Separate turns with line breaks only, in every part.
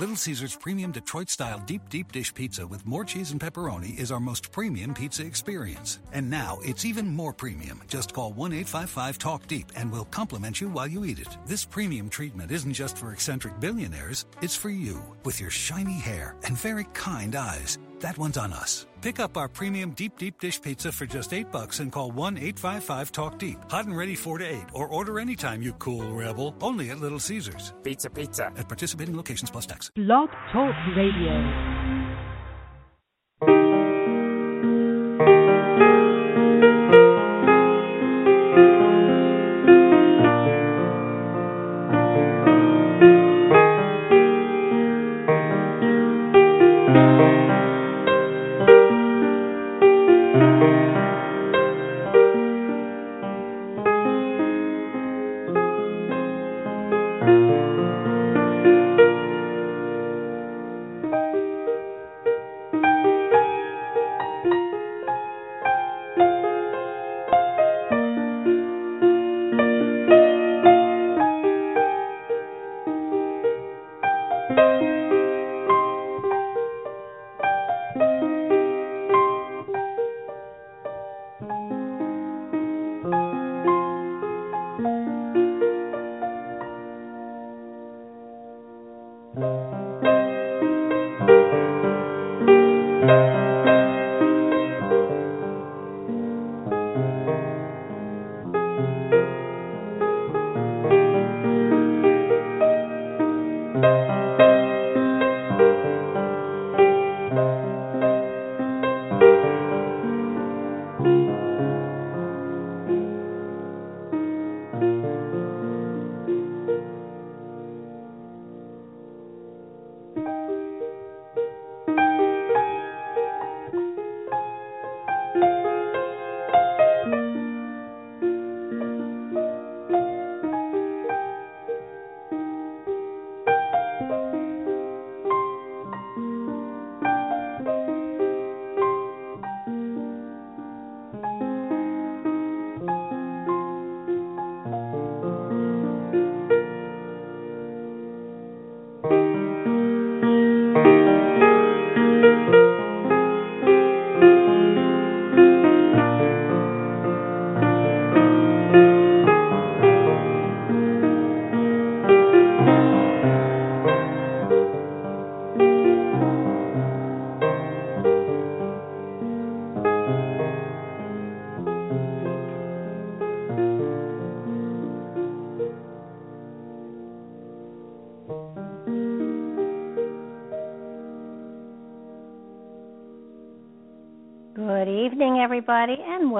Little Caesars Premium Detroit Style Deep Deep Dish Pizza with more cheese and pepperoni is our most premium pizza experience. And now it's even more premium. Just call 1 855 Talk Deep and we'll compliment you while you eat it. This premium treatment isn't just for eccentric billionaires, it's for you with your shiny hair and very kind eyes. That one's on us. Pick up our premium deep deep dish pizza for just 8 bucks and call 1-855 Talk Deep. Hot and ready 4 to 8 or order anytime you cool rebel. Only at Little Caesars.
Pizza pizza.
At participating locations plus tax.
Blog Talk Radio.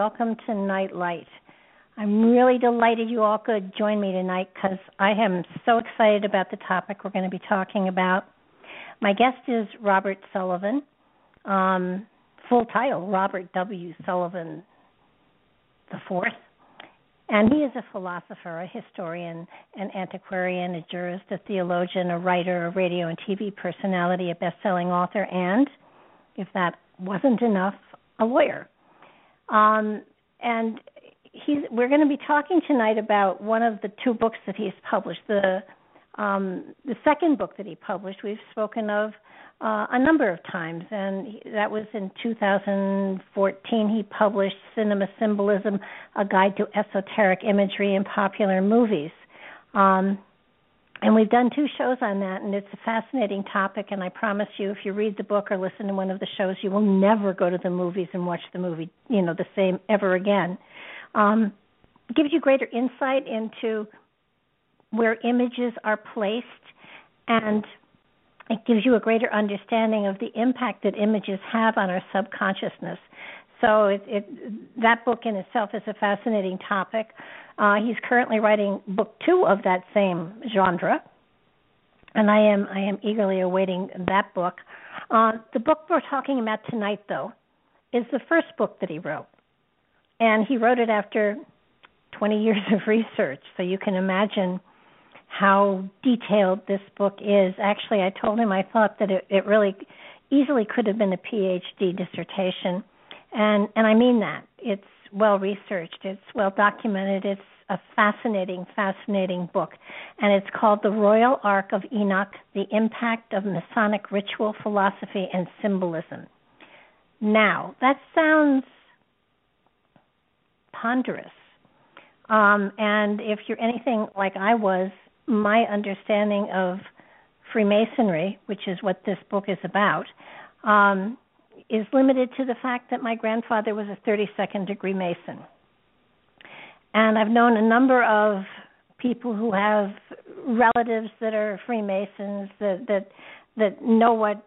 Welcome to Nightlight. I'm really delighted you all could join me tonight because I am so excited about the topic we're going to be talking about. My guest is Robert Sullivan, um, full title Robert W. Sullivan the Fourth, and he is a philosopher, a historian, an antiquarian, a jurist, a theologian, a writer, a radio and TV personality, a best-selling author, and, if that wasn't enough, a lawyer. Um, and he's, we're going to be talking tonight about one of the two books that he's published. The um, the second book that he published, we've spoken of uh, a number of times, and that was in 2014. He published Cinema Symbolism: A Guide to Esoteric Imagery in Popular Movies. Um, and we've done two shows on that, and it's a fascinating topic. And I promise you, if you read the book or listen to one of the shows, you will never go to the movies and watch the movie, you know, the same ever again. Um, gives you greater insight into where images are placed, and it gives you a greater understanding of the impact that images have on our subconsciousness. So it, it, that book in itself is a fascinating topic. Uh, he's currently writing book two of that same genre, and I am I am eagerly awaiting that book. Uh, the book we're talking about tonight, though, is the first book that he wrote, and he wrote it after 20 years of research. So you can imagine how detailed this book is. Actually, I told him I thought that it, it really easily could have been a PhD dissertation, and and I mean that. It's well researched, it's well documented, it's a fascinating, fascinating book, and it's called The Royal Ark of Enoch: The Impact of Masonic Ritual Philosophy and Symbolism. Now, that sounds ponderous. Um, and if you're anything like I was, my understanding of Freemasonry, which is what this book is about, um, is limited to the fact that my grandfather was a 32nd degree Mason. And I've known a number of people who have relatives that are Freemasons that that that know what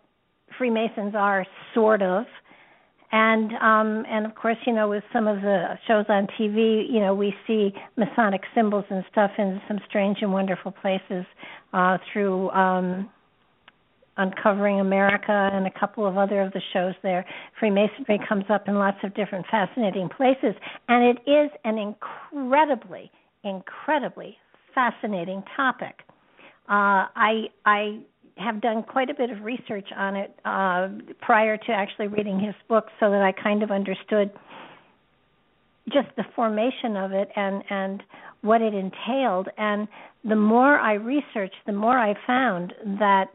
Freemasons are, sort of. And um and of course, you know, with some of the shows on TV, you know, we see Masonic symbols and stuff in some strange and wonderful places uh through um Uncovering America and a couple of other of the shows there. Freemasonry comes up in lots of different fascinating places, and it is an incredibly, incredibly fascinating topic. Uh, I I have done quite a bit of research on it uh, prior to actually reading his book, so that I kind of understood just the formation of it and and what it entailed. And the more I researched, the more I found that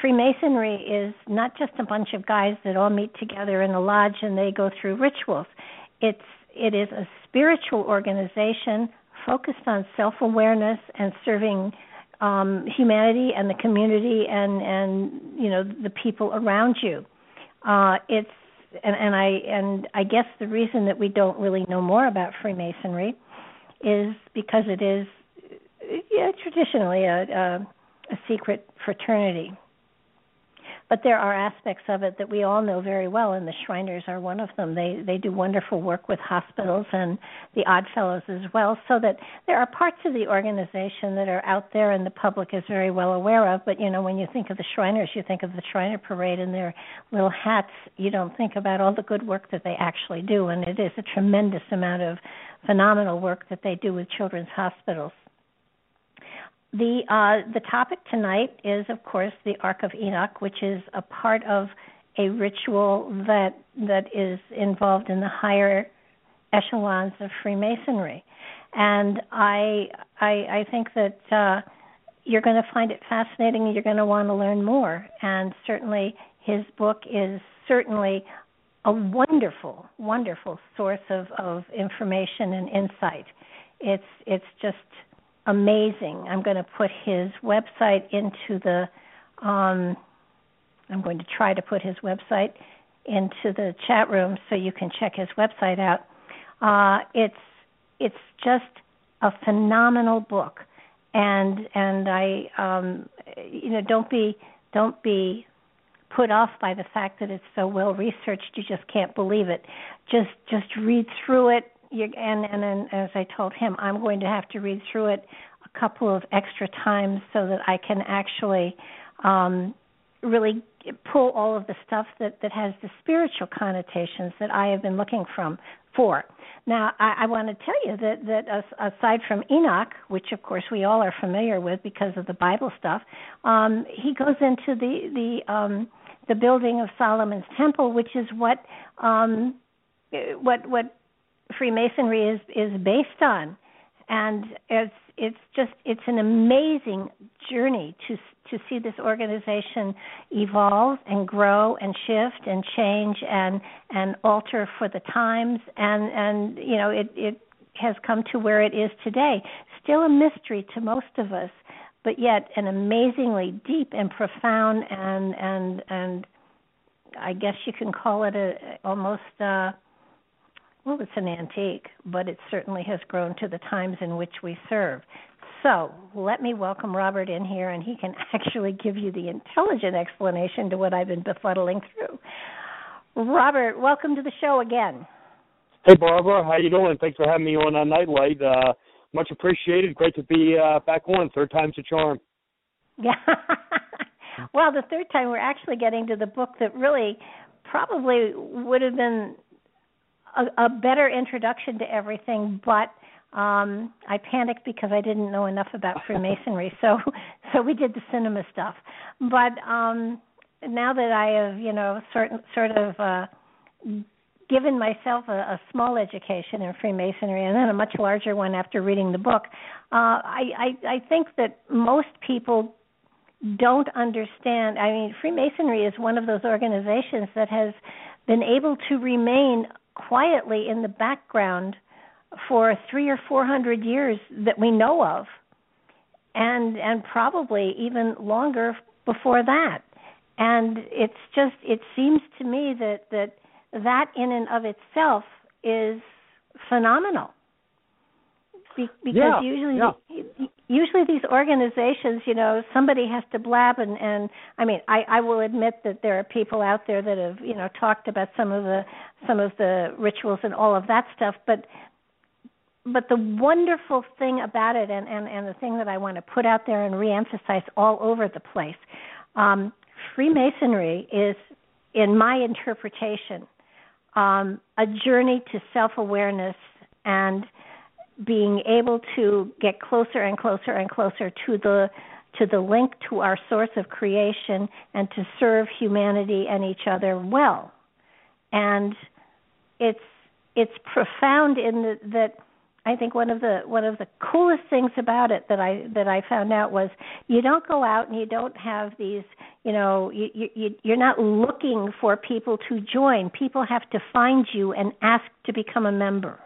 Freemasonry is not just a bunch of guys that all meet together in a lodge and they go through rituals. It's it is a spiritual organization focused on self-awareness and serving um, humanity and the community and and you know the people around you. Uh, it's and, and I and I guess the reason that we don't really know more about Freemasonry is because it is yeah traditionally a, a, a secret fraternity but there are aspects of it that we all know very well, and the Shriners are one of them. They they do wonderful work with hospitals and the Oddfellows as well. So that there are parts of the organization that are out there, and the public is very well aware of. But you know, when you think of the Shriners, you think of the Shriner Parade and their little hats. You don't think about all the good work that they actually do, and it is a tremendous amount of phenomenal work that they do with children's hospitals. The uh, the topic tonight is, of course, the Ark of Enoch, which is a part of a ritual that that is involved in the higher echelons of Freemasonry, and I I, I think that uh, you're going to find it fascinating. You're going to want to learn more, and certainly his book is certainly a wonderful, wonderful source of, of information and insight. It's it's just amazing. I'm going to put his website into the um, I'm going to try to put his website into the chat room so you can check his website out. Uh, it's it's just a phenomenal book, and and I um, you know don't be don't be put off by the fact that it's so well researched. You just can't believe it. Just just read through it you and and then as I told him, I'm going to have to read through it a couple of extra times so that I can actually um, really pull all of the stuff that that has the spiritual connotations that I have been looking from for. Now, I, I want to tell you that that aside from Enoch, which of course we all are familiar with because of the Bible stuff, um, he goes into the the um, the building of Solomon's temple, which is what um, what what Freemasonry is is based on, and it's it's just it's an amazing journey to to see this organization evolve and grow and shift and change and and alter for the times. And and you know it it has come to where it is today. Still a mystery to most of us but yet an amazingly deep and profound and and and I guess you can call it a almost uh well, it's an antique, but it certainly has grown to the times in which we serve. So let me welcome Robert in here, and he can actually give you the intelligent explanation to what I've been befuddling through. Robert, welcome to the show again.
Hey, Barbara, how you doing? Thanks for having me on uh, Nightlight. Uh, much appreciated. Great to be uh, back on. Third time's a charm.
Yeah. well, the third time we're actually getting to the book that really probably would have been a, a better introduction to everything, but um I panicked because I didn't know enough about Freemasonry. so so we did the cinema stuff. But um now that I have, you know, sort sort of uh given myself a, a small education in Freemasonry and then a much larger one after reading the book, uh, I, I I think that most people don't understand. I mean, Freemasonry is one of those organizations that has been able to remain quietly in the background for three or four hundred years that we know of, and and probably even longer before that. And it's just it seems to me that that that in and of itself is phenomenal. Be- because
yeah,
usually
yeah.
usually these organizations, you know, somebody has to blab and and I mean, I I will admit that there are people out there that have, you know, talked about some of the some of the rituals and all of that stuff, but but the wonderful thing about it and and and the thing that I want to put out there and reemphasize all over the place um freemasonry is in my interpretation um a journey to self-awareness and being able to get closer and closer and closer to the to the link to our source of creation and to serve humanity and each other well. And it's it's profound in the, that I think one of the one of the coolest things about it that I that I found out was you don't go out and you don't have these you know you, you you're not looking for people to join. People have to find you and ask to become a member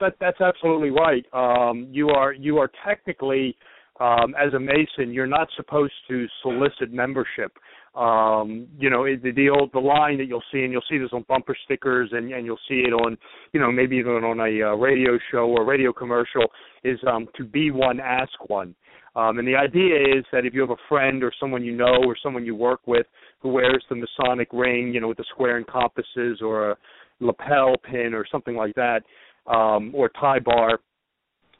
that that's absolutely right. Um, you are you are technically um, as a Mason, you're not supposed to solicit membership. Um, you know, the, the old the line that you'll see, and you'll see this on bumper stickers, and and you'll see it on, you know, maybe even on a uh, radio show or radio commercial, is um, to be one, ask one. Um, and the idea is that if you have a friend or someone you know or someone you work with who wears the Masonic ring, you know, with the square and compasses or a lapel pin or something like that, um, or tie bar,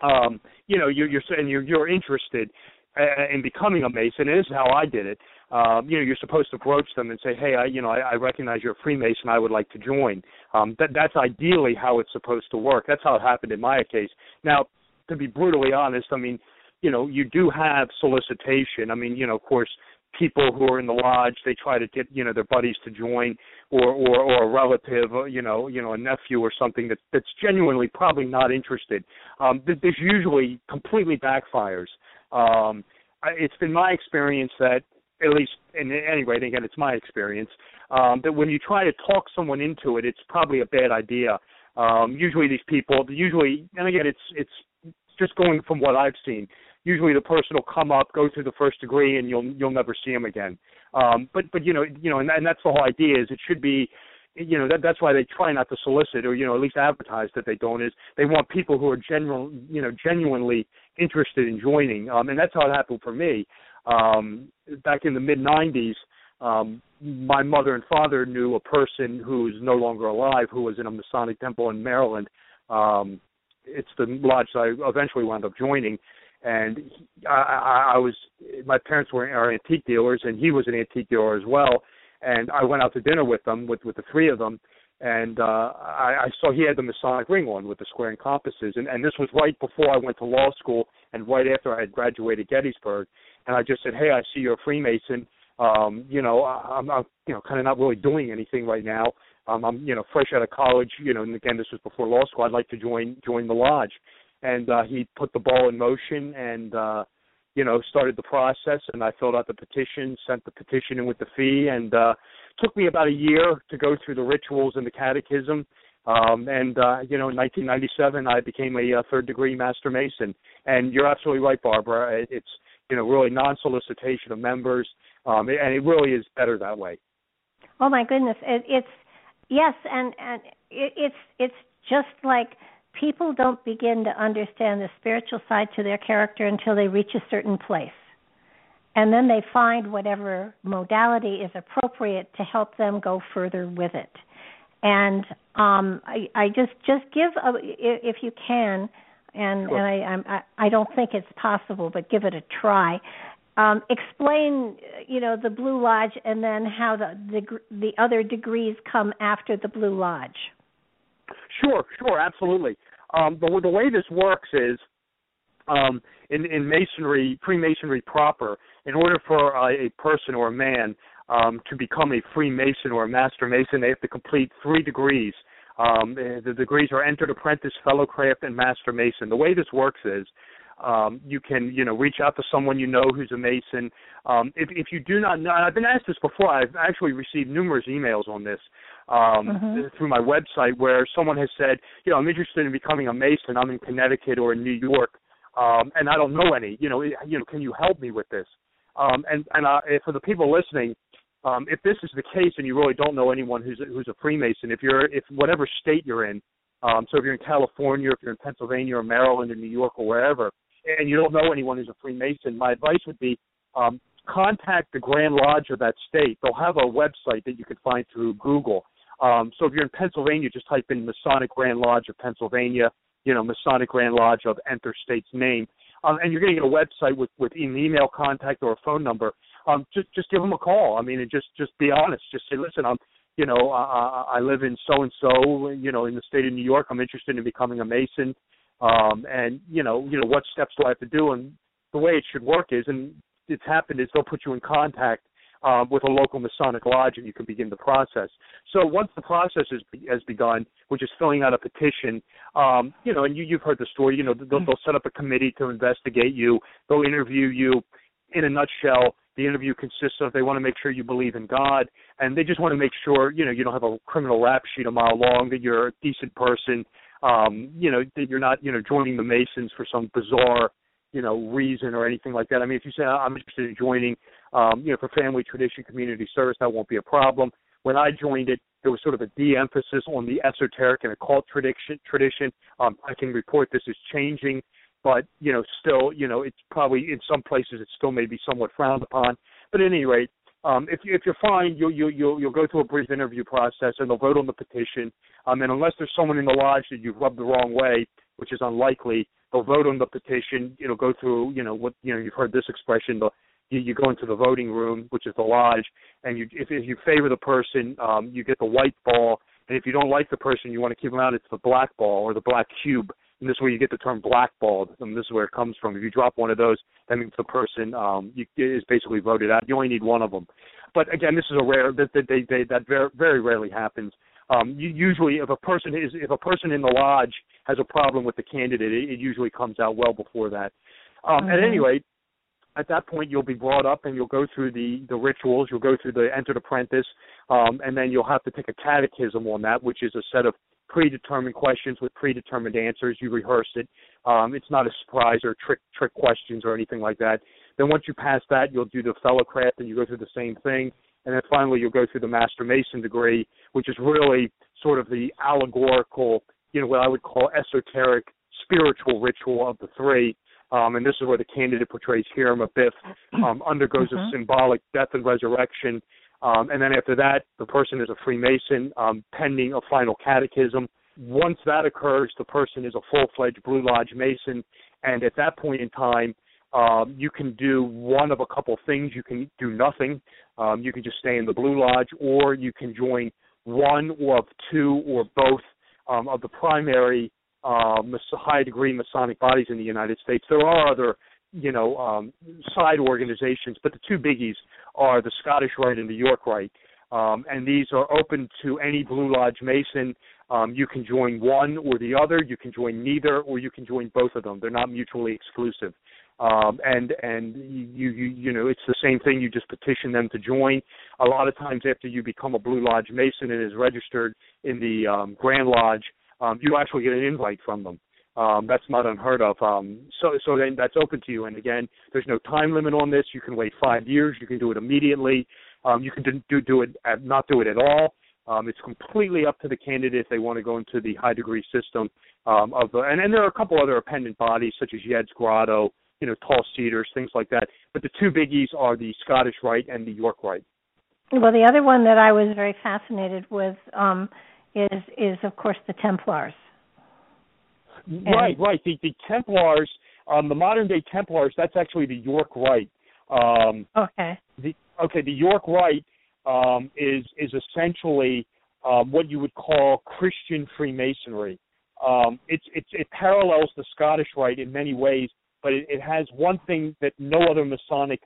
um, you know, you're, you're saying you're, you're interested uh, in becoming a Mason. This is how I did it. Um, you know, you're supposed to approach them and say, "Hey, I, you know, I, I recognize you're a Freemason. I would like to join." Um, that, that's ideally how it's supposed to work. That's how it happened in my case. Now, to be brutally honest, I mean, you know, you do have solicitation. I mean, you know, of course, people who are in the lodge they try to get you know their buddies to join or or or a relative uh, you know you know a nephew or something that that's genuinely probably not interested. Um this usually completely backfires. Um it's been my experience that at least in any rate again it's my experience um that when you try to talk someone into it it's probably a bad idea. Um usually these people usually and again it's it's just going from what I've seen usually the person will come up, go through the first degree, and you'll you'll never see them again. Um, but but you know you know, and, and that's the whole idea is it should be, you know that that's why they try not to solicit or you know at least advertise that they don't is they want people who are general you know genuinely interested in joining. Um, and that's how it happened for me. Um, back in the mid '90s, um, my mother and father knew a person who's no longer alive who was in a Masonic temple in Maryland. Um, it's the lodge I eventually wound up joining and I, I, I was my parents were are antique dealers, and he was an antique dealer as well. And I went out to dinner with them, with with the three of them, and uh, I, I saw he had the Masonic ring on with the square and compasses, and, and this was right before I went to law school, and right after I had graduated Gettysburg. And I just said, "Hey, I see you're a Freemason. Um, you know, I'm, I'm you know kind of not really doing anything right now. Um, I'm you know fresh out of college. You know, and again, this was before law school. I'd like to join join the lodge." And uh, he put the ball in motion and uh, you know started the process. And I filled out the petition, sent the petition in with the fee, and uh, took me about a year to go through the rituals and the catechism. Um, and uh, you know, in 1997, I became a uh, third degree Master Mason. And you're absolutely right, Barbara. It's you know really non-solicitation of members, um, and it really is better that way.
Oh my goodness, it, it's yes, and and it, it's it's just like people don't begin to understand the spiritual side to their character until they reach a certain place. And then they find whatever modality is appropriate to help them go further with it. And um, I, I just just give a, if you can, and
sure.
and I, I'm, I I don't think it's possible, but give it a try. Um, explain, you know, the Blue Lodge, and then how the, the the other degrees come after the Blue Lodge.
Sure, sure, absolutely. Um, but the way this works is um, in, in masonry, Freemasonry proper, in order for a, a person or a man um, to become a Freemason or a Master Mason, they have to complete three degrees. Um, the degrees are entered apprentice, fellow craft, and Master Mason. The way this works is um, you can you know reach out to someone you know who's a Mason. Um, if if you do not know, I've been asked this before. I've actually received numerous emails on this um, mm-hmm. through my website where someone has said, you know, I'm interested in becoming a Mason. I'm in Connecticut or in New York, um, and I don't know any. You know, you know, can you help me with this? Um, and and uh, for the people listening, um, if this is the case and you really don't know anyone who's who's a Freemason, if you're if whatever state you're in, um, so if you're in California, if you're in Pennsylvania or Maryland or New York or wherever, and you don't know anyone who's a Freemason, my advice would be um, contact the Grand Lodge of that state. They'll have a website that you can find through Google. Um, so if you're in Pennsylvania, just type in Masonic Grand Lodge of Pennsylvania, you know, Masonic Grand Lodge of enter state's name, um, and you're going to get a website with with an email contact or a phone number. Um, just just give them a call. I mean, and just just be honest. Just say, listen, I'm you know, I, I live in so and so, you know, in the state of New York. I'm interested in becoming a Mason um, and you know, you know, what steps do I have to do? And the way it should work is, and it's happened, is they'll put you in contact um, with a local Masonic lodge, and you can begin the process. So once the process is, has begun, which is filling out a petition, um, you know, and you, you've heard the story. You know, they'll, they'll set up a committee to investigate you. They'll interview you. In a nutshell, the interview consists of they want to make sure you believe in God, and they just want to make sure you know you don't have a criminal rap sheet a mile long, that you're a decent person, um, you know, that you're not, you know, joining the Masons for some bizarre, you know, reason or anything like that. I mean, if you say I'm interested in joining, um, you know, for family tradition community service, that won't be a problem. When I joined it, there was sort of a de-emphasis on the esoteric and occult tradition. Tradition. Um, I can report this is changing, but you know, still, you know, it's probably in some places it still may be somewhat frowned upon. But at any rate, um, if, you, if you're fine, you'll, you'll, you'll, you'll go through a brief interview process and they'll vote on the petition. Um, and unless there's someone in the lodge that you've rubbed the wrong way, which is unlikely, they'll vote on the petition. It'll go through, you know, what you know. You've heard this expression. The, you, you go into the voting room, which is the lodge, and you, if, if you favor the person, um, you get the white ball. And if you don't like the person, you want to keep them out. It's the black ball or the black cube and this is where you get the term blackballed, and this is where it comes from. If you drop one of those, that means the person um, you, is basically voted out. You only need one of them. But again, this is a rare that they, they, they, that very, very rarely happens. Um, you, usually, if a person is if a person in the lodge has a problem with the candidate, it, it usually comes out well before that. Um, mm-hmm. At any rate, at that point you'll be brought up and you'll go through the the rituals you'll go through the entered apprentice um, and then you'll have to take a catechism on that which is a set of predetermined questions with predetermined answers. You rehearse it. Um, it's not a surprise or trick trick questions or anything like that. Then once you pass that, you'll do the fellowcraft and you go through the same thing. And then finally, you'll go through the Master Mason degree, which is really sort of the allegorical, you know, what I would call esoteric spiritual ritual of the three. Um, and this is where the candidate portrays Hiram Abiff, um, undergoes mm-hmm. a symbolic death and resurrection, um, and then after that, the person is a Freemason um, pending a final catechism. Once that occurs, the person is a full fledged Blue Lodge Mason. And at that point in time, um, you can do one of a couple things. You can do nothing. Um, you can just stay in the Blue Lodge, or you can join one or of two or both um, of the primary uh, high degree Masonic bodies in the United States. There are other you know um, side organizations, but the two biggies are the Scottish Rite and the York Rite, um, and these are open to any Blue Lodge Mason. Um, you can join one or the other, you can join neither, or you can join both of them. They're not mutually exclusive. Um, and and you, you you know it's the same thing. You just petition them to join. A lot of times after you become a Blue Lodge Mason and is registered in the um, Grand Lodge, um, you actually get an invite from them. Um, that's not unheard of. Um, so, so then that's open to you. And again, there's no time limit on this. You can wait five years. You can do it immediately. Um, you can do, do do it not do it at all. Um, it's completely up to the candidate if they want to go into the high degree system um, of the. And, and there are a couple other appendant bodies such as Yedd's Grotto, you know, Tall Cedars, things like that. But the two biggies are the Scottish Rite and the York Rite.
Well, the other one that I was very fascinated with um, is is of course the Templars.
Right, right. The, the Templars, um, the modern day Templars, that's actually the York Rite. Um,
okay.
The, okay, the York Rite um, is is essentially um, what you would call Christian Freemasonry. Um, it's, it's, it parallels the Scottish Rite in many ways, but it, it has one thing that no other Masonic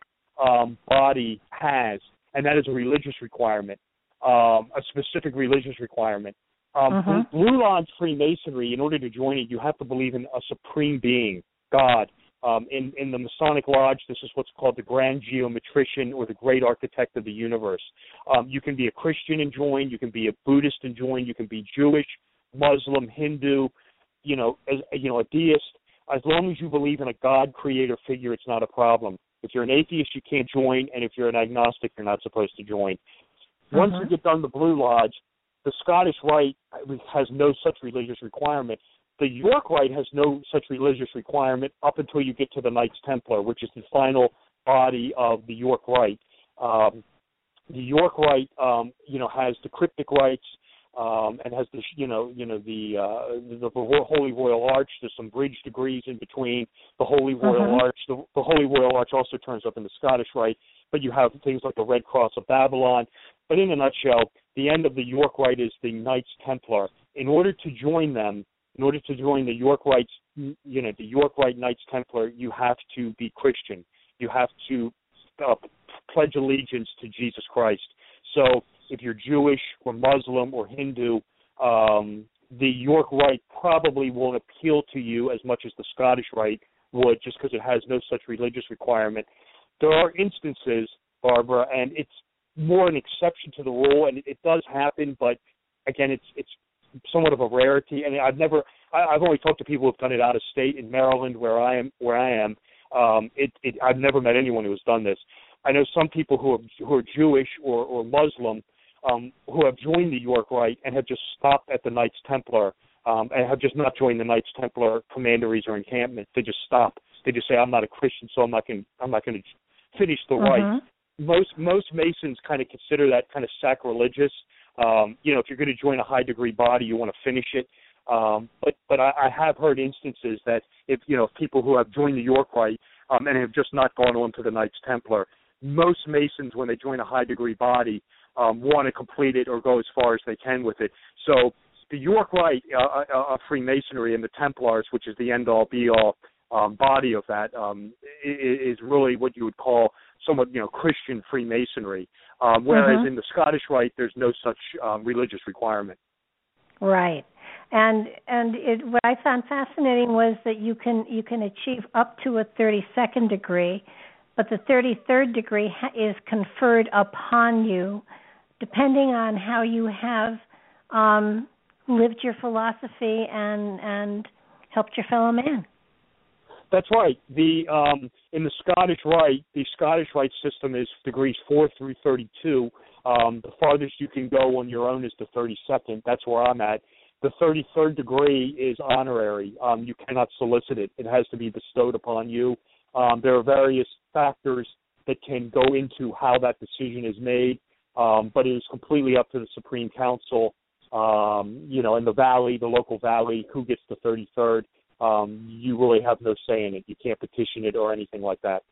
um, body has, and that is a religious requirement, um, a specific religious requirement. Um,
Mhm.
Blue Lodge Freemasonry, in order to join it, you have to believe in a supreme being, God. Um, in, in the Masonic Lodge, this is what's called the Grand Geometrician or the Great Architect of the Universe. Um, you can be a Christian and join, you can be a Buddhist and join, you can be Jewish, Muslim, Hindu, you know, as, you know, a deist. As long as you believe in a God creator figure, it's not a problem. If you're an atheist, you can't join, and if you're an agnostic, you're not supposed to join. Once you get done the Blue Lodge, the Scottish Rite has no such religious requirement. The York Rite has no such religious requirement up until you get to the Knights Templar, which is the final body of the York Rite. Um, the York Rite, um, you know, has the cryptic rites um, and has the, you know, you know the, uh, the the Holy Royal Arch. There's some bridge degrees in between the Holy Royal
Mhm.
Arch. The, the Holy Royal Arch also turns up in the Scottish Rite, but you have things like the Red Cross of Babylon. But in a nutshell, the end of the York Rite is the Knights Templar. In order to join them, in order to join the York Rites, you know, the York Rite Knights Templar, you have to be Christian. You have to uh, pledge allegiance to Jesus Christ. So if you're Jewish or Muslim or Hindu, um, the York Rite probably won't appeal to you as much as the Scottish Rite would, just because it has no such religious requirement. There are instances, Barbara, and it's more an exception to the rule, and it, it does happen, but again, it's it's somewhat of a rarity. And I've never, I, I've only talked to people who've done it out of state in Maryland, where I am, where I am. Um, it, it, I've never met anyone who has done this. I know some people who are who are Jewish or, or Muslim um, who have joined the York Rite and have just stopped at the Knights Templar um, and have just not joined the Knights Templar commanderies or encampments. They just stop. They just say, "I'm not a Christian, so I'm not going. I'm not going to finish the rite." Most most Masons kind of consider that kind of sacrilegious. Um, you know, if you're going to join a high degree body, you want to finish it. Um, but but I, I have heard instances that if you know people who have joined the York Rite um, and have just not gone on to the Knights Templar, most Masons when they join a high degree body um, want to complete it or go as far as they can with it. So the York Rite uh, uh, Freemasonry and the Templars, which is the end all be all um, body of that, um, is really what you would call somewhat you know Christian Freemasonry. Um, whereas
Mhm.
in the Scottish Rite, there's no such um, religious requirement.
Right. And and it, what I found fascinating was that you can you can achieve up to a 32nd degree, but the 33rd degree ha- is conferred upon you, depending on how you have um, lived your philosophy and and helped your fellow man.
That's right. The um, in the Scottish Rite, the Scottish Rite system is degrees four through thirty-two. Um, the farthest you can go on your own is the thirty-second. That's where I'm at. The thirty-third degree is honorary. Um, you cannot solicit it. It has to be bestowed upon you. Um, there are various factors that can go into how that decision is made, um, but it is completely up to the Supreme Council. Um, you know, in the valley, the local valley, who gets the thirty-third um, you really have no say in it. You can't petition it or anything like that.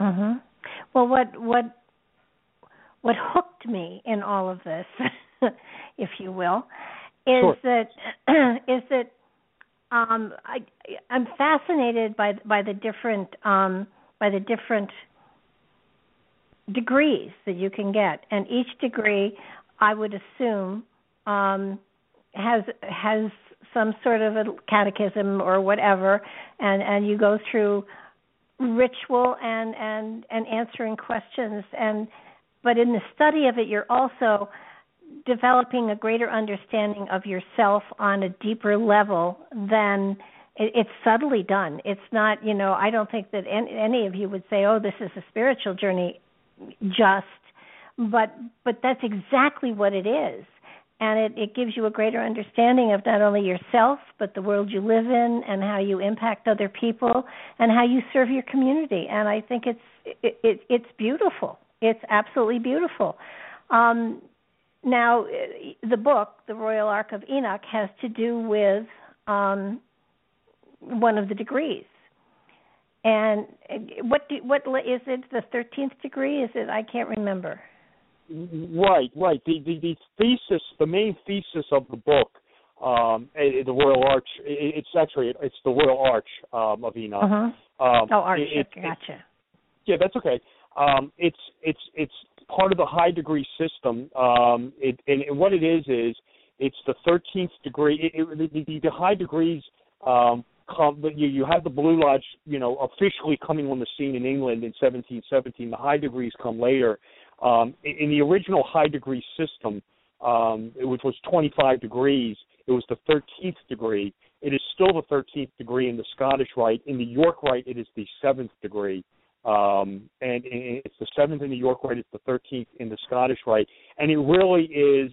Mhm. Well, what what what hooked me in all of this, if you will, is
Sure.
that is that um, I I'm fascinated by by the different um, by the different degrees that you can get, and each degree, I would assume, um, has has some sort of a catechism or whatever, and and you go through ritual and and and answering questions. And but in the study of it you're also developing a greater understanding of yourself on a deeper level than it, it's subtly done. It's not you know i don't think that any, any of you would say oh this is a spiritual journey just but but that's exactly what it is and it, it gives you a greater understanding of not only yourself but the world you live in and how you impact other people and how you serve your community. And i think it's it, it it's beautiful. It's absolutely beautiful. Um now the book the royal ark of enoch has to do with um one of the degrees. And what do, what is it? The 13th degree? Is it? I can't remember
Right, right. The, the the thesis, the main thesis of the book, um, eh, the Royal Arch. It, it's actually it's the Royal Arch um, of Enoch.
uh-huh.
Um,
oh arch
it, it,
gotcha
yeah, that's okay. Um, it's it's it's part of the high degree system. Um, it, and, and what it is is it's the 13th degree. It, it, the, the, the high degrees um, come, but you, you have the Blue Lodge, you know, officially coming on the scene in England in 1717. The high degrees come later. Um, in, the original high degree system, um, which was 25 degrees, it was the 13th degree. It is still the 13th degree in the Scottish Rite. In the York Rite, it is the seventh degree. Um, and, it's the seventh in the York Rite. It's the 13th in the Scottish Rite. And it really is,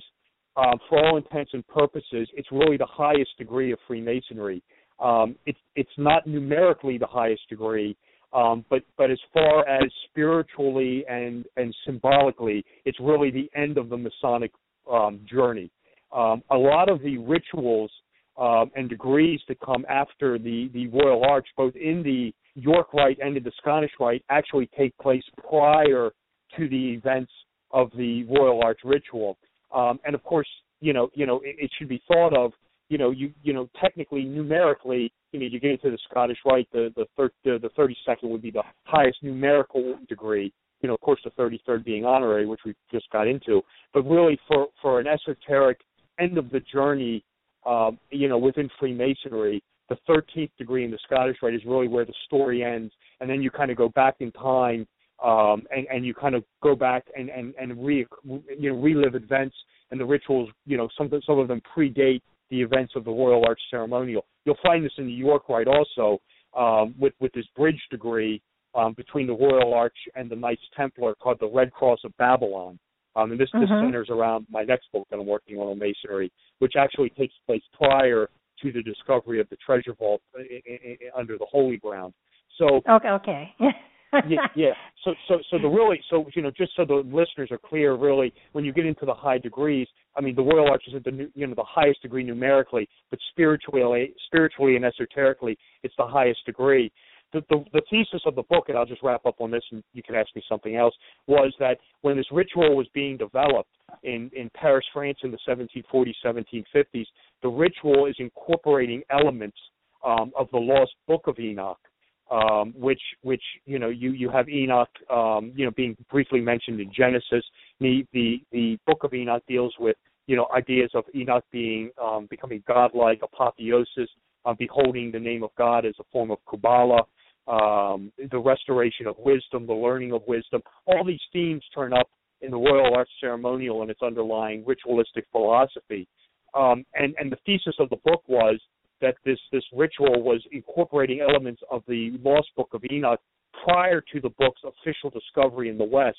uh, for all intents and purposes, it's really the highest degree of Freemasonry. Um, it's it's not numerically the highest degree, um, but but as far as spiritually and and symbolically, it's really the end of the Masonic um, journey. Um, a lot of the rituals um, and degrees that come after the the Royal Arch, both in the York Rite and in the Scottish Rite, actually take place prior to the events of the Royal Arch ritual. Um, and of course, you know, you know, it, it should be thought of you know, you you know, technically, numerically, you know, you get into the Scottish Rite, the the third the, the thirty second would be the highest numerical degree. You know, of course, the thirty third being honorary, which we just got into. But really, for for an esoteric end of the journey, uh, you know, within Freemasonry, the thirteenth degree in the Scottish Rite is really where the story ends, and then you kind of go back in time. Um, and, and you kind of go back and, and, and re, you know, relive events and the rituals, you know, some, some of them predate the events of the Royal Arch ceremonial. You'll find this in the York Rite also um, with with this bridge degree um, between the Royal Arch and the Knights Templar called the Red Cross of Babylon. Um, and this, mm-hmm. this centers around my next book that I'm working on on Masonry, which actually takes place prior to the discovery of the treasure vault in, in, in, under the Holy Ground. So
okay, okay.
yeah, yeah. So, so, so the really, so you know, just so the listeners are clear, really, when you get into the high degrees, I mean, the Royal Arch is at the you know the highest degree numerically, but spiritually, spiritually and esoterically, it's the highest degree. The, the, the thesis of the book, and I'll just wrap up on this, and you can ask me something else, was that when this ritual was being developed in in Paris, France, in the 1740s, 1750s, the ritual is incorporating elements um, of the lost Book of Enoch um, which which you know you you have Enoch um, you know being briefly mentioned in Genesis. The the the book of Enoch deals with you know ideas of Enoch being um, becoming godlike, apotheosis, uh, beholding the name of God as a form of Kabbalah, um, the restoration of wisdom, the learning of wisdom. All these themes turn up in the Royal Arch Ceremonial and its underlying ritualistic philosophy. Um, and and the thesis of the book was that this this ritual was incorporating elements of the Lost Book of Enoch prior to the book's official discovery in the West.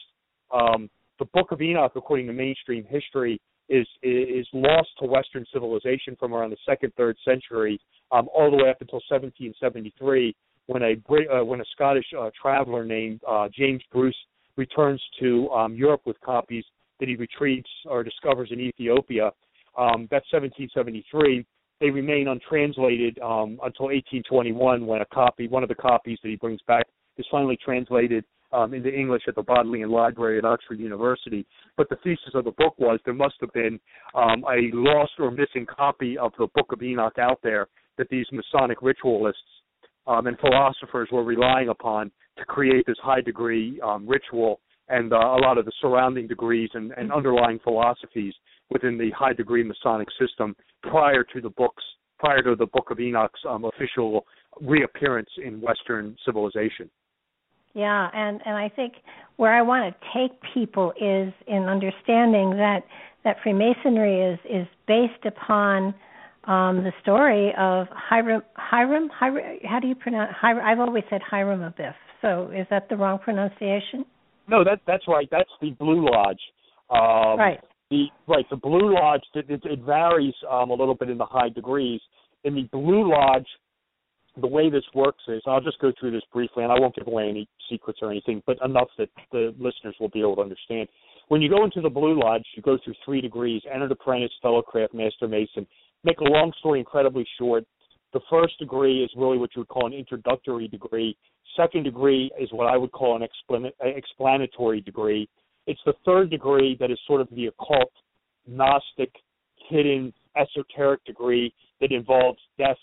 Um, the Book of Enoch, according to mainstream history, is is lost to Western civilization from around the second third century um, all the way up until 1773, when a uh, when a Scottish uh, traveler named uh, James Bruce returns to um, Europe with copies that he retrieves or discovers in Ethiopia. Um, that's 1773 they remain untranslated um, until 1821 when a copy, one of the copies that he brings back, is finally translated um, into English at the Bodleian Library at Oxford University. But the thesis of the book was there must have been um, a lost or missing copy of the Book of Enoch out there that these Masonic ritualists um, and philosophers were relying upon to create this high degree um, ritual and uh, a lot of the surrounding degrees and, and underlying philosophies within the high degree Masonic system prior to the books, prior to the Book of Enoch's um, official reappearance in Western civilization.
Yeah, and and I think where I want to take people is in understanding that that Freemasonry is is based upon um, the story of Hiram Hiram Hiram. How do you pronounce Hiram? I've always said Hiram Abiff. So is that the wrong pronunciation?
No, that that's right. That's the Blue Lodge. Um,
right.
The right the Blue Lodge it, it, varies um, a little bit in the high degrees. In the Blue Lodge, the way this works is I'll just go through this briefly, and I won't give away any secrets or anything, but enough that the listeners will be able to understand. When you go into the Blue Lodge, you go through three degrees: entered apprentice, fellow craft, master mason. Make a long story incredibly short. The first degree is really what you would call an introductory degree. Second degree is what I would call an explanatory degree. It's the third degree that is sort of the occult, Gnostic, hidden, esoteric degree that involves death,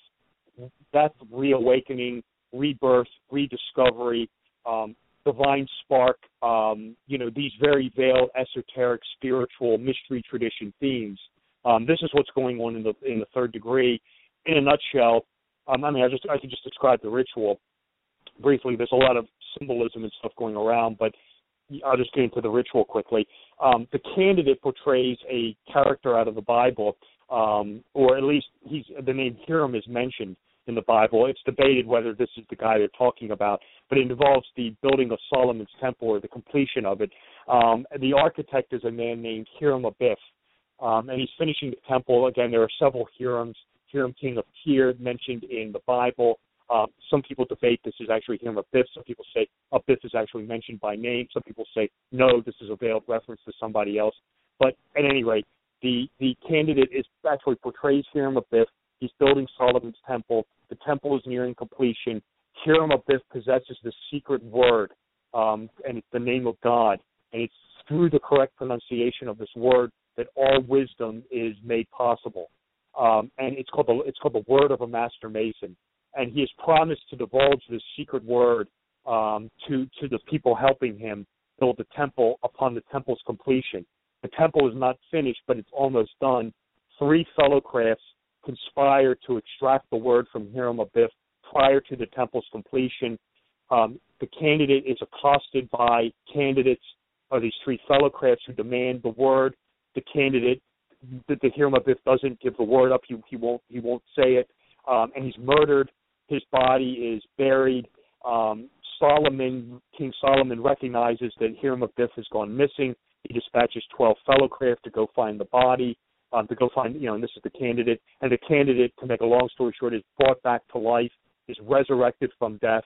death, reawakening, rebirth, rediscovery, um, divine spark, um, you know, these very veiled, esoteric, spiritual, mystery tradition themes. Um, this is what's going on in the in the third degree. In a nutshell, um, I mean, I just I could just describe the ritual briefly. There's a lot of symbolism and stuff going around, but I'll just get into the ritual quickly. Um, the candidate portrays a character out of the Bible, um, or at least he's the name Hiram is mentioned in the Bible. It's debated whether this is the guy they're talking about, but it involves the building of Solomon's temple or the completion of it. Um, the architect is a man named Hiram Abiff, um, and he's finishing the temple. Again, there are several Hirams. Hiram, king of Tyre, mentioned in the Bible. Um, some people debate this is actually Hiram Abiff. Some people say Abiff is actually mentioned by name. Some people say no, this is a veiled reference to somebody else. But at any rate, the the candidate is actually portrays Hiram Abiff. He's building Solomon's temple. The temple is nearing completion. Hiram Abiff possesses the secret word, um, and it's the name of God. And it's through the correct pronunciation of this word that all wisdom is made possible. Um, and it's called the it's called the word of a master mason and he has promised to divulge this secret word um, to to the people helping him build the temple upon the temple's completion. The temple is not finished, but it's almost done. Three fellow crafts conspire to extract the word from Hiram Abiff prior to the temple's completion. Um, the candidate is accosted by candidates or these three fellow crafts who demand the word. The candidate, the, the Hiram Abiff doesn't give the word up. He, he won't he won't say it, um, and he's murdered. His body is buried. Um, Solomon, King Solomon, recognizes that Hiram Abiff has gone missing. He dispatches 12 fellow craft to go find the body, um, to go find, you know, and this is the candidate. And the candidate, to make a long story short, is brought back to life, is resurrected from death,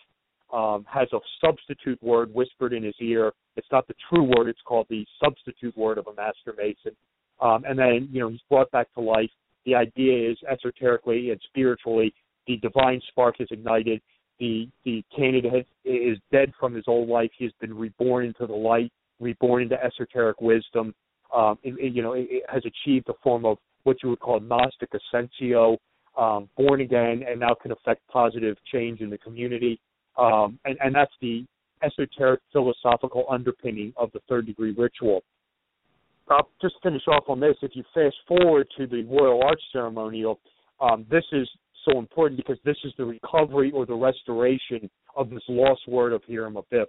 um, has a substitute word whispered in his ear. It's not the true word, it's called the substitute word of a master mason. Um, and then, you know, he's brought back to life. The idea is esoterically and spiritually the divine spark is ignited. The the candidate is dead from his old life. He has been reborn into the light, reborn into esoteric wisdom. Um, it, it, you know, it, it, has achieved a form of what you would call Gnostic ascensio, um, born again, and now can affect positive change in the community. Um, and, and that's the esoteric philosophical underpinning of the third degree ritual. I'll just finish off on this. If you fast forward to the royal arch ceremonial, um, this is so important because this is the recovery or the restoration of this lost word of Hiram Abiff.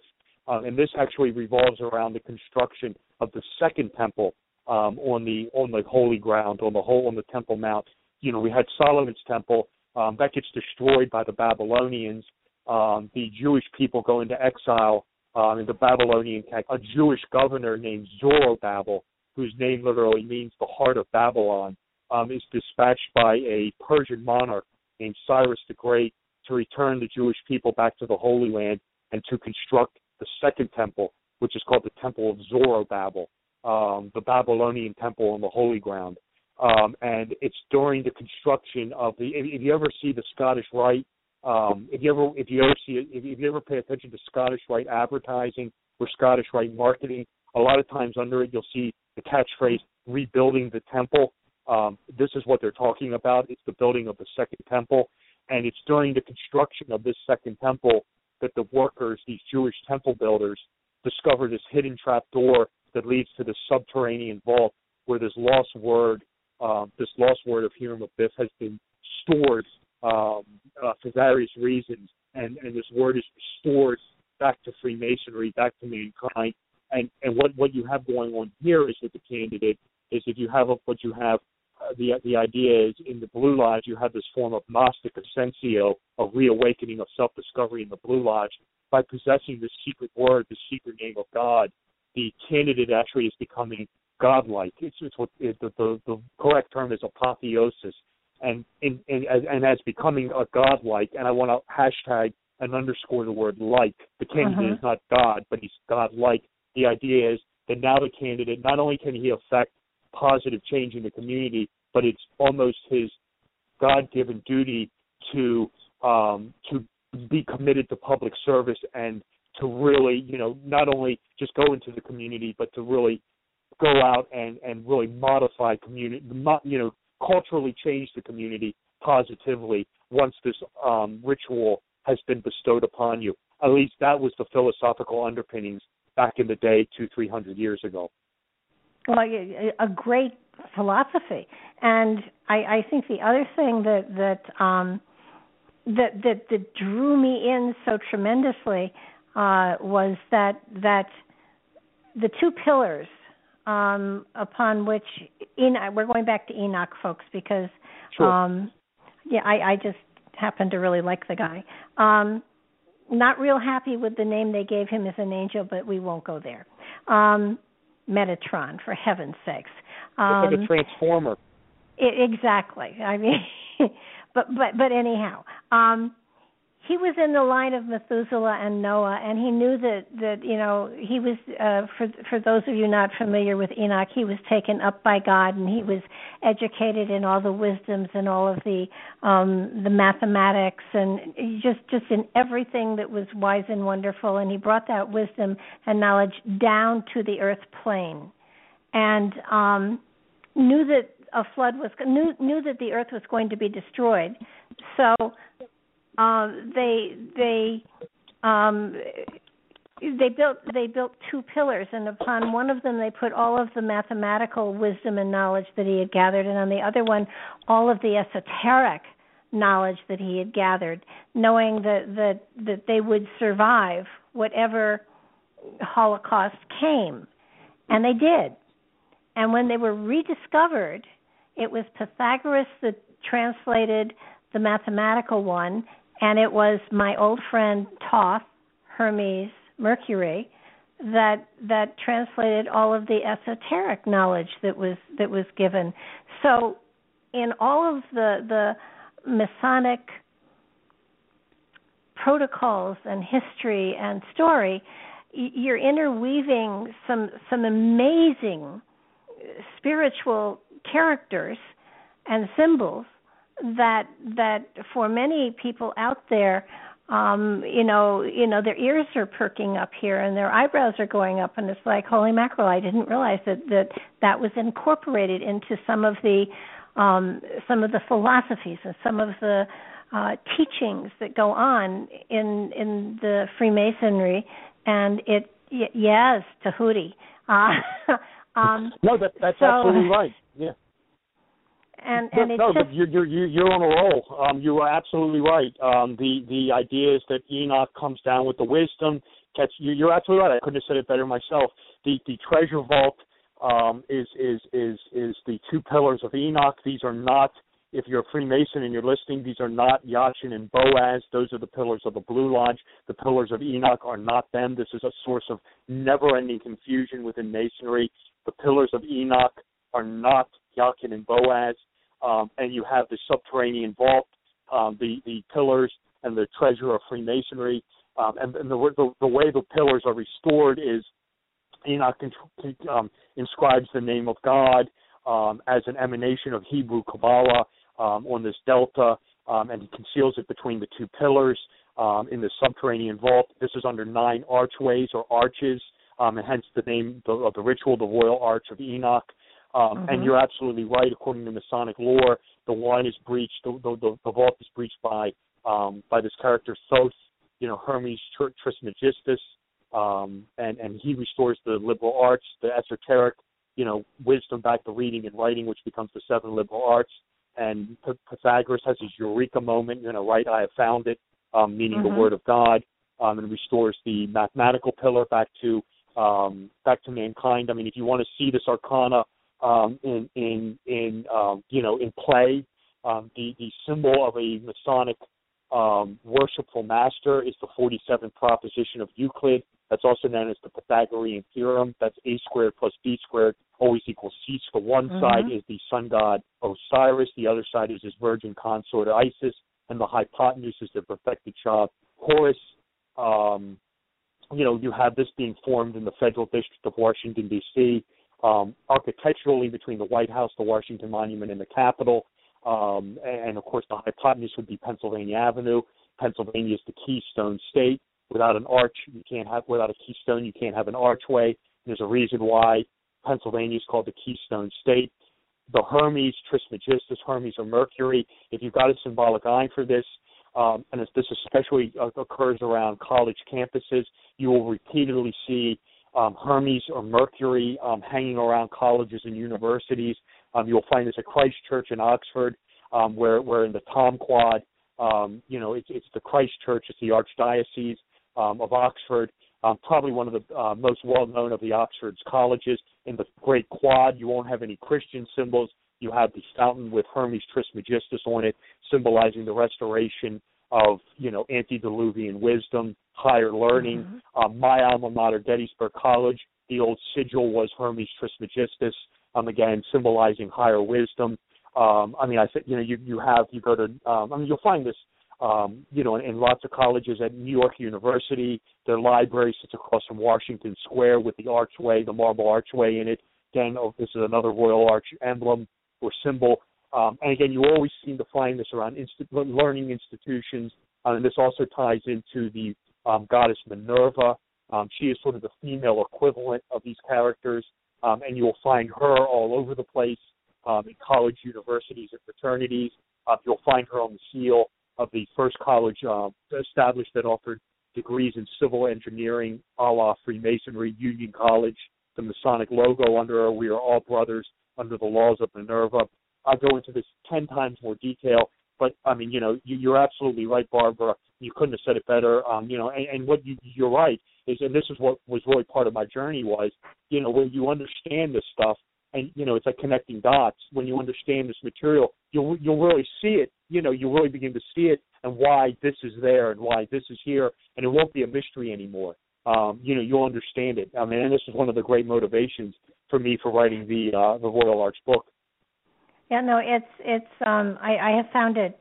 Uh, and this actually revolves around the construction of the second temple um, on the on the holy ground, on the whole on the Temple Mount. You know, we had Solomon's temple um, that gets destroyed by the Babylonians. Um, the Jewish people go into exile um, in the Babylonian. A Jewish governor named Zorobabel, whose name literally means the heart of Babylon, um, is dispatched by a Persian monarch named Cyrus the Great to return the Jewish people back to the Holy Land and to construct the second temple, which is called the Temple of Zorobabel, um, the Babylonian temple on the Holy Ground. Um, and it's during the construction of the. If, if you ever see the Scottish Rite, um, if you ever if you ever see if, if you ever pay attention to Scottish Rite advertising or Scottish Rite marketing, a lot of times under it you'll see the catchphrase "rebuilding the temple." Um, this is what they're talking about. It's the building of the second temple, and it's during the construction of this second temple that the workers, these Jewish temple builders, discover this hidden trap door that leads to the subterranean vault where this lost word, um, this lost word of Hiram Abiff has been stored um, uh, for various reasons, and, and this word is restored back to Freemasonry, back to mankind. And and what what you have going on here is with the candidate is if you have a, what you have uh, the the idea is in the Blue Lodge you have this form of Gnostic ascensio, of reawakening of self-discovery in the Blue Lodge by possessing the secret word, the secret name of God. The candidate actually is becoming godlike. It's, it's what it, the, the the correct term is apotheosis, and in, in as, and as becoming a godlike. And I want to hashtag and underscore the word like. The candidate uh-huh. is not God, but he's godlike. The idea is that now the candidate not only can he affect positive change in the community, but it's almost his God-given duty to um, to be committed to public service and to really, you know, not only just go into the community, but to really go out and and really modify community, you know, culturally change the community positively once this um, ritual has been bestowed upon you. At least that was the philosophical underpinnings back in the day, two, three hundred years ago.
Well, a great philosophy, and I, I think the other thing that that um, that that that drew me in so tremendously uh, was that that the two pillars um, upon which Enoch, we're going back to Enoch, folks, because
sure.
um, yeah, I, I just happen to really like the guy. Um, not real happy with the name they gave him as an angel, but we won't go there. Um, Metatron, for heaven's sakes. Um,
it's a transformer.
It, exactly. I mean, but but but anyhow, um, he was in the line of Methuselah and Noah, and he knew that that you know he was uh, for for those of you not familiar with Enoch, he was taken up by God, and he was educated in all the wisdoms and all of the um, the mathematics and just just in everything that was wise and wonderful, and he brought that wisdom and knowledge down to the earth plane, and um, knew that a flood was knew knew that the earth was going to be destroyed, so um, they they um, they built they built two pillars, and upon one of them they put all of the mathematical wisdom and knowledge that he had gathered, and on the other one all of the esoteric knowledge that he had gathered, knowing that that that they would survive whatever Holocaust came, and they did. And when they were rediscovered, it was Pythagoras that translated the mathematical one, and it was my old friend Thoth, Hermes, Mercury, that that translated all of the esoteric knowledge that was that was given. So, in all of the the Masonic protocols and history and story, you're interweaving some some amazing spiritual characters and symbols that that for many people out there um you know you know their ears are perking up here and their eyebrows are going up and it's like holy mackerel i didn't realize that that that was incorporated into some of the um some of the philosophies and some of the uh teachings that go on in in the freemasonry. And it y- yes tahuti. Uh um
no that that's so, absolutely right. Yeah
and and
no,
just,
you're you're you're on a roll. Um, you are absolutely right. Um, the the idea is that Enoch comes down with the wisdom. Catch you, you're absolutely right. I couldn't have said it better myself. The the treasure vault um, is is is is the two pillars of Enoch. These are not. If you're a Freemason and you're listening, these are not Jachin and Boaz. Those are the pillars of the Blue Lodge. The pillars of Enoch are not them. This is a source of never-ending confusion within Masonry. The pillars of Enoch are not Jachin and Boaz um, and you have the subterranean vault, um, the the pillars, and the treasure of Freemasonry. Um, and, and the, the the way the pillars are restored is Enoch um, inscribes the name of God um, as an emanation of Hebrew Kabbalah um, on this delta, um, and he conceals it between the two pillars um, in the subterranean vault. This is under nine archways or arches, um, and hence the name of the ritual, the Royal Arch of Enoch. Um, mm-hmm. And you're absolutely right. According to Masonic lore, the wine is breached. The, the, the, vault is breached by um, by this character Thoth, you know Hermes Trismegistus, um, and and he restores the liberal arts, the esoteric, you know, wisdom back to reading and writing, which becomes the seven liberal arts. And Pythagoras has his eureka moment, you know, right? I have found it, um, meaning
mm-hmm.
the word of God, um, and restores the mathematical pillar back to um, back to mankind. I mean, if you want to see this arcana um, in in in um, you know in play. Um, the the symbol of a Masonic um, worshipful master is the 47th proposition of Euclid. That's also known as the Pythagorean theorem. That's a squared plus b squared always equals c. So one
mm-hmm.
side is the sun god Osiris, the other side is his virgin consort Isis, and the hypotenuse is the perfected child Horus. Um, you know, you have this being formed in the Federal District of Washington D.C um, architecturally between the White House, the Washington Monument, and the Capitol. Um, and of course, the hypotenuse would be Pennsylvania Avenue. Pennsylvania is the keystone state. Without an arch, you can't have. Without a keystone, you can't have an archway. There's a reason why Pennsylvania is called the Keystone State. The Hermes, Trismegistus, Hermes or Mercury. If you've got a symbolic eye for this, um, and this especially occurs around college campuses. You will repeatedly see um, Hermes or Mercury um, hanging around colleges and universities. Um, you'll find this at Christ Church in Oxford, um, where where in the Tom Quad, um, you know, it's, it's the Christ Church, it's the Archdiocese um, of Oxford, um, probably one of the uh, most well known of the Oxford's colleges. In the Great Quad, you won't have any Christian symbols. You have the fountain with Hermes Trismegistus on it, symbolizing the restoration of you know antediluvian wisdom, higher learning. Mm-hmm. Um, my alma mater, Gettysburg College, the old sigil was Hermes Trismegistus, um, again symbolizing higher wisdom. Um, I mean, I think you know you you have you go to um, I mean you'll find this um, you know in, in lots of colleges at New York University. Their library sits across from Washington Square with the archway, the marble archway in it. Again, oh, this is another Royal Arch emblem or symbol. Um, and again, you always seem to find this around inst- learning institutions, uh, and this also ties into the um, goddess Minerva. Um, she is sort of the female equivalent of these characters, um, and you'll find her all over the place um, in college, universities, and fraternities. Uh, you'll find her on the seal of the first college uh, established that offered degrees in civil engineering, a la Freemasonry, Union College, the Masonic logo under her. We are all brothers under the laws of Minerva. I'll go into this ten times more detail, but I mean, you know, you, you're absolutely right, Barbara. You couldn't have said it better. Um, you know, and, and what you, you're right is, and this is what was really part of my journey was, you know, when you understand this stuff, and you know, it's like connecting dots. When you understand this material, you'll you'll really see it. You know, you'll really begin to see it and why this is there and why this is here, and it won't be a mystery anymore. Um, you know, you'll understand it. I mean, and this is one of the great motivations for me for writing the uh, the Royal Arch book.
Yeah, no, it's it's um I, I have found it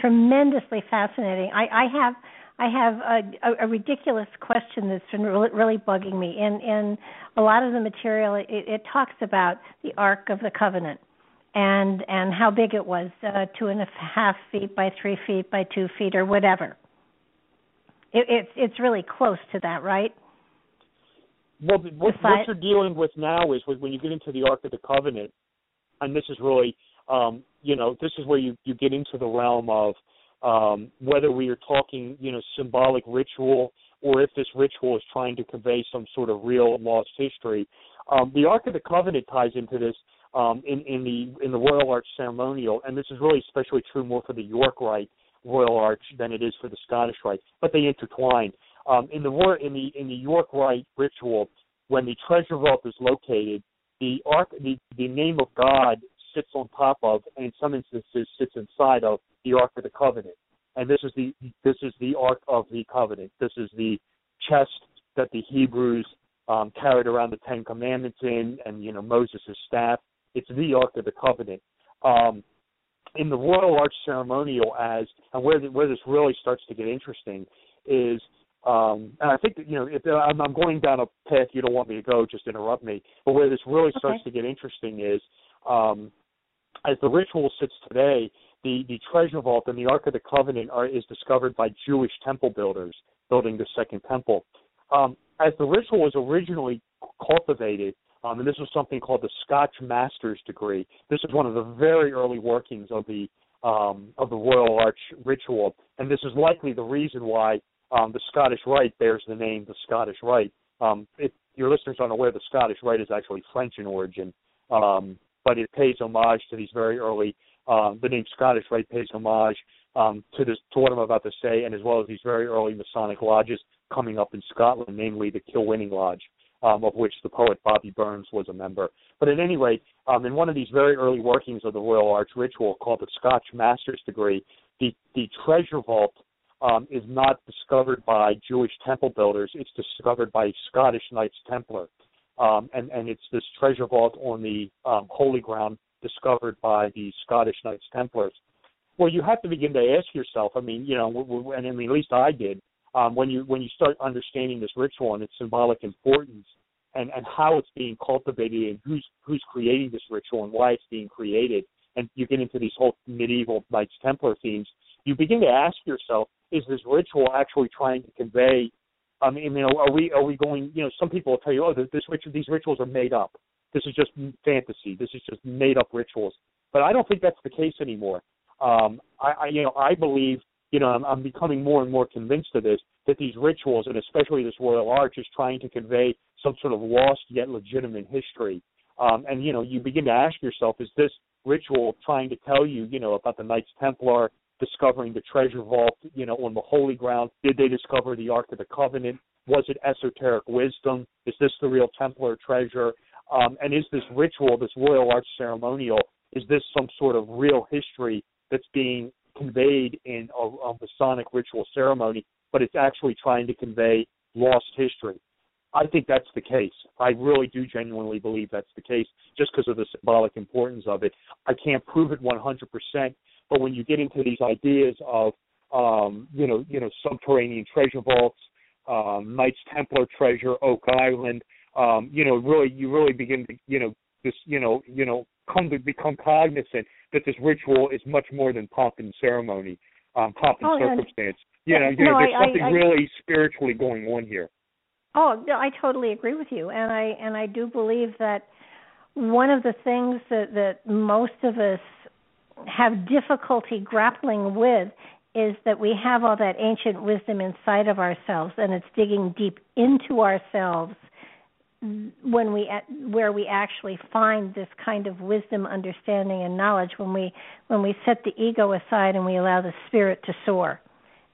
tremendously fascinating. I, I have I have a, a, a ridiculous question that's been really, really bugging me. In in a lot of the material, it, it talks about the Ark of the Covenant and and how big it was, uh, two and a half feet by three feet by two feet or whatever. It, it's it's really close to that, right?
Well, what, what you're dealing with now is when you get into the Ark of the Covenant, and this is really, um, you know, this is where you you get into the realm of um, whether we are talking, you know, symbolic ritual or if this ritual is trying to convey some sort of real lost history. Um, the Ark of the Covenant ties into this um, in, in the in the Royal Arch ceremonial, and this is really especially true more for the York Rite Royal Arch than it is for the Scottish Rite, but they intertwine. Um, in the in the in the York Rite ritual, when the treasure vault is located, the ark the, the name of God sits on top of, and in some instances sits inside of the Ark of the Covenant. And this is the this is the Ark of the Covenant. This is the chest that the Hebrews um, carried around the Ten Commandments in, and you know Moses' staff. It's the Ark of the Covenant. Um, in the Royal Arch ceremonial, as and where the, where this really starts to get interesting is um, and I think that, you know, if I'm, I'm going down a path you don't want me to go, just interrupt me. But where this really starts
okay.
to get interesting is, um, as the ritual sits today, the, the treasure vault and the Ark of the Covenant are, is discovered by Jewish temple builders building the second temple. Um, as the ritual was originally cultivated, um, and this was something called the Scotch Master's degree. This is one of the very early workings of the um, of the Royal Arch ritual, and this is likely the reason why um, the Scottish Rite bears the name the Scottish Rite. Um, if your listeners aren't aware, the Scottish Rite is actually French in origin, um, but it pays homage to these very early. Um, the name Scottish Rite pays homage um, to this to what I'm about to say, and as well as these very early Masonic lodges coming up in Scotland, namely the Kilwinning Lodge, um, of which the poet Bobby Burns was a member. But at any rate, um, in one of these very early workings of the Royal Arch ritual called the Scotch Master's Degree, the the treasure vault um, is not discovered by Jewish temple builders. It's discovered by Scottish Knights Templar, um, and and it's this treasure vault on the um, holy ground discovered by the Scottish Knights Templars. Well, you have to begin to ask yourself. I mean, you know, and I mean, at least I did. Um, when you when you start understanding this ritual and its symbolic importance, and and how it's being cultivated, and who's who's creating this ritual, and why it's being created, and you get into these whole medieval Knights Templar themes, you begin to ask yourself, is this ritual actually trying to convey? I mean, you know, are we are we going? You know, some people will tell you, oh, this ritual, these rituals are made up. This is just fantasy. This is just made up rituals. But I don't think that's the case anymore. Um, I, I, you know, I believe you know, I'm, I'm becoming more and more convinced of this that these rituals, and especially this royal arch, is trying to convey some sort of lost yet legitimate history. Um, and you know, you begin to ask yourself, is this ritual trying to tell you, you know, about the Knights Templar discovering the treasure vault, you know, on the holy ground? Did they discover the Ark of the Covenant? Was it esoteric wisdom? Is this the real Templar treasure? Um, and is this ritual, this royal arch ceremonial, is this some sort of real history that's being conveyed in a, a Masonic ritual ceremony, but it's actually trying to convey lost history? I think that's the case. I really do genuinely believe that's the case, just because of the symbolic importance of it. I can't prove it 100%, but when you get into these ideas of, um, you know, you know, subterranean treasure vaults, um, Knights Templar treasure, Oak Island, um, you know, really, you really begin to, you know, this, you know, you know, come to become cognizant that this ritual is much more than pomp and ceremony, um, pomp and
oh,
circumstance. Yeah. You know, you
no,
know, there's
I,
something
I, I,
really spiritually going on here.
Oh, no, I totally agree with you, and I and I do believe that one of the things that that most of us have difficulty grappling with is that we have all that ancient wisdom inside of ourselves, and it's digging deep into ourselves when we where we actually find this kind of wisdom, understanding, and knowledge when we when we set the ego aside and we allow the spirit to soar.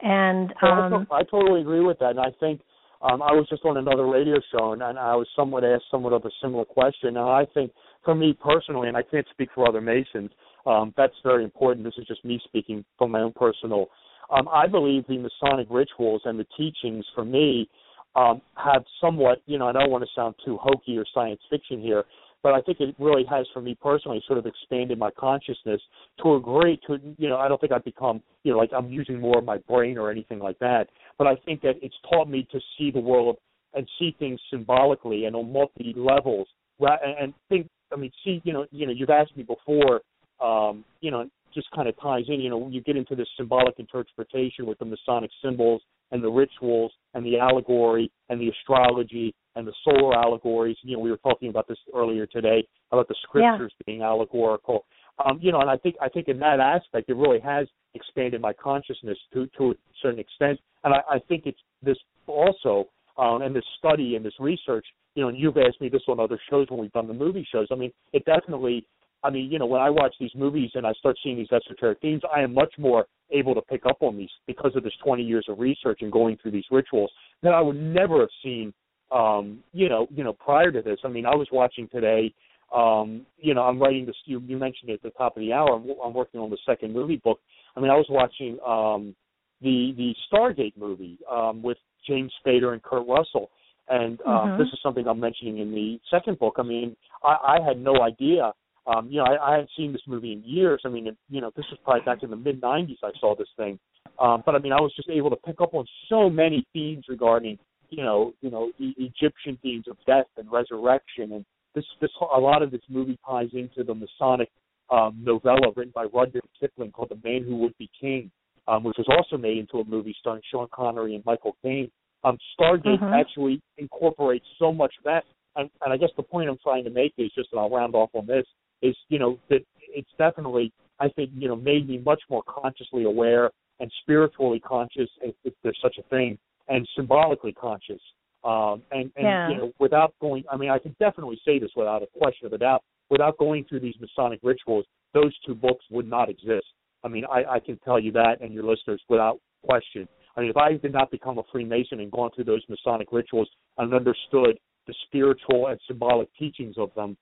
And um,
I totally agree with that, and I think um, I was just on another radio show, and, and I was somewhat asked somewhat of a similar question. And I think, for me personally, and I can't speak for other Masons, um, that's very important. This is just me speaking from my own personal. Um, I believe the Masonic rituals and the teachings, for me, um, have somewhat, you know, I don't want to sound too hokey or science fiction here, but I think it really has for me personally sort of expanded my consciousness to a great to you know I don't think I've become you know like I'm using more of my brain or anything like that but I think that it's taught me to see the world and see things symbolically and on multi levels and think I mean see you know you know you've asked me before um you know just kind of ties in you know when you get into this symbolic interpretation with the Masonic symbols and the rituals and the allegory and the astrology and the solar allegories. You know, we were talking about this earlier today about the scriptures yeah. being allegorical. Um, you know, and I think I think in that aspect it really has expanded my consciousness to to a certain extent. And I, I think it's this also um, and this study and this research. You know, and you've asked me this on other shows when we've done the movie shows. I mean, it definitely I mean, you know, when I watch these movies and I start seeing these esoteric themes, I am much more able to pick up on these because of this 20 years of research and going through these rituals that I would never have seen, um, you know, you know, prior to this. I mean, I was watching today. Um, you know, I'm writing this. You, you mentioned it at the top of the hour. I'm, I'm working on the second movie book. I mean, I was watching um, the the Stargate movie um, with James Spader and Kurt Russell, and uh, mm-hmm. this is something I'm mentioning in the second book. I mean, I, I had no idea um, you know, I, I hadn't seen this movie in years. I mean, it, you know, this was probably back in the mid '90s. I saw this thing, um, but I mean, I was just able to pick up on so many themes regarding, you know, you know, e- Egyptian themes of death and resurrection, and this, this, a lot of this movie ties into the Masonic um, novella written by Rudyard Kipling called The Man Who Would Be King, um, which was also made into a movie starring Sean Connery and Michael Caine. Um, Stargate
mm-hmm.
actually incorporates so much of that, and, and I guess the point I'm trying to make is just, and I'll round off on this, is you know that it's definitely I think you know made me much more consciously aware and spiritually conscious if, if there's such a thing and symbolically conscious. Um and and
yeah.
you know without going I mean I can definitely say this without a question of a doubt without going through these Masonic rituals those two books would not exist. I mean I I can tell you that and your listeners without question. I mean if I did not become a Freemason and gone through those Masonic rituals and understood the spiritual and symbolic teachings of them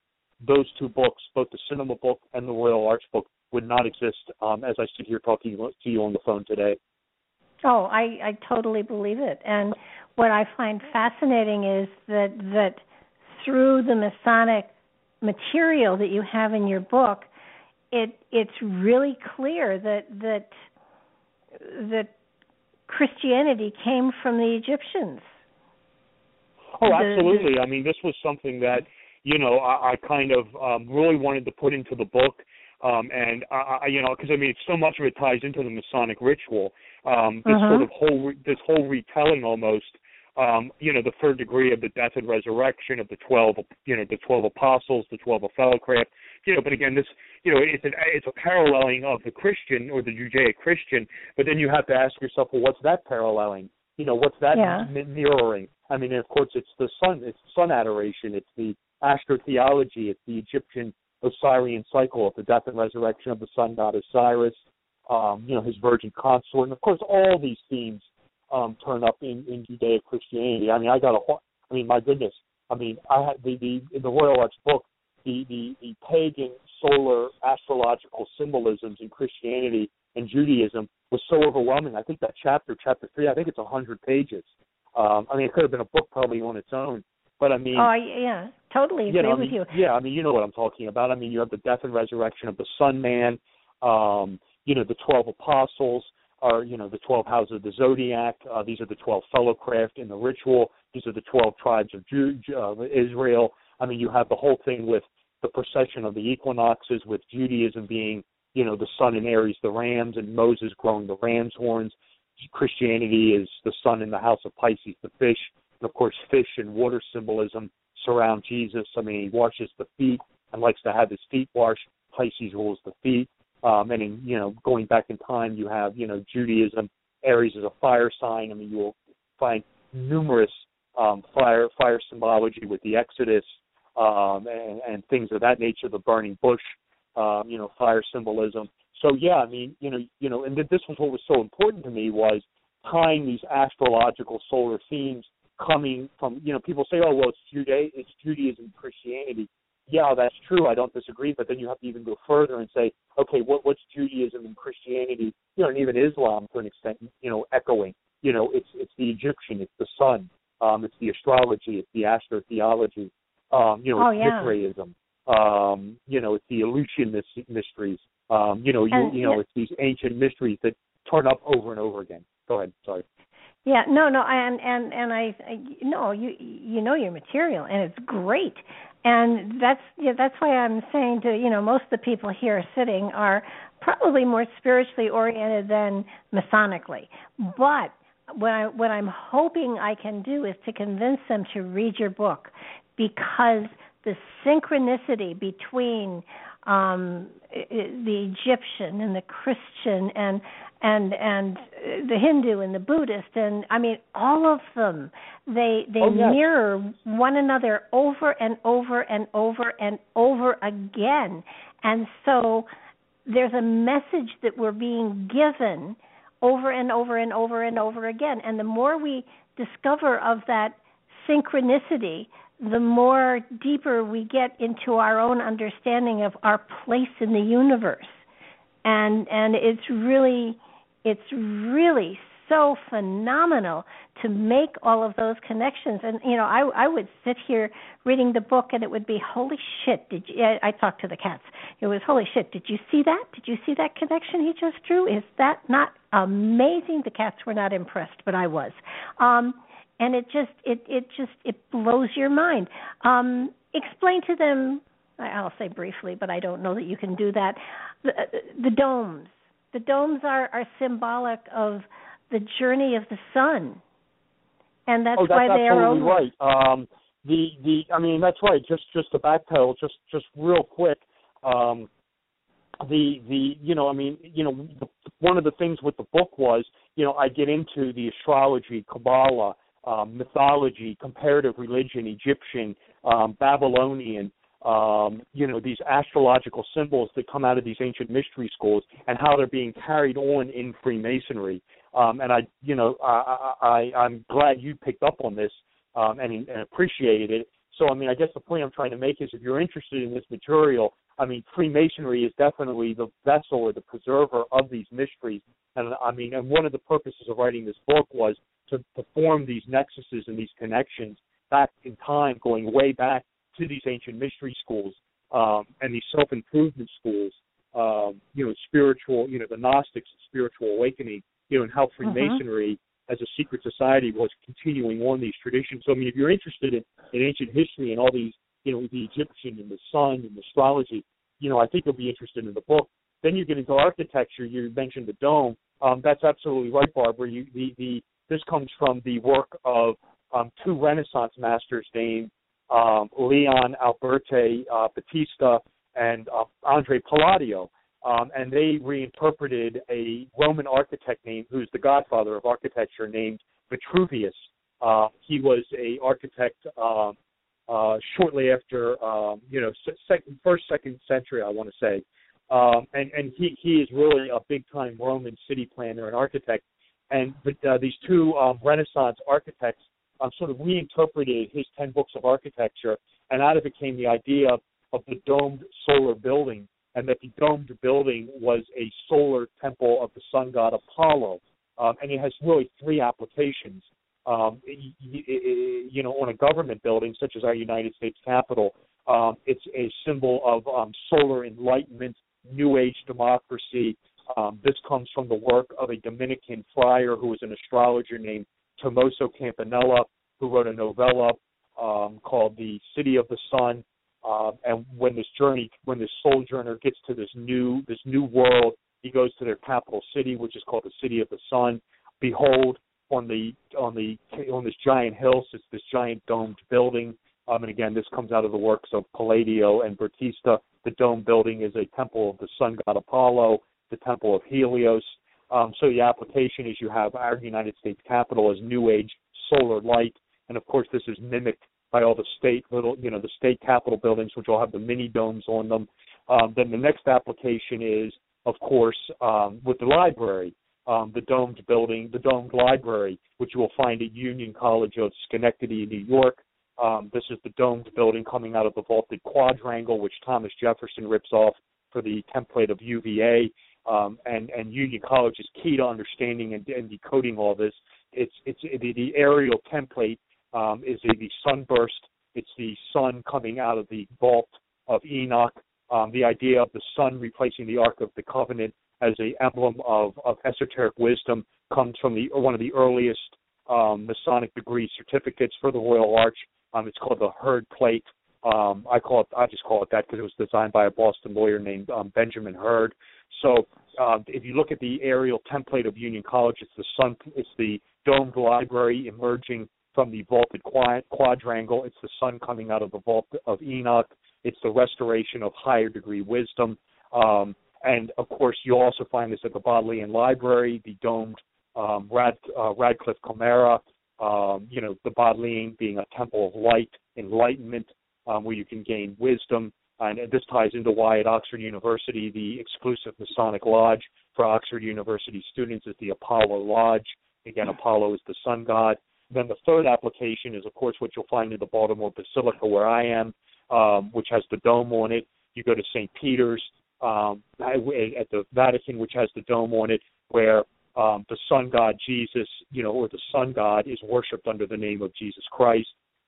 those two books, both the cinema book and the Royal Arch book, would not exist um, as I sit here talking to you on the phone today.
Oh, I, I totally believe it. And what I find fascinating is that that through the Masonic material that you have in your book, it it's really clear that that that Christianity came from the Egyptians.
Oh, absolutely. I mean, this was something that you know, I, I kind of um, really wanted to put into the book. Um, and I, I, you know, because I mean, so much of it ties into the Masonic ritual. Um, this
uh-huh.
sort of whole, re- this whole retelling almost um, you know, the third degree of the death and resurrection of the twelve, you know, the twelve apostles, the twelve of fellowcraft, you know. But again, this, you know, it's an it's a paralleling of the Christian or the Judaic Christian. But then you have to ask yourself, well, what's that paralleling? You know, what's that
yeah.
mirroring? I mean, of course, it's the sun, it's sun adoration, it's the astrotheology, it's the Egyptian Osirian cycle of the death and resurrection of the sun god Osiris, um, you know, his virgin consort, and of course, all these themes um, turn up in, in Judaic Christianity. I mean, I got a, I mean, my goodness. I mean, I had the the in the Royal Arch book, the the the pagan solar astrological symbolisms in Christianity and Judaism was so overwhelming. I think that chapter, chapter three, I think it's a hundred pages. Um, I mean, it could have been a book probably on its own. But I mean,
oh yeah, totally agree
you know,
with
I mean,
you.
Yeah, I mean, you know what I'm talking about. I mean, you have the death and resurrection of the Sun Man. Um, you know, the twelve apostles are you know the 12 houses of the zodiac. Uh, these are the 12 fellowcraft in the ritual. These are the 12 tribes of Jew, uh, Israel. I mean, you have the whole thing with the precession of the equinoxes, with Judaism being you know the sun in Aries, the rams, and Moses growing the ram's horns. Christianity is the sun in the house of Pisces, the fish, and of course, fish and water symbolism surround Jesus. I mean, he washes the feet and likes to have his feet washed. Pisces rules the feet. Um, and in, you know, going back in time, you have you know Judaism. Aries is a fire sign. I mean, you will find numerous um, fire fire symbology with the Exodus um, and, and things of that nature. The burning bush, um, you know, fire symbolism. So yeah, I mean, you know, you know, and this was what was so important to me was tying these astrological solar themes coming from you know people say oh well it's Juda it's Judaism Christianity yeah, that's true. I don't disagree. But then you have to even go further and say, okay, what what's Judaism and Christianity, you know, and even Islam to an extent, you know, echoing. You know, it's it's the Egyptian, it's the sun, um, it's the astrology, it's the astrotheology, um, you know,
oh,
it's
yeah.
Mithraism, um, you know, it's the Eleusinian mysteries, um, you know, you
And-
you know,
yeah.
it's these ancient mysteries that turn up over and over again. Go ahead, sorry.
Yeah, no, no, and and and I, I no, you you know your material, and it's great, and that's yeah, that's why I'm saying to you know most of the people here sitting are probably more spiritually oriented than Masonically, but what I what I'm hoping I can do is to convince them to read your book because the synchronicity between um the Egyptian and the Christian and and and the Hindu and the Buddhist and I mean all of them they they
Oh, yes.
mirror one another over and over and over and over again. And so there's a message that we're being given over and over and over and over again. And the more we discover of that synchronicity the more deeper we get into our own understanding of our place in the universe. And and it's really it's really so phenomenal to make all of those connections. And you know i i would sit here reading the book and it would be holy shit did you i, talked to the cats. It was holy shit did you see that? Did you see that connection he just drew? Is that not amazing? The cats were not impressed but i was. Um and it just it it just it blows your mind. Um explain to them I'll say briefly, but I don't know that you can do that. The, the domes. The domes are, are symbolic of the journey of the sun, and that's
oh, that's
why they are
absolutely
over.
right. Um, the the I mean that's right. Just just to backpedal, just just real quick. Um, the the you know I mean you know the, one of the things with the book was you know I get into the astrology, Kabbalah, um, mythology, comparative religion, Egyptian, um, Babylonian, um, you know, these astrological symbols that come out of these ancient mystery schools and how they're being carried on in Freemasonry. Um, and I, you know, I, I, I'm glad you picked up on this um, and, and appreciated it. So, I mean, I guess the point I'm trying to make is if you're interested in this material, I mean, Freemasonry is definitely the vessel or the preserver of these mysteries. And I mean, and one of the purposes of writing this book was to, to form these nexuses and these connections back in time, going way back to these ancient mystery schools um, and these self improvement schools. Um, you know, spiritual, you know, the Gnostics, spiritual awakening, you know, and how Freemasonry as a secret society was continuing on these traditions. So, I mean, if you're interested in, in ancient history and all these, you know, the Egyptian and the sun and astrology, you know, I think you'll be interested in the book. Then you get into architecture. You mentioned the dome. Um, that's absolutely right, Barbara. You, the, the, this comes from the work of um, two Renaissance masters named um, Leon Alberti uh, Battista and uh, Andre Palladio. Um, and they reinterpreted a Roman architect named, who's the godfather of architecture, named Vitruvius. Uh, he was a architect uh, uh, shortly after, um, you know, second, first, second century, I want to say. Um, and and he he is really a big time Roman city planner and architect. And but uh, these two um, Renaissance architects um, sort of reinterpreted his ten books of architecture, and out of it came the idea of the domed solar building, and that the domed building was a solar temple of the sun god Apollo. Um, and it has really three applications. Um, you know, on a government building such as our United States Capitol, um, it's a symbol of um, solar enlightenment, New Age democracy. Um, this comes from the work of a Dominican friar who was an astrologer named Tommaso Campanella, who wrote a novella um, called "The City of the Sun." Uh, and when this journey, when this sojourner gets to this new this new world, he goes to their capital city, which is called the City of the Sun. Behold, on the on the on this giant hill sits this giant domed building. Um, and again, this comes out of the works of Palladio and Battista. The dome building is a temple of the sun god Apollo, the temple of Helios. Um, so the application is you have our United States Capitol as New Age solar light, and of course this is mimicked by all the state little, you know, the state capitol buildings, which all have the mini domes on them. Um, then the next application is, of course, um, with the library, um, the domed building, the domed library, which you will find at Union College of Schenectady, New York. Um, this is the domed building coming out of the vaulted quadrangle, which Thomas Jefferson rips off for the template of UVA. Um, and, and Union College is key to understanding and, and decoding all this. It's, it's the, the aerial template um, is the, the sunburst. It's the sun coming out of the vault of Enoch. Um, the idea of the sun replacing the Ark of the Covenant as a emblem of, of esoteric wisdom comes from the one of the earliest um, Masonic degree certificates for the Royal Arch. Um, it's called the Hurd Plate. Um, I call it. I just call it that because it was designed by a Boston lawyer named um, Benjamin Hurd. So uh, if you look at the aerial template of Union College, it's the sun. It's the domed library emerging from the vaulted quadrangle. It's the sun coming out of the vault of Enoch. It's the restoration of higher degree wisdom. Um, and of course, you'll also find this at the Bodleian Library, the domed um, Rad, uh, Radcliffe Camera, um, you know, the Bodleian being a temple of light, enlightenment, um, where you can gain wisdom. And this ties into why at Oxford University, the exclusive Masonic Lodge for Oxford University students is the Apollo Lodge. Again, Apollo is the sun god. Then the third application is, of course, what you'll find in the Baltimore Basilica, where I am, um, which has the dome on it. You go to St. Peter's um, at the Vatican, which has the dome on it, where um, the sun god Jesus, you know, or the sun god is worshipped under the name of Jesus Christ.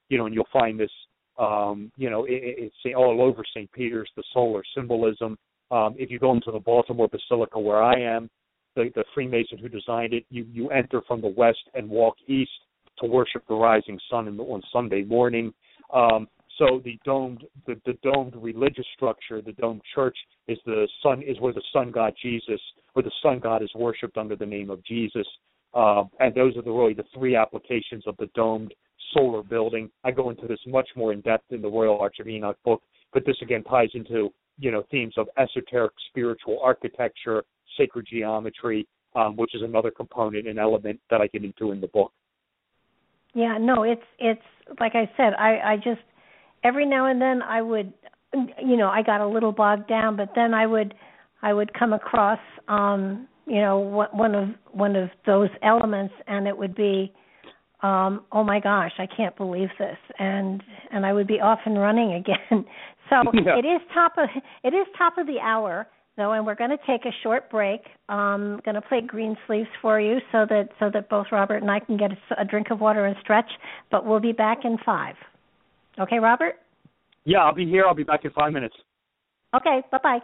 You know, and you'll find this, um, you know, it, it's all over St. Peter's, the solar symbolism. Um, if you go into the Baltimore Basilica, where I am, the, the Freemason who designed it, you you enter from the west and walk east to worship the rising sun the, on Sunday morning. Um, so the domed the, the domed religious structure, the domed church is the sun is where the sun god Jesus, where the sun god is worshipped under the name of Jesus. Uh, and those are the really the three applications of the domed solar building. I go into this much more in depth in the Royal Arch of Enoch book, but this again ties into you know themes of esoteric spiritual architecture, sacred geometry, um, which is another component and element that I get into in the book.
Yeah, no, it's it's like I said, I I just every now and then I would you know, I got a little bogged down, but then I would I would come across um, you know, one of one of those elements and it would be um, oh my gosh, I can't believe this and and I would be off and running again. so yeah. it is top of it is top of the hour though, and we're going to take a short break. Um, going to play Green Sleeves for you so that so that both Robert and I can get a, a drink of water and stretch. But we'll be back in five. Okay, Robert.
Yeah, I'll be here. I'll be back in five minutes.
Okay. Bye bye.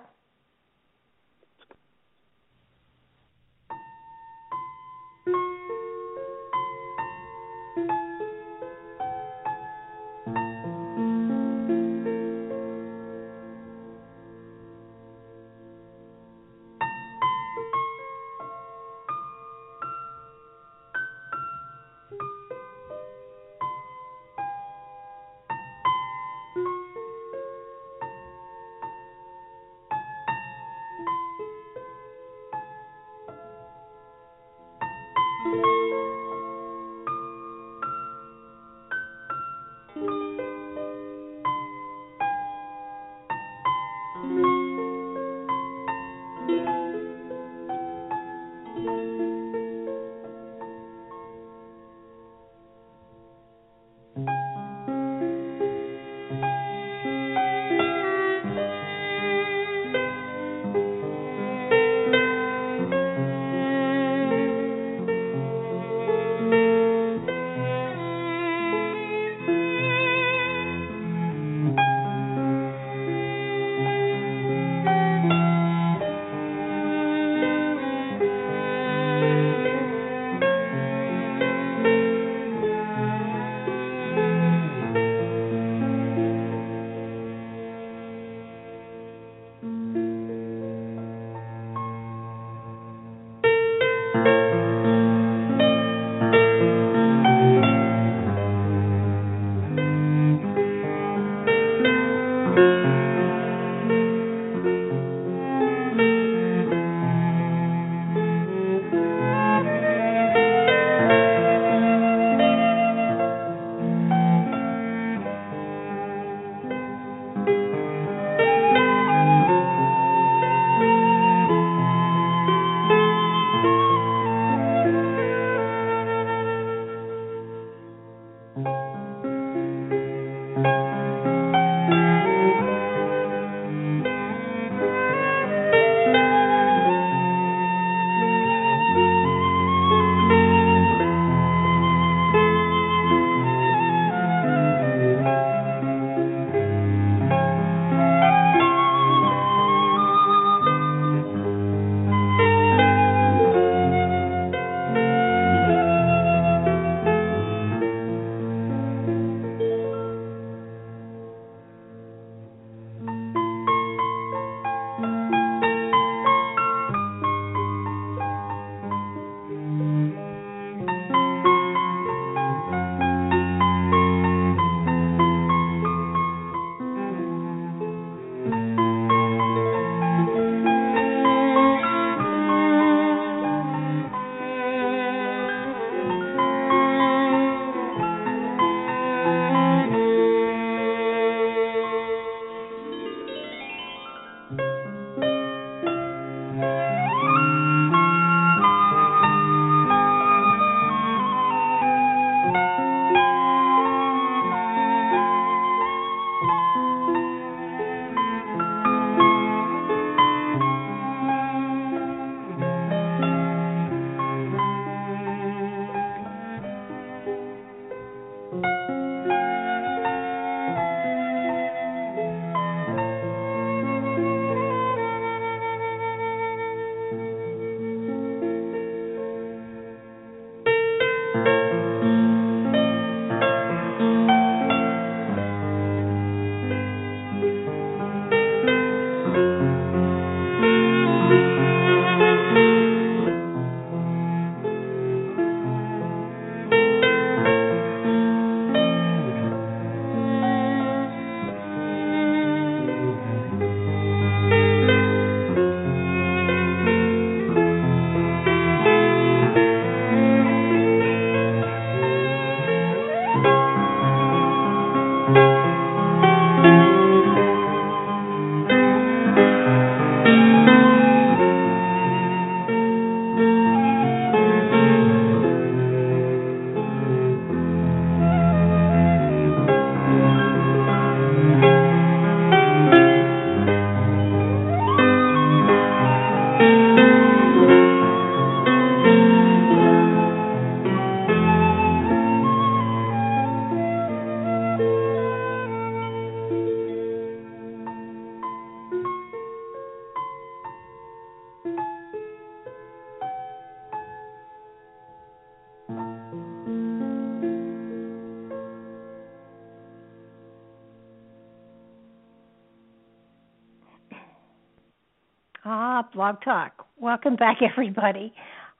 Blog Talk. Welcome back, everybody.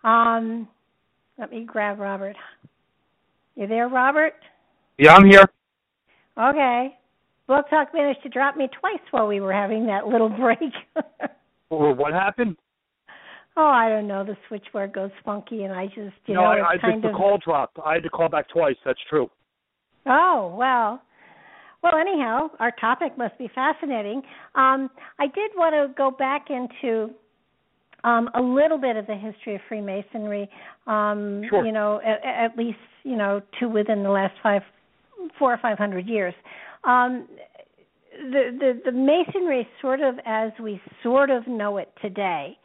Um, let me grab Robert. You there, Robert?
Yeah, I'm here.
Okay. Blog Talk managed to drop me twice while we were having that little break.
well, what happened?
Oh, I don't know. The switchboard goes funky, and I just, you
no,
know,
I, I
kind
the
of.
call dropped. I had to call back twice. That's true.
Oh well. Well, anyhow, our topic must be fascinating. Um, I did want to go back into um, a little bit of the history of Freemasonry. Um,
Sure.
You know, at, at least you know to within the last five, four or five hundred years. Um, the, the the Masonry, sort of as we sort of know it today,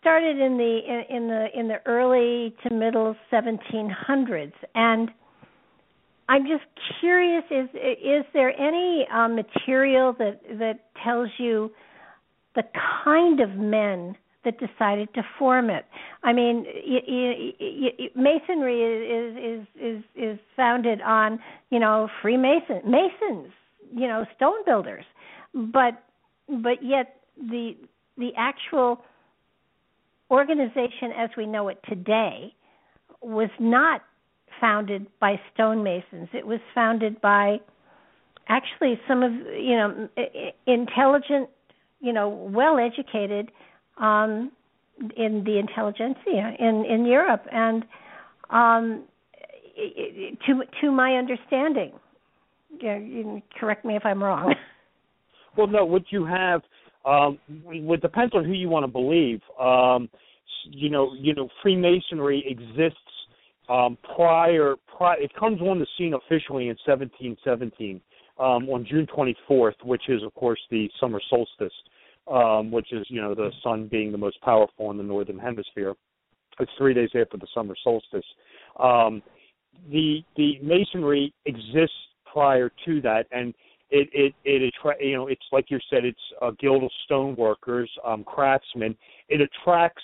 started in the in, in the in the early to middle 1700s, and I'm just curious: is is there any uh, material that that tells you the kind of men that decided to form it? I mean, y- y- y- masonry is is is is founded on you know Freemason masons, you know stone builders, but but yet the the actual organization as we know it today was not founded by stonemasons. It was founded by actually some of you know intelligent, you know, well educated um, in the intelligentsia in in Europe, and um, to to my understanding, yeah, you correct me if I'm wrong.
Well, no, what you have, um, it depends on who you want to believe. Um, you know, you know, Freemasonry exists um, prior, prior. It comes on the scene officially in 1717 um, on June 24th, which is, of course, the summer solstice, um, which is, you know, the sun being the most powerful in the northern hemisphere. It's three days after the summer solstice. Um, the the masonry exists prior to that, and it it it attra- you know it's like you said it's a guild of stoneworkers, um, craftsmen. It attracts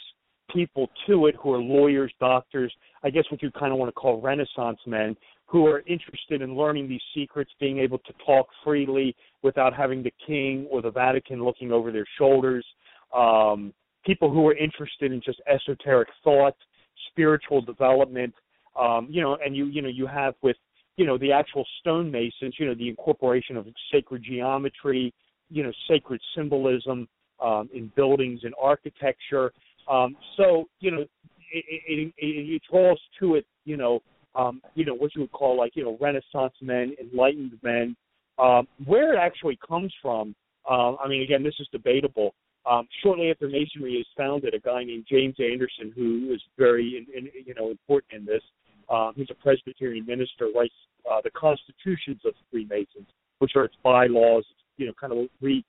people to it who are lawyers, doctors, I guess what you kind of want to call Renaissance men who are interested in learning these secrets, being able to talk freely without having the king or the Vatican looking over their shoulders. Um, people who are interested in just esoteric thought, spiritual development. Um, you know, and you you know you have with you know the actual stonemasons, you know the incorporation of sacred geometry, you know sacred symbolism um, in buildings and architecture. Um, so you know it, it, it, it draws to it, you know, um, you know what you would call like you know Renaissance men, enlightened men. Um, where it actually comes from, uh, I mean, again, this is debatable. Um, shortly after Masonry is founded, a guy named James Anderson, who is very, in, in, you know, important in this, um, he's a Presbyterian minister, writes uh, the constitutions of Freemasons, which are its bylaws. You know, kind of re,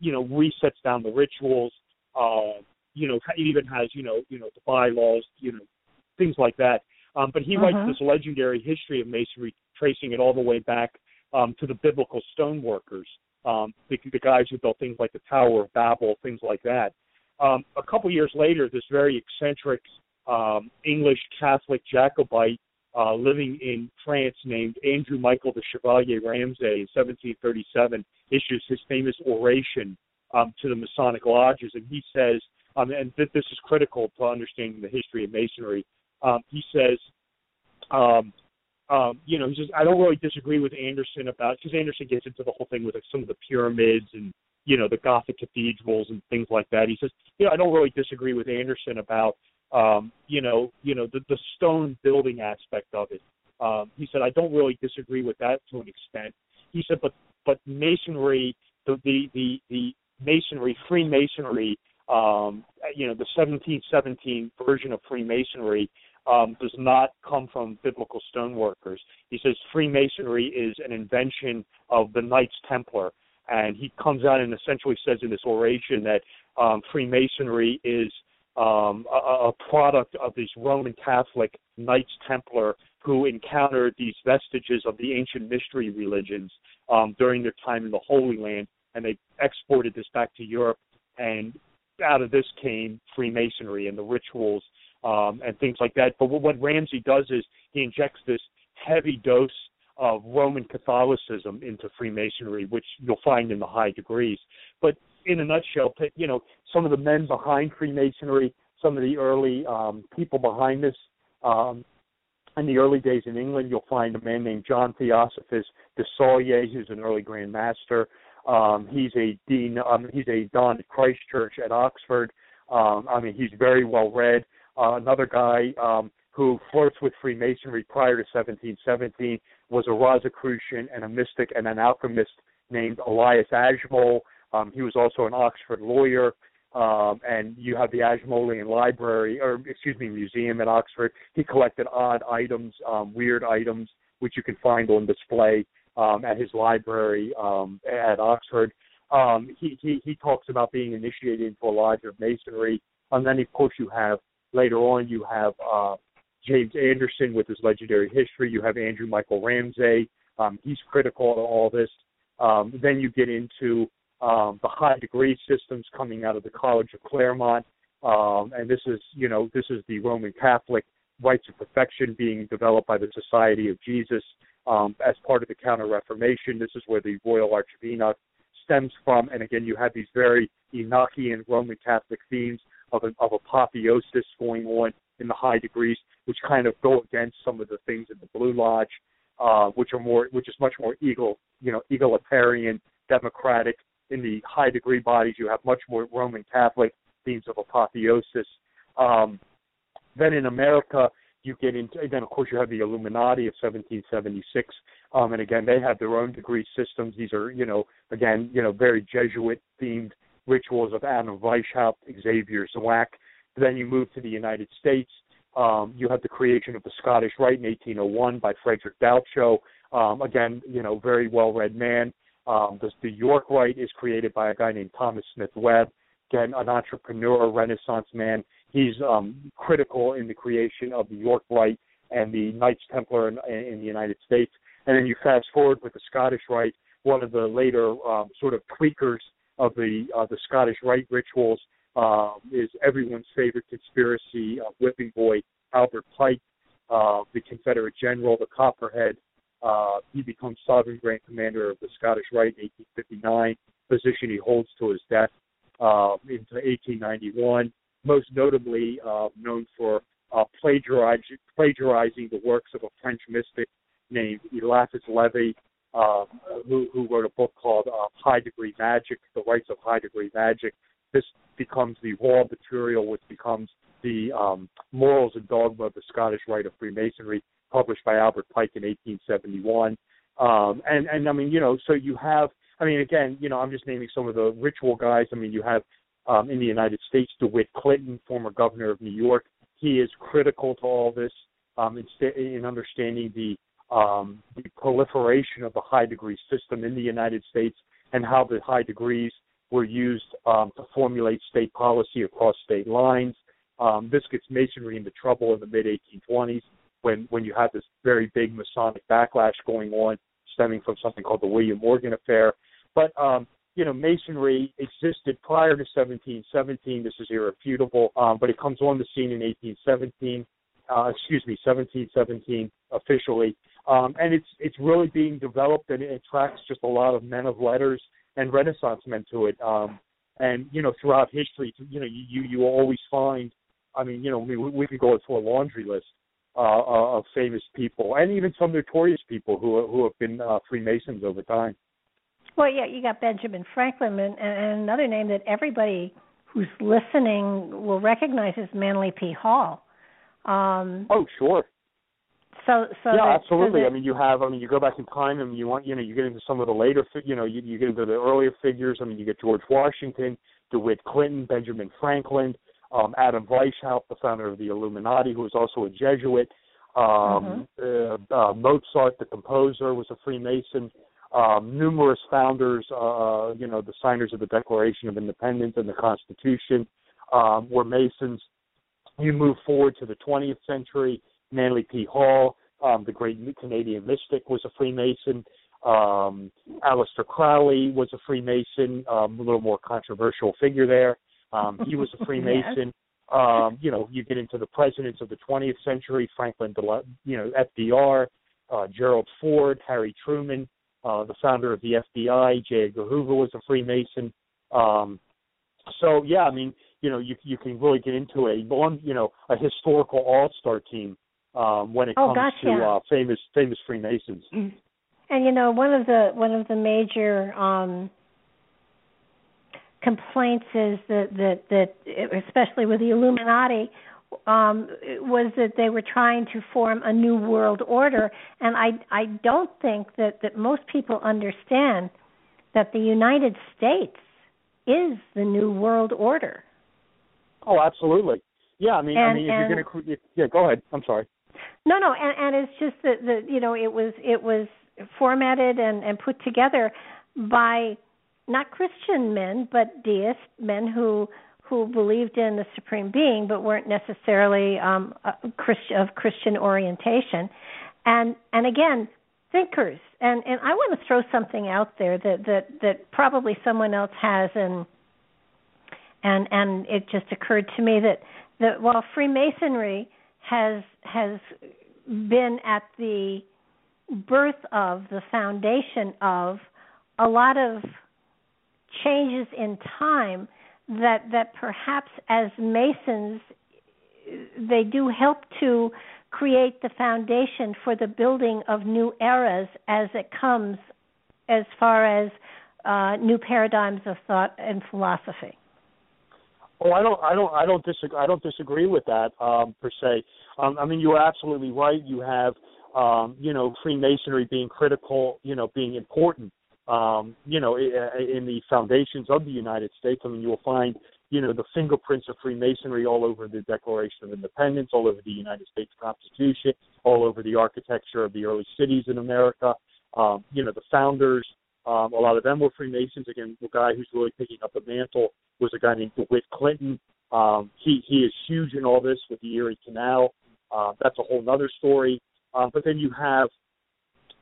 you know, resets down the rituals. Uh, you know, it even has you know, you know, the bylaws. You know, things like that. Um, but he writes
Uh-huh.
this legendary history of Masonry, tracing it all the way back um, to the biblical stoneworkers, um, the, the guys who built things like the Tower of Babel, things like that. Um, a couple years later, this very eccentric um, English Catholic Jacobite uh, living in France named Andrew Michael de Chevalier Ramsay in 1737 issues his famous oration um, to the Masonic lodges, and he says, um, and th- this is critical to understanding the history of Masonry. Um, he says, um, um, you know, he says I don't really disagree with Anderson about because Anderson gets into the whole thing with like, some of the pyramids and you know the Gothic cathedrals and things like that. He says, you know, I don't really disagree with Anderson about um, you know, you know the the stone building aspect of it. Um, he said I don't really disagree with that to an extent. He said, but but masonry, the the the, the masonry, Freemasonry, um, you know, the 1717 version of Freemasonry um, does not come from biblical stoneworkers. He says Freemasonry is an invention of the Knights Templar, and he comes out and essentially says in this oration that um, Freemasonry is um, a, a product of these Roman Catholic Knights Templar who encountered these vestiges of the ancient mystery religions um, during their time in the Holy Land, and they exported this back to Europe. And out of this came Freemasonry and the rituals um, and things like that. But what, Ramsay does is he injects this heavy dose of Roman Catholicism into Freemasonry, which you'll find in the high degrees. But in a nutshell, you know, some of the men behind Freemasonry, some of the early um, people behind this. Um, in the early days in England, you'll find a man named John Theosophus de Saulier, who's an early Grand Master. Um, he's a dean. Um, he's a don at Christ at Oxford. Um, I mean, he's very well read. Uh, another guy um, who flirts with Freemasonry prior to 1717 was a Rosicrucian and a mystic and an alchemist named Elias Ashmole. Um, he was also an Oxford lawyer. Um, and you have the Ashmolean Library, or excuse me, museum at Oxford. He collected odd items, um, weird items, which you can find on display um, at his library um, at Oxford. Um, he, he he talks about being initiated into a lodge of masonry, and then of course you have later on you have uh, James Anderson with his legendary history. You have Andrew Michael Ramsay. Um, he's critical of all this. Um, then you get into um, the high degree systems coming out of the College of Clermont, um, and this is you know this is the Roman Catholic rites of perfection being developed by the Society of Jesus um, as part of the Counter Reformation. This is where the Royal Arch of stems from, and again you have these very Enochian Roman Catholic themes of, of apotheosis going on in the high degrees, which kind of go against some of the things in the Blue Lodge, uh, which are more, which is much more eagle, you know, egalitarian, democratic. In the high degree bodies, you have much more Roman Catholic themes of apotheosis. Um, then in America, you get into, then of course you have the Illuminati of 1776, um, and again they have their own degree systems. These are, you know, again, you know, very Jesuit themed rituals of Adam Weishaupt, Xavier Zwack. Then you move to the United States. Um, you have the creation of the Scottish Rite in 1801 by Frederick Dalcho. Um, again, you know, very well-read man. Um, the, the York Rite is created by a guy named Thomas Smith Webb. Again, an entrepreneur, Renaissance man. He's um, critical in the creation of the York Rite and the Knights Templar in, in the United States. And then you fast forward with the Scottish Rite, one of the later um, sort of tweakers of the uh, the Scottish Rite rituals uh, is everyone's favorite conspiracy uh, whipping boy Albert Pike, uh, the Confederate general, the Copperhead. Uh, he becomes sovereign grand commander of the Scottish Rite in 1859, position he holds to his death uh, into 1891. Most notably uh, known for uh, plagiarizing, plagiarizing the works of a French mystic named Eliphas Levi, um, who, who wrote a book called uh, High Degree Magic, The Rites of High Degree Magic. This becomes the raw material, which becomes the um, Morals and Dogma of the Scottish Rite of Freemasonry, published by Albert Pike in 1871. Um, and and I mean, you know, so you have, I mean, again, you know, I'm just naming some of the ritual guys. I mean, you have um, in the United States, DeWitt Clinton, former governor of New York. He is critical to all this um, in, in understanding the um, the proliferation of the high degree system in the United States and how the high degrees were used um, to formulate state policy across state lines. Um, this gets Masonry into trouble in the mid 1820s when when you had this very big Masonic backlash going on, stemming from something called the William Morgan affair. But um, you know, Masonry existed prior to 1717. This is irrefutable, um, but it comes on the scene in 1817. Uh, excuse me, 1717 officially, um, and it's it's really being developed and it attracts just a lot of men of letters and Renaissance men to it. Um, and you know, throughout history, you know, you you always find. I mean, you know, we we could go through a laundry list uh, uh, of famous people and even some notorious people who who have been uh, Freemasons over time.
Well, yeah, you got Benjamin Franklin, and, and another name that everybody who's listening will recognize is Manly P. Hall. Um,
oh, sure.
So, so
yeah,
that,
absolutely.
So that,
I mean, you have. I mean, you go back in time, and you want, you know, you get into some of the later, you know, you, you get into the earlier figures. I mean, you get George Washington, DeWitt Clinton, Benjamin Franklin, um, Adam Weishaupt, the founder of the Illuminati, who was also a Jesuit. Um, mm-hmm. uh, uh, Mozart, the composer, was a Freemason. Um, numerous founders, uh, you know, the signers of the Declaration of Independence and the Constitution, um, were Masons. You move forward to the 20th century Manly P. Hall, um, the great Canadian mystic, was a Freemason. Um, Aleister Crowley was a Freemason, um, a little more controversial figure there. Um, he was a Freemason. yes. um, you know, you get into the presidents of the 20th century, Franklin, you know, FDR, uh, Gerald Ford, Harry Truman, uh, the founder of the FBI, J. Edgar Hoover was a Freemason. Um, so yeah, I mean, you know, you you can really get into a you know, a historical all star team um, when it
Oh,
comes
gosh,
to uh, famous famous Freemasons.
And you know, one of the one of the major um complaints is that that that especially with the Illuminati um was that they were trying to form a new world order and I I don't think that that most people understand that the United States is the new world order.
Oh, absolutely. Yeah, I mean, I mean, if
and-
you're going to, yeah, go ahead. I'm sorry.
No, no, and, and it's just that that you know it was it was formatted and and put together by not Christian men but deist men who who believed in the supreme being but weren't necessarily um Christian of Christian orientation, and and again thinkers. And and I want to throw something out there that that that probably someone else has and and and it just occurred to me that that while Freemasonry has has been at the birth of the foundation of a lot of changes in time that that perhaps as masons they do help to create the foundation for the building of new eras as it comes as far as uh, new paradigms of thought and philosophy.
Oh, I don't, I don't, I don't disagree. I don't disagree with that um, per se. Um, I mean, you are absolutely right. You have, um, you know, Freemasonry being critical, you know, being important, um, you know, in the foundations of the United States. I mean, you will find, you know, the fingerprints of Freemasonry all over the Declaration of Independence, all over the United States Constitution, all over the architecture of the early cities in America. Um, you know, the founders, um, a lot of them were Freemasons. Again, the guy who's really picking up the mantle was a guy named DeWitt Clinton. Um, he he is huge in all this with the Erie Canal. Uh, that's a whole other story. Um, but then you have,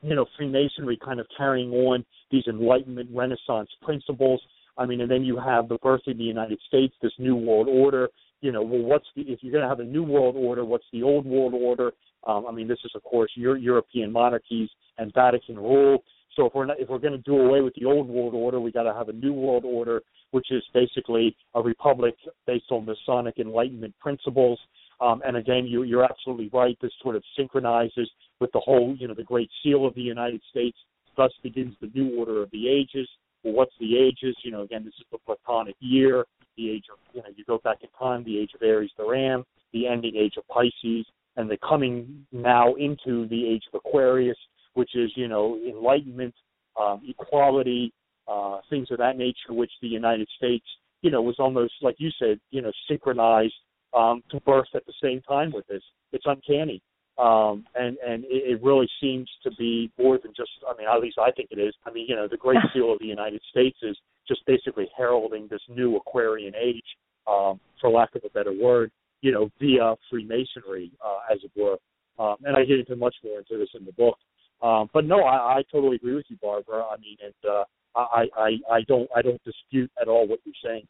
you know, Freemasonry kind of carrying on these Enlightenment Renaissance principles. I mean, and then you have the birth of the United States, this new world order. You know, well, what's the if you're going to have a new world order? What's the old world order? Um, I mean, this is of course Euro- European monarchies and Vatican rule. So if we're not, if we're going to do away with the old world order, we got to have a new world order, which is basically a republic based on Masonic Enlightenment principles. Um, and again, you, you're absolutely right. This sort of synchronizes with the whole, you know, the Great Seal of the United States. Thus begins the new order of the ages. Well, what's the ages? You know, again, this is the Platonic year, the age of, you know, you go back in time, the age of Aries the Ram, the ending age of Pisces, and the coming now into the age of Aquarius, which is, you know, enlightenment, um, equality, uh, things of that nature, which the United States, you know, was almost, like you said, you know, synchronized um, to birth at the same time with this. It's uncanny. Um, and and it, it really seems to be more than just. I mean, at least I think it is. I mean, you know, the Great Seal of the United States is just basically heralding this new Aquarian age, um, for lack of a better word. You know, via Freemasonry, uh, as it were. Um, and I get into much more into this in the book. Um, but no, I, I totally agree with you, Barbara. I mean, and uh, I, I I don't I don't dispute at all what you're saying.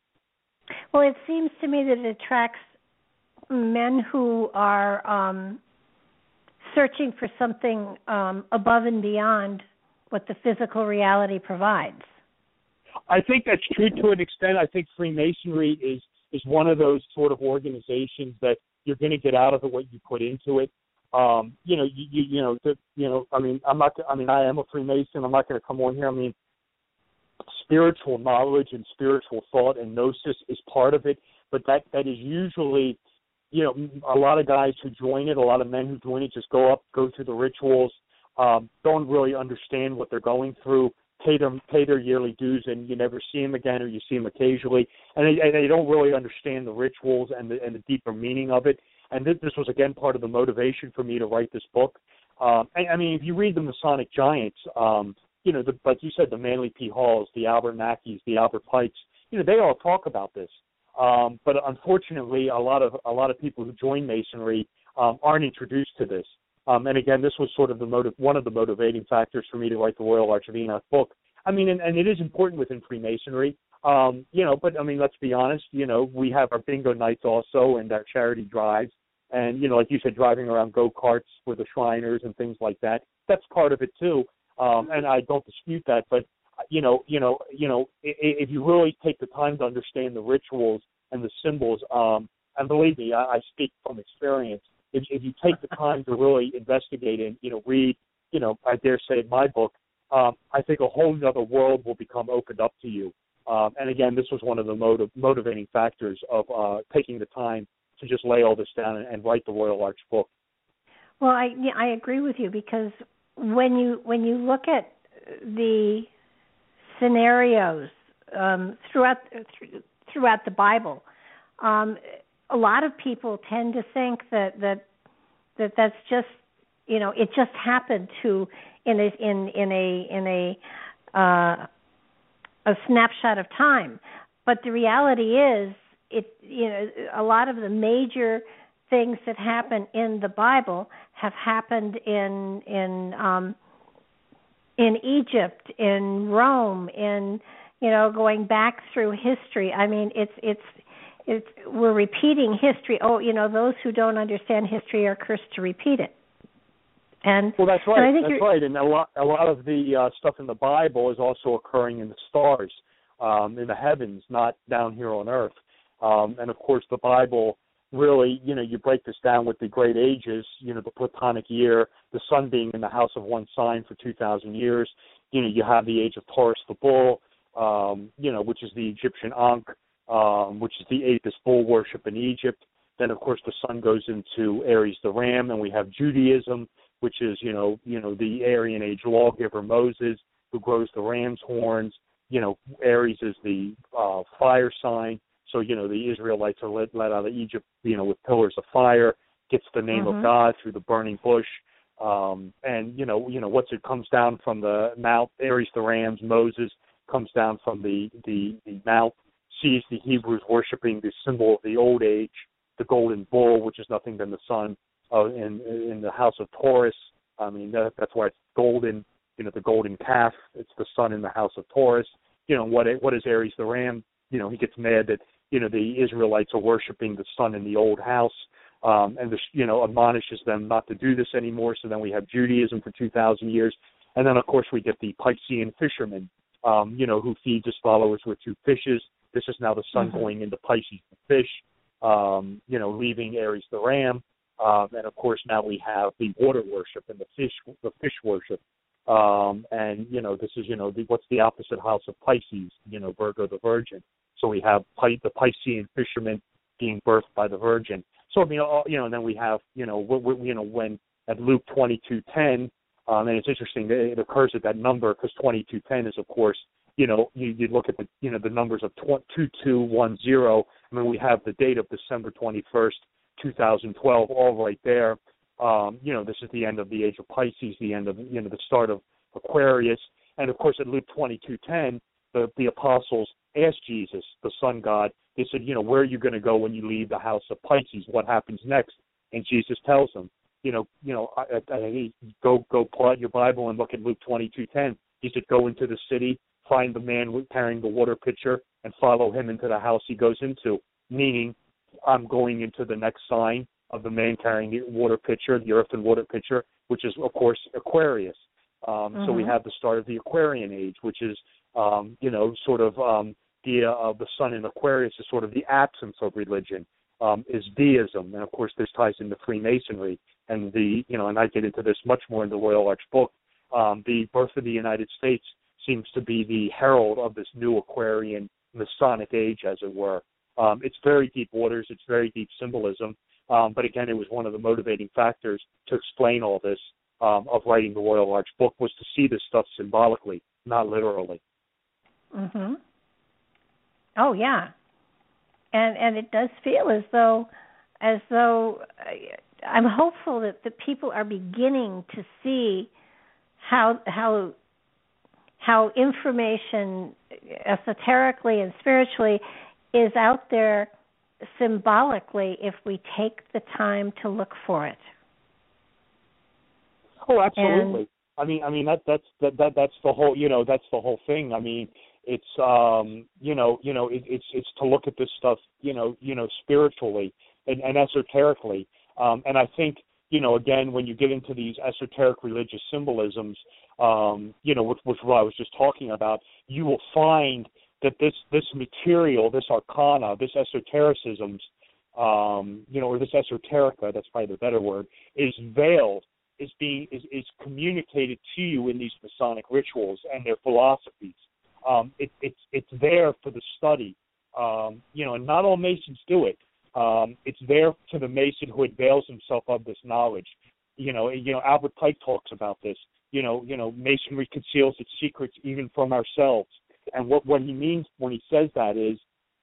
Well, it seems to me that it attracts men who are um, searching for something um, above and beyond what the physical reality provides.
I think that's true to an extent. I think Freemasonry is is one of those sort of organizations that you're going to get out of it what you put into it. Um, you know, you, you you know, the, you know. I mean, I'm not. I mean, I am a Freemason. I'm not going to come on here. I mean, spiritual knowledge and spiritual thought and gnosis is part of it, but that that is usually, you know, a lot of guys who join it, a lot of men who join it, just go up, go through the rituals, um, don't really understand what they're going through, pay them pay their yearly dues, and you never see them again, or you see them occasionally, and they, and they don't really understand the rituals and the and the deeper meaning of it. And this, this was again part of the motivation for me to write this book. Um, I, I mean, if you read the Masonic giants, um, you know, the, like you said, the Manly P. Halls, the Albert Mackeys, the Albert Pikes, you know, they all talk about this. Um, but unfortunately, a lot of a lot of people who join Masonry um, aren't introduced to this. Um, and again, this was sort of the motive, one of the motivating factors for me to write the Royal Arch of Enoch book. I mean, and, and it is important within Freemasonry, um, you know. But I mean, let's be honest. You know, we have our bingo nights also and our charity drives, and you know, like you said, driving around go karts with the Shriners and things like that. That's part of it too. Um, and I don't dispute that, but you know, you know, you know, if you really take the time to understand the rituals and the symbols, um, and believe me, I, I speak from experience. If, if you take the time to really investigate and you know read, you know, I dare say in my book, um, I think a whole other world will become opened up to you. Um, and again, this was one of the motiv- motivating factors of uh, taking the time to just lay all this down and, and write the Royal Arch book.
Well, I yeah, I agree with you because when you when you look at the scenarios um, throughout throughout the Bible, um, a lot of people tend to think that that that that's just you know it just happened to in a in in a in a uh, a snapshot of time. But the reality is, it you know a lot of the major things that happen in the Bible have happened in in um, in Egypt, in Rome, in you know going back through history. I mean, it's it's it's we're repeating history. Oh, you know, those who don't understand history are cursed to repeat it. And
well, that's right. That's right. And a lot, a lot of the uh, stuff in the Bible is also occurring in the stars, um, in the heavens, not down here on earth. Um, and of course, the Bible really, you know, you break this down with the great ages, you know, the Platonic year, the sun being in the house of one sign for 2,000 years. You know, you have the age of Taurus the bull, um, you know, which is the Egyptian Ankh, um, which is the Apis bull worship in Egypt. Then, of course, the sun goes into Aries the ram, and we have Judaism, which is you know you know the Arian age lawgiver Moses who grows the ram's horns. You know Aries is the uh, fire sign, so you know the Israelites are led, led out of Egypt you know with pillars of fire. Gets the name
mm-hmm.
of God through the burning bush, um, and you know you know what's it comes down from the mount Aries the rams Moses comes down from the the the mount sees the Hebrews worshiping the symbol of the old age, the golden bull, which is nothing than the sun uh, in in the house of Taurus. I mean that, that's why it's golden. You know the golden calf. It's the sun in the house of Taurus. You know what? What is Aries the ram? You know he gets mad that you know the Israelites are worshiping the sun in the old house, um, and you know admonishes them not to do this anymore. So then we have Judaism for two thousand years, and then of course we get the Piscean fisherman, um, you know, who feeds his followers with two fishes. This is now the sun mm-hmm. going into Pisces the fish, um, you know, leaving Aries the ram. Um, and of course, now we have the water worship and the fish, the fish worship. Um, and you know, this is you know, the, what's the opposite house of Pisces? You know, Virgo the Virgin. So we have the Piscean fishermen being birthed by the Virgin. So I mean, all, you know, and then we have you know, we, we, you know, when at Luke twenty two ten, um, and it's interesting that it occurs at that number because twenty two ten is of course you know, you, you look at the you know the numbers of two two one zero. I mean, we have the date of December twenty first, 2012, all right there. Um, you know, this is the end of the age of Pisces, the end of you know the start of Aquarius, and of course at Luke 22:10, the the apostles asked Jesus, the Sun God, they said, you know, where are you going to go when you leave the house of Pisces? What happens next? And Jesus tells them, you know, you know, I, I, I, go go pull out your Bible and look at Luke 22:10. He said, go into the city, find the man carrying the water pitcher, and follow him into the house he goes into. Meaning, I'm going into the next sign of the man carrying the water pitcher, the earthen water pitcher, which is of course Aquarius. Um, mm-hmm. So we mm-hmm. have the start of the Aquarian age, which is um, you know sort of um, the uh, the sun in Aquarius is sort of the absence of religion. Um, is deism, and of course this ties into Freemasonry and the you know, and I get into this much more in the Royal Arch book. Um, the birth of the United States seems to be the herald of this new Aquarian Masonic age, as it were. Um, it's very deep waters. It's very deep symbolism. Um, but again, it was one of the motivating factors to explain all this um, of writing the Royal Arch book was to see this stuff symbolically, not literally.
Mhm. Oh yeah, and and it does feel as though as though uh, I'm hopeful that the people are beginning to see how how how information esoterically and spiritually is out there symbolically if we take the time to look for it.
Oh, absolutely. And, I mean, I mean that that's that, that that's the whole you know that's the whole thing. I mean, it's um you know you know it, it's it's to look at this stuff you know you know spiritually and, and esoterically. Um, and I think you know, again, when you get into these esoteric religious symbolisms, um, you know, which, which what I was just talking about, you will find that this this material, this arcana, this esotericisms, um, you know, or this esoterica, that's probably the better word, is veiled, is being is, is communicated to you in these Masonic rituals and their philosophies. Um, it, it's it's there for the study. Um, you know, and not all Masons do it. Um, it's there to the Mason who avails himself of this knowledge. You know, you know Albert Pike talks about this. You know, you know Masonry conceals its secrets even from ourselves. And what what he means when he says that is,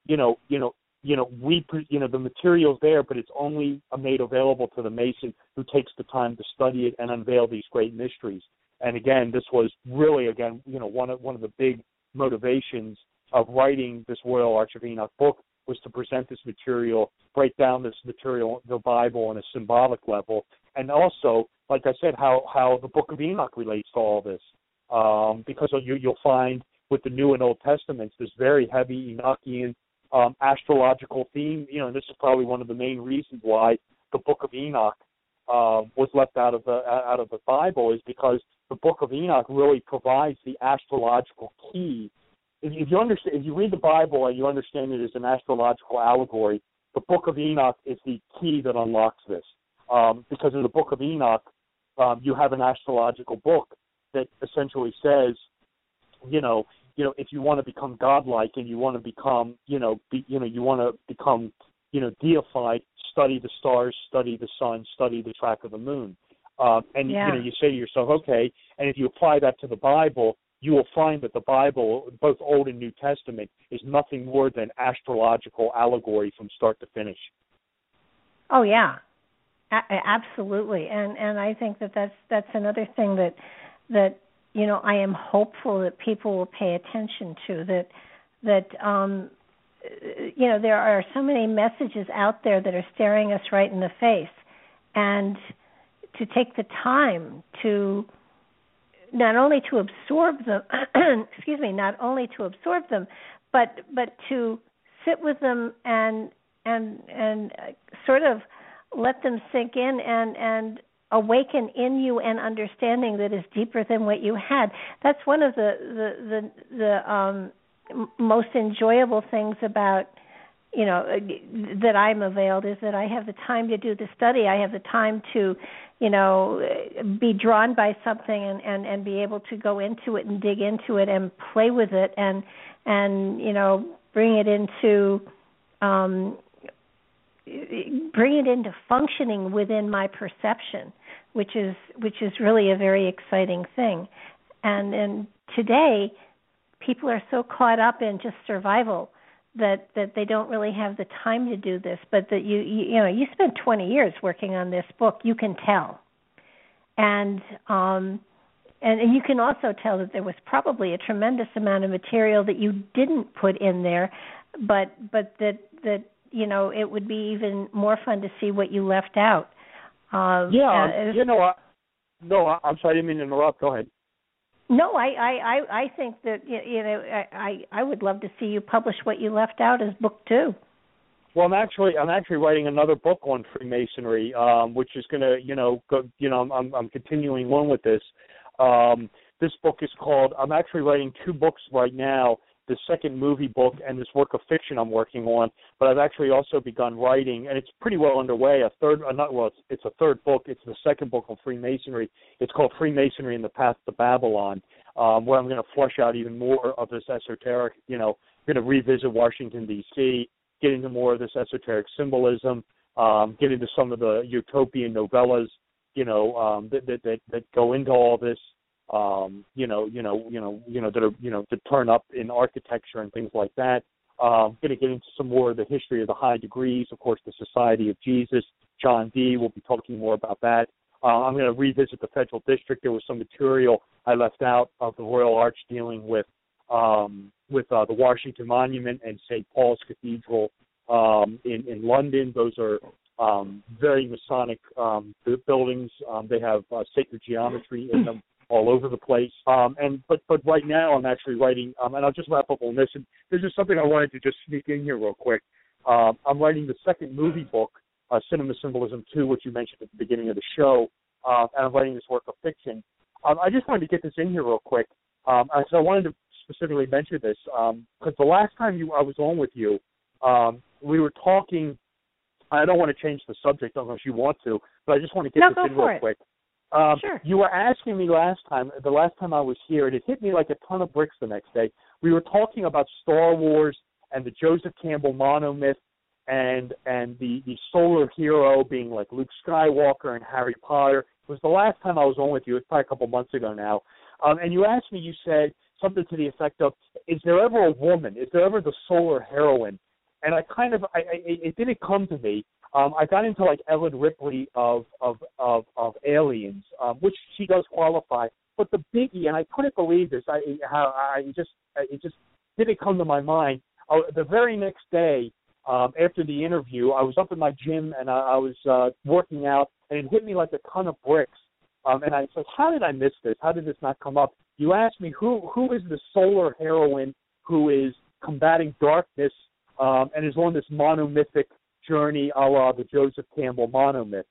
you know, you know, you know, we you know the material's there, but it's only made available to the Mason who takes the time to study it and unveil these great mysteries. And again, this was really again, you know, one of one of the big motivations of writing this Royal Arch of Enoch book was to present this material, break down this material, the Bible, on a symbolic level, and also, like I said, how how the Book of Enoch relates to all this, um, because you, you'll find with the New and Old Testaments this very heavy Enochian um, astrological theme. You know, and this is probably one of the main reasons why the Book of Enoch uh, was left out of the out of the Bible is because the Book of Enoch really provides the astrological key if, if you understand, if you read the Bible and you understand it as an astrological allegory, the Book of Enoch is the key that unlocks this. Um, because in the Book of Enoch, um, you have an astrological book that essentially says, you know, you know, if you want to become godlike and you want to become, you know, be, you know, you want to become, you know, deified, study the stars, study the sun, study the track of the moon. Uh, and
yeah.
you know, you say to yourself, okay, and if you apply that to the Bible, you will find that the Bible, both Old and New Testament, is nothing more than astrological allegory from start to finish.
Oh yeah, A- absolutely, and and I think that that's that's another thing that that you know I am hopeful that people will pay attention to that that um you know there are so many messages out there that are staring us right in the face. And to take the time to not only to absorb them excuse me not only to absorb them but but to sit with them and and and sort of let them sink in and and awaken in you an understanding that is deeper than what you had. That's one of the the the, the um most enjoyable things about you know that I'm availed is that I have the time to do the study. I have the time to, you know, be drawn by something and and and be able to go into it and dig into it and play with it and and you know bring it into um bring it into functioning within my perception which is which is really a very exciting thing and and today people are so caught up in just survival that that they don't really have the time to do this but that you you, you know you spent 20 years working on this book you can tell. And um and, and you can also tell that there was probably a tremendous amount of material that you didn't put in there but but that that you know it would be even more fun to see what you left out.
Uh, yeah uh, you know I, no i'm sorry i didn't mean to interrupt. Go ahead
no, I I I, think that you know I I would love to see you publish what you left out as book two.
Well, I'm actually I'm actually writing another book on Freemasonry, um, which is going to you know go you know I'm I'm continuing on with this. Um, this book is called. I'm actually writing two books right now the second movie book and this work of fiction I'm working on. But I've actually also begun writing, and it's pretty well underway. A third, uh, not well, it's, it's a third book. It's the second book on Freemasonry. It's called Freemasonry and the Path to Babylon, um, where I'm going to flush out even more of this esoteric. You know, I'm going to revisit Washington D.C., get into more of this esoteric symbolism, um, get into some of the utopian novellas. You know, um, that, that that that go into all this um, you know, you know, you know, you know, that are, you know, to turn up in architecture and things like that. Um, I'm going to get into some more of the history of the high degrees, of course, the Society of Jesus. John Dee will be talking more about that. Uh, I'm going to revisit the Federal District. There was some material I left out of the Royal Arch dealing with um, with uh, the Washington Monument and St. Paul's Cathedral um, in in London. Those are um, very Masonic um, buildings. Um, they have uh, sacred geometry in them all over the place. Um, and but but right now I'm actually writing, um, and I'll just wrap up on this. And there's just something I wanted to just sneak in here real quick. Um, I'm writing the second movie book uh, Cinema Symbolism 2, which you mentioned at the beginning of the show, uh, and I'm writing this work of fiction. Um, I just wanted to get this in here real quick. Um, so I wanted to specifically mention this because um, the last time you I was on with you, um, we were talking. I don't want to change the subject unless you want to, but I just want to get
no,
this
in
real
it.
quick. Um,
sure.
You were asking me last time, the last time I was here, and it hit me like a ton of bricks the next day. We were talking about Star Wars and the Joseph Campbell monomyth and and the the solar hero being like Luke Skywalker and Harry Potter. It was the last time I was on with you. It's probably a couple months ago now. Um, and you asked me, you said something to the effect of, "Is there ever a woman? Is there ever the solar heroine?" And I kind of, I, I it didn't come to me. Um, I got into like Ellen Ripley of of of, of Aliens, um, which she does qualify. But the biggie, and I couldn't believe this. I how I just it just didn't come to my mind. Uh, the very next day, um, after the interview, I was up in my gym and I, I was uh, working out, and it hit me like a ton of bricks. Um, and I said, "How did I miss this? How did this not come up?" You asked me who who is the solar heroine who is combating darkness um, and is on this monomythic journey, a la the Joseph Campbell monomyth.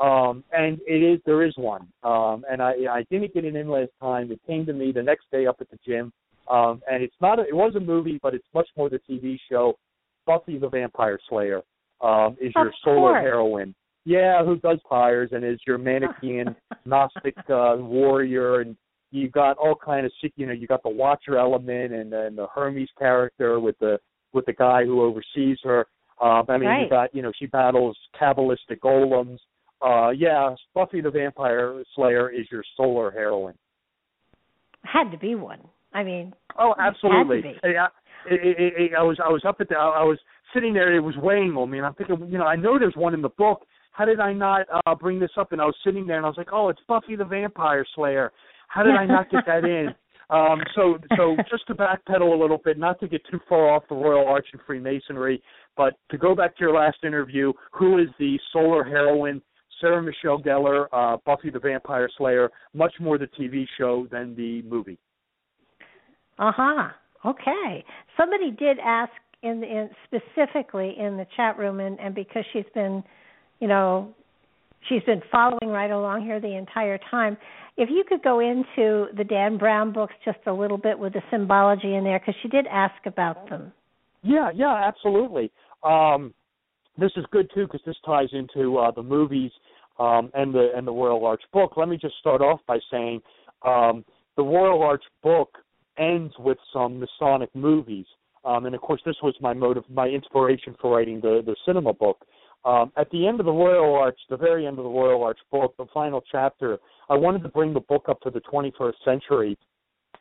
Um, and it is there is one. Um, and I I didn't get it in last time. It came to me the next day up at the gym. Um, and it's not a, it was a movie, but it's much more the TV show. Buffy the Vampire Slayer um, is your
of
solar
course.
heroine. Yeah, who does fires and is your Manichaean Gnostic uh, warrior, and you got all kind of you know you got the Watcher element and then the Hermes character with the with the guy who oversees her. Um, I mean,
Right.
you got you know she battles Kabbalistic golems. Uh, yeah, Buffy the Vampire Slayer is your solar heroine.
Had to be one. I mean,
Oh, absolutely.
to be.
Hey, I, it, it, I was I was up at the I was sitting there. It was weighing on me, and I'm thinking, you know, I know there's one in the book. How did I not uh, bring this up? And I was sitting there, and I was like, oh, it's Buffy the Vampire Slayer. How did I not get that in? Um, so so just to backpedal a little bit, not to get too far off the Royal Arch and Freemasonry, but to go back to your last interview, who is the solar heroine? Sarah Michelle Gellar, uh, Buffy the Vampire Slayer, much more the TV show than the movie.
Uh huh. Okay. Somebody did ask in, in specifically in the chat room, and, and because she's been, you know, she's been following right along here the entire time. If you could go into the Dan Brown books just a little bit with the symbology in there, because she did ask about them.
Yeah, yeah, absolutely. Um, this is good too because this ties into uh, the movies um, and the and the Royal Arch book. Let me just start off by saying um, the Royal Arch book ends with some Masonic movies, um, and of course this was my motive, my inspiration for writing the the cinema book. Um, at the end of the Royal Arch, the very end of the Royal Arch book, the final chapter, I wanted to bring the book up to the 21st century,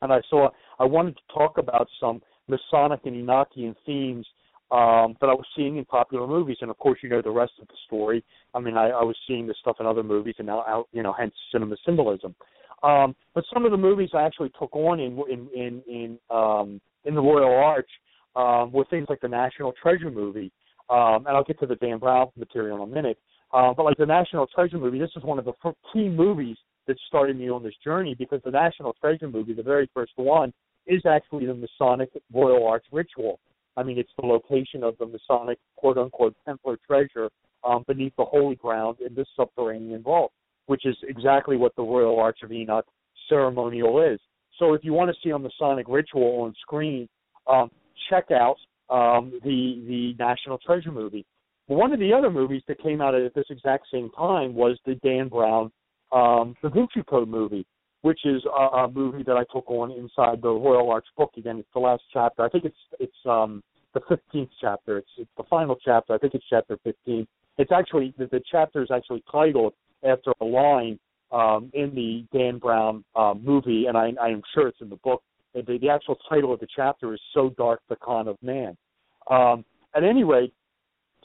and I saw I wanted to talk about some Masonic and Enochian themes um, that I was seeing in popular movies, and of course, you know the rest of the story. I mean, I, I was seeing this stuff in other movies, and now, you know, hence cinema symbolism. Um, but some of the movies I actually took on in in in in, um, in the Royal Arch um, were things like the National Treasure movie, um, and I'll get to the Dan Brown material in a minute. Uh, but like the National Treasure movie, this is one of the key movies that started me on this journey because the National Treasure movie, the very first one, is actually the Masonic Royal Arch ritual. I mean, it's the location of the Masonic quote unquote Templar treasure um, beneath the holy ground in this subterranean vault, which is exactly what the Royal Arch of Enoch ceremonial is. So if you want to see a Masonic ritual on screen, um, check out um, the the National Treasure movie. One of the other movies that came out at this exact same time was the Dan Brown um, Da Vinci Code movie, which is a, a movie that I took on inside the Royal Arch book. Again, it's the last chapter. I think it's it's um, the fifteenth chapter. It's, it's the final chapter. I think it's chapter fifteen. It's actually the, the chapter is actually titled after a line um, in the Dan Brown um, movie, and I, I am sure it's in the book. The, the actual title of the chapter is "So Dark the Con of Man." Um, at any rate,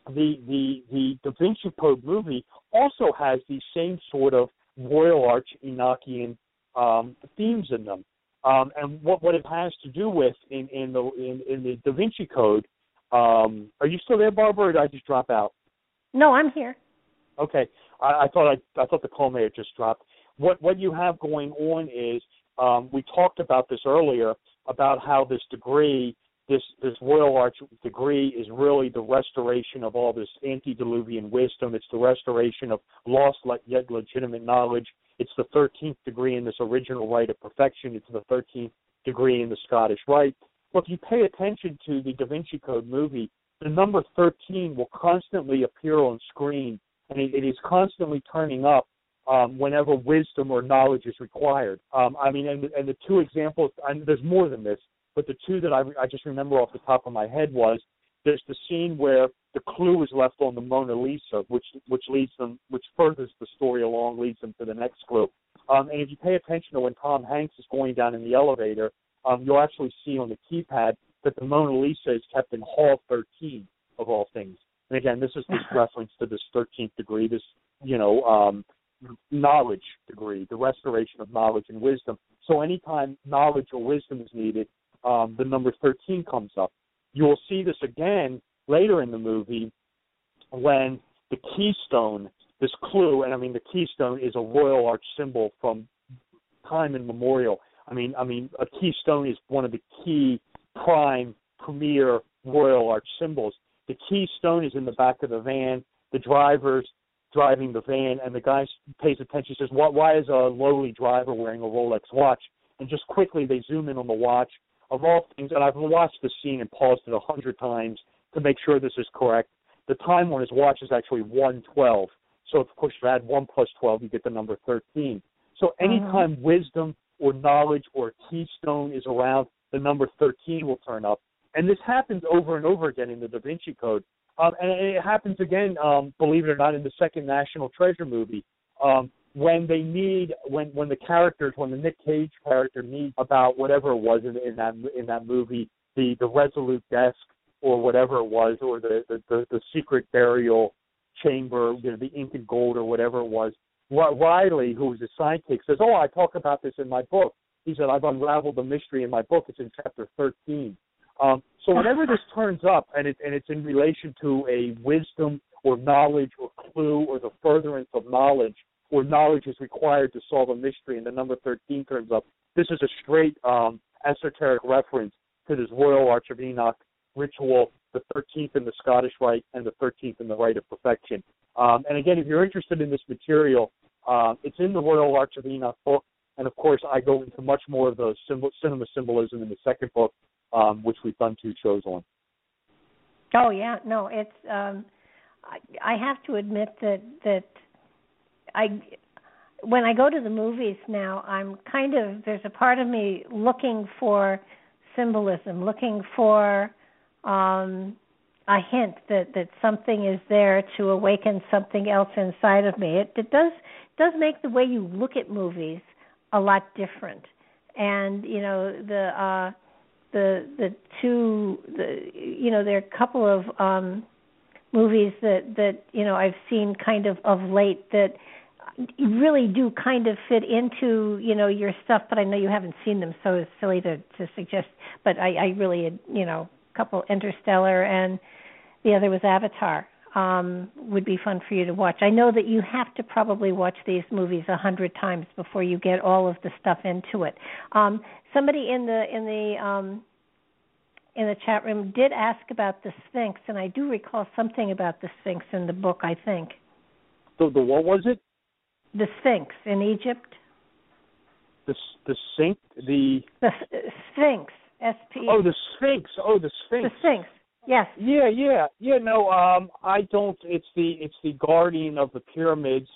the the the Da Vinci Code movie also has these same sort of Royal Arch Enochian um, themes in them. Um, and what what it has to do with in in the in, in the Da Vinci Code. Um, are you still there, Barbara, or did I just drop out?
No, I'm here.
Okay, I, I thought I I thought the call may have just dropped. What what you have going on is um, we talked about this earlier about how this degree this this royal arch degree is really the restoration of all this antediluvian wisdom. It's the restoration of lost yet legitimate knowledge. It's the 13th degree in this original rite of perfection. It's the 13th degree in the Scottish Rite. Well, if you pay attention to the Da Vinci Code movie, the number 13 will constantly appear on screen, and it, it is constantly turning up um, whenever wisdom or knowledge is required. Um, I mean, and, and the two examples, and there's more than this, but the two that I, I just remember off the top of my head was there's the scene where the clue is left on the Mona Lisa, which which leads them, which furthers the story along, leads them to the next clue. Um, and if you pay attention to when Tom Hanks is going down in the elevator, um, you'll actually see on the keypad that the Mona Lisa is kept in Hall 13 of all things. And again, this is this reference to this 13th degree, this you know um, knowledge degree, the restoration of knowledge and wisdom. So anytime knowledge or wisdom is needed, um, the number 13 comes up. You will see this again later in the movie when the keystone, this clue, and I mean the keystone is a royal arch symbol from time immemorial. I mean, I mean, a keystone is one of the key prime premier royal arch symbols. The keystone is in the back of the van. The driver's driving the van, and the guy pays attention. Says, "Why, why is a lowly driver wearing a Rolex watch?" And just quickly they zoom in on the watch, of all things, and I've watched the scene and paused it a hundred times to make sure this is correct. The time on his watch is actually 112. So of course, if you add one plus 12, you get the number 13. So anytime uh-huh. wisdom or knowledge or keystone is around, the number 13 will turn up. And this happens over and over again in the Da Vinci Code. Um, and it happens again, um, believe it or not, in the second National Treasure movie. Um, when they need when when the characters when the Nick Cage character needs about whatever it was in, in that in that movie the the resolute desk or whatever it was or the the, the, the secret burial chamber you know the ink and gold or whatever it was Riley who was his sidekick says oh I talk about this in my book he said I've unraveled the mystery in my book it's in chapter 13 um, so whenever this turns up and it and it's in relation to a wisdom or knowledge or clue or the furtherance of knowledge or knowledge is required to solve a mystery, and the number 13 turns up. This is a straight um, esoteric reference to this Royal Arch of Enoch ritual, the 13th in the Scottish Rite and the 13th in the Rite of Perfection. Um, and again, if you're interested in this material, uh, it's in the Royal Arch of Enoch book, and of course, I go into much more of the symbol, cinema symbolism in the second book, um, which we've done two shows on.
Oh yeah, no, it's. Um, I, I have to admit that that I when I go to the movies now, I'm kind of there's a part of me looking for symbolism, looking for um a hint that that something is there to awaken something else inside of me. It it does does make the way you look at movies a lot different. And you know the uh the the two the you know there are a couple of um movies that that you know I've seen kind of of late that really do kind of fit into you know your stuff but i know you haven't seen them so it's silly to to suggest but i i really you know a couple interstellar and the other was avatar um would be fun for you to watch i know that you have to probably watch these movies a hundred times before you get all of the stuff into it um somebody in the in the um in the chat room did ask about the sphinx and i do recall something about the sphinx in the book i think
the the what was it
the Sphinx in Egypt.
The the Sphinx the
the Sphinx S P.
Oh, the Sphinx. Oh, the Sphinx.
The Sphinx. Yes.
Yeah, yeah, yeah. No, um, I don't. It's the it's the guardian of the pyramids.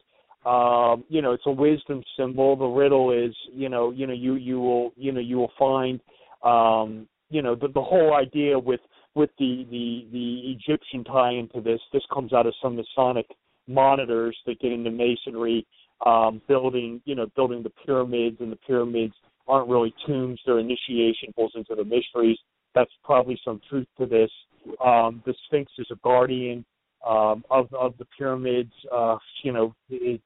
Um, you know, it's a wisdom symbol. The riddle is, you know, you know, you you will, you know, you will find, um, you know, the the whole idea with with the the the Egyptian tie into this. This comes out of some Masonic monitors that get into masonry um, building, you know, building the pyramids, and the pyramids aren't really tombs; they're initiation holes into the mysteries. That's probably some truth to this. Um, the Sphinx is a guardian um, of of the pyramids. Uh, you know, it,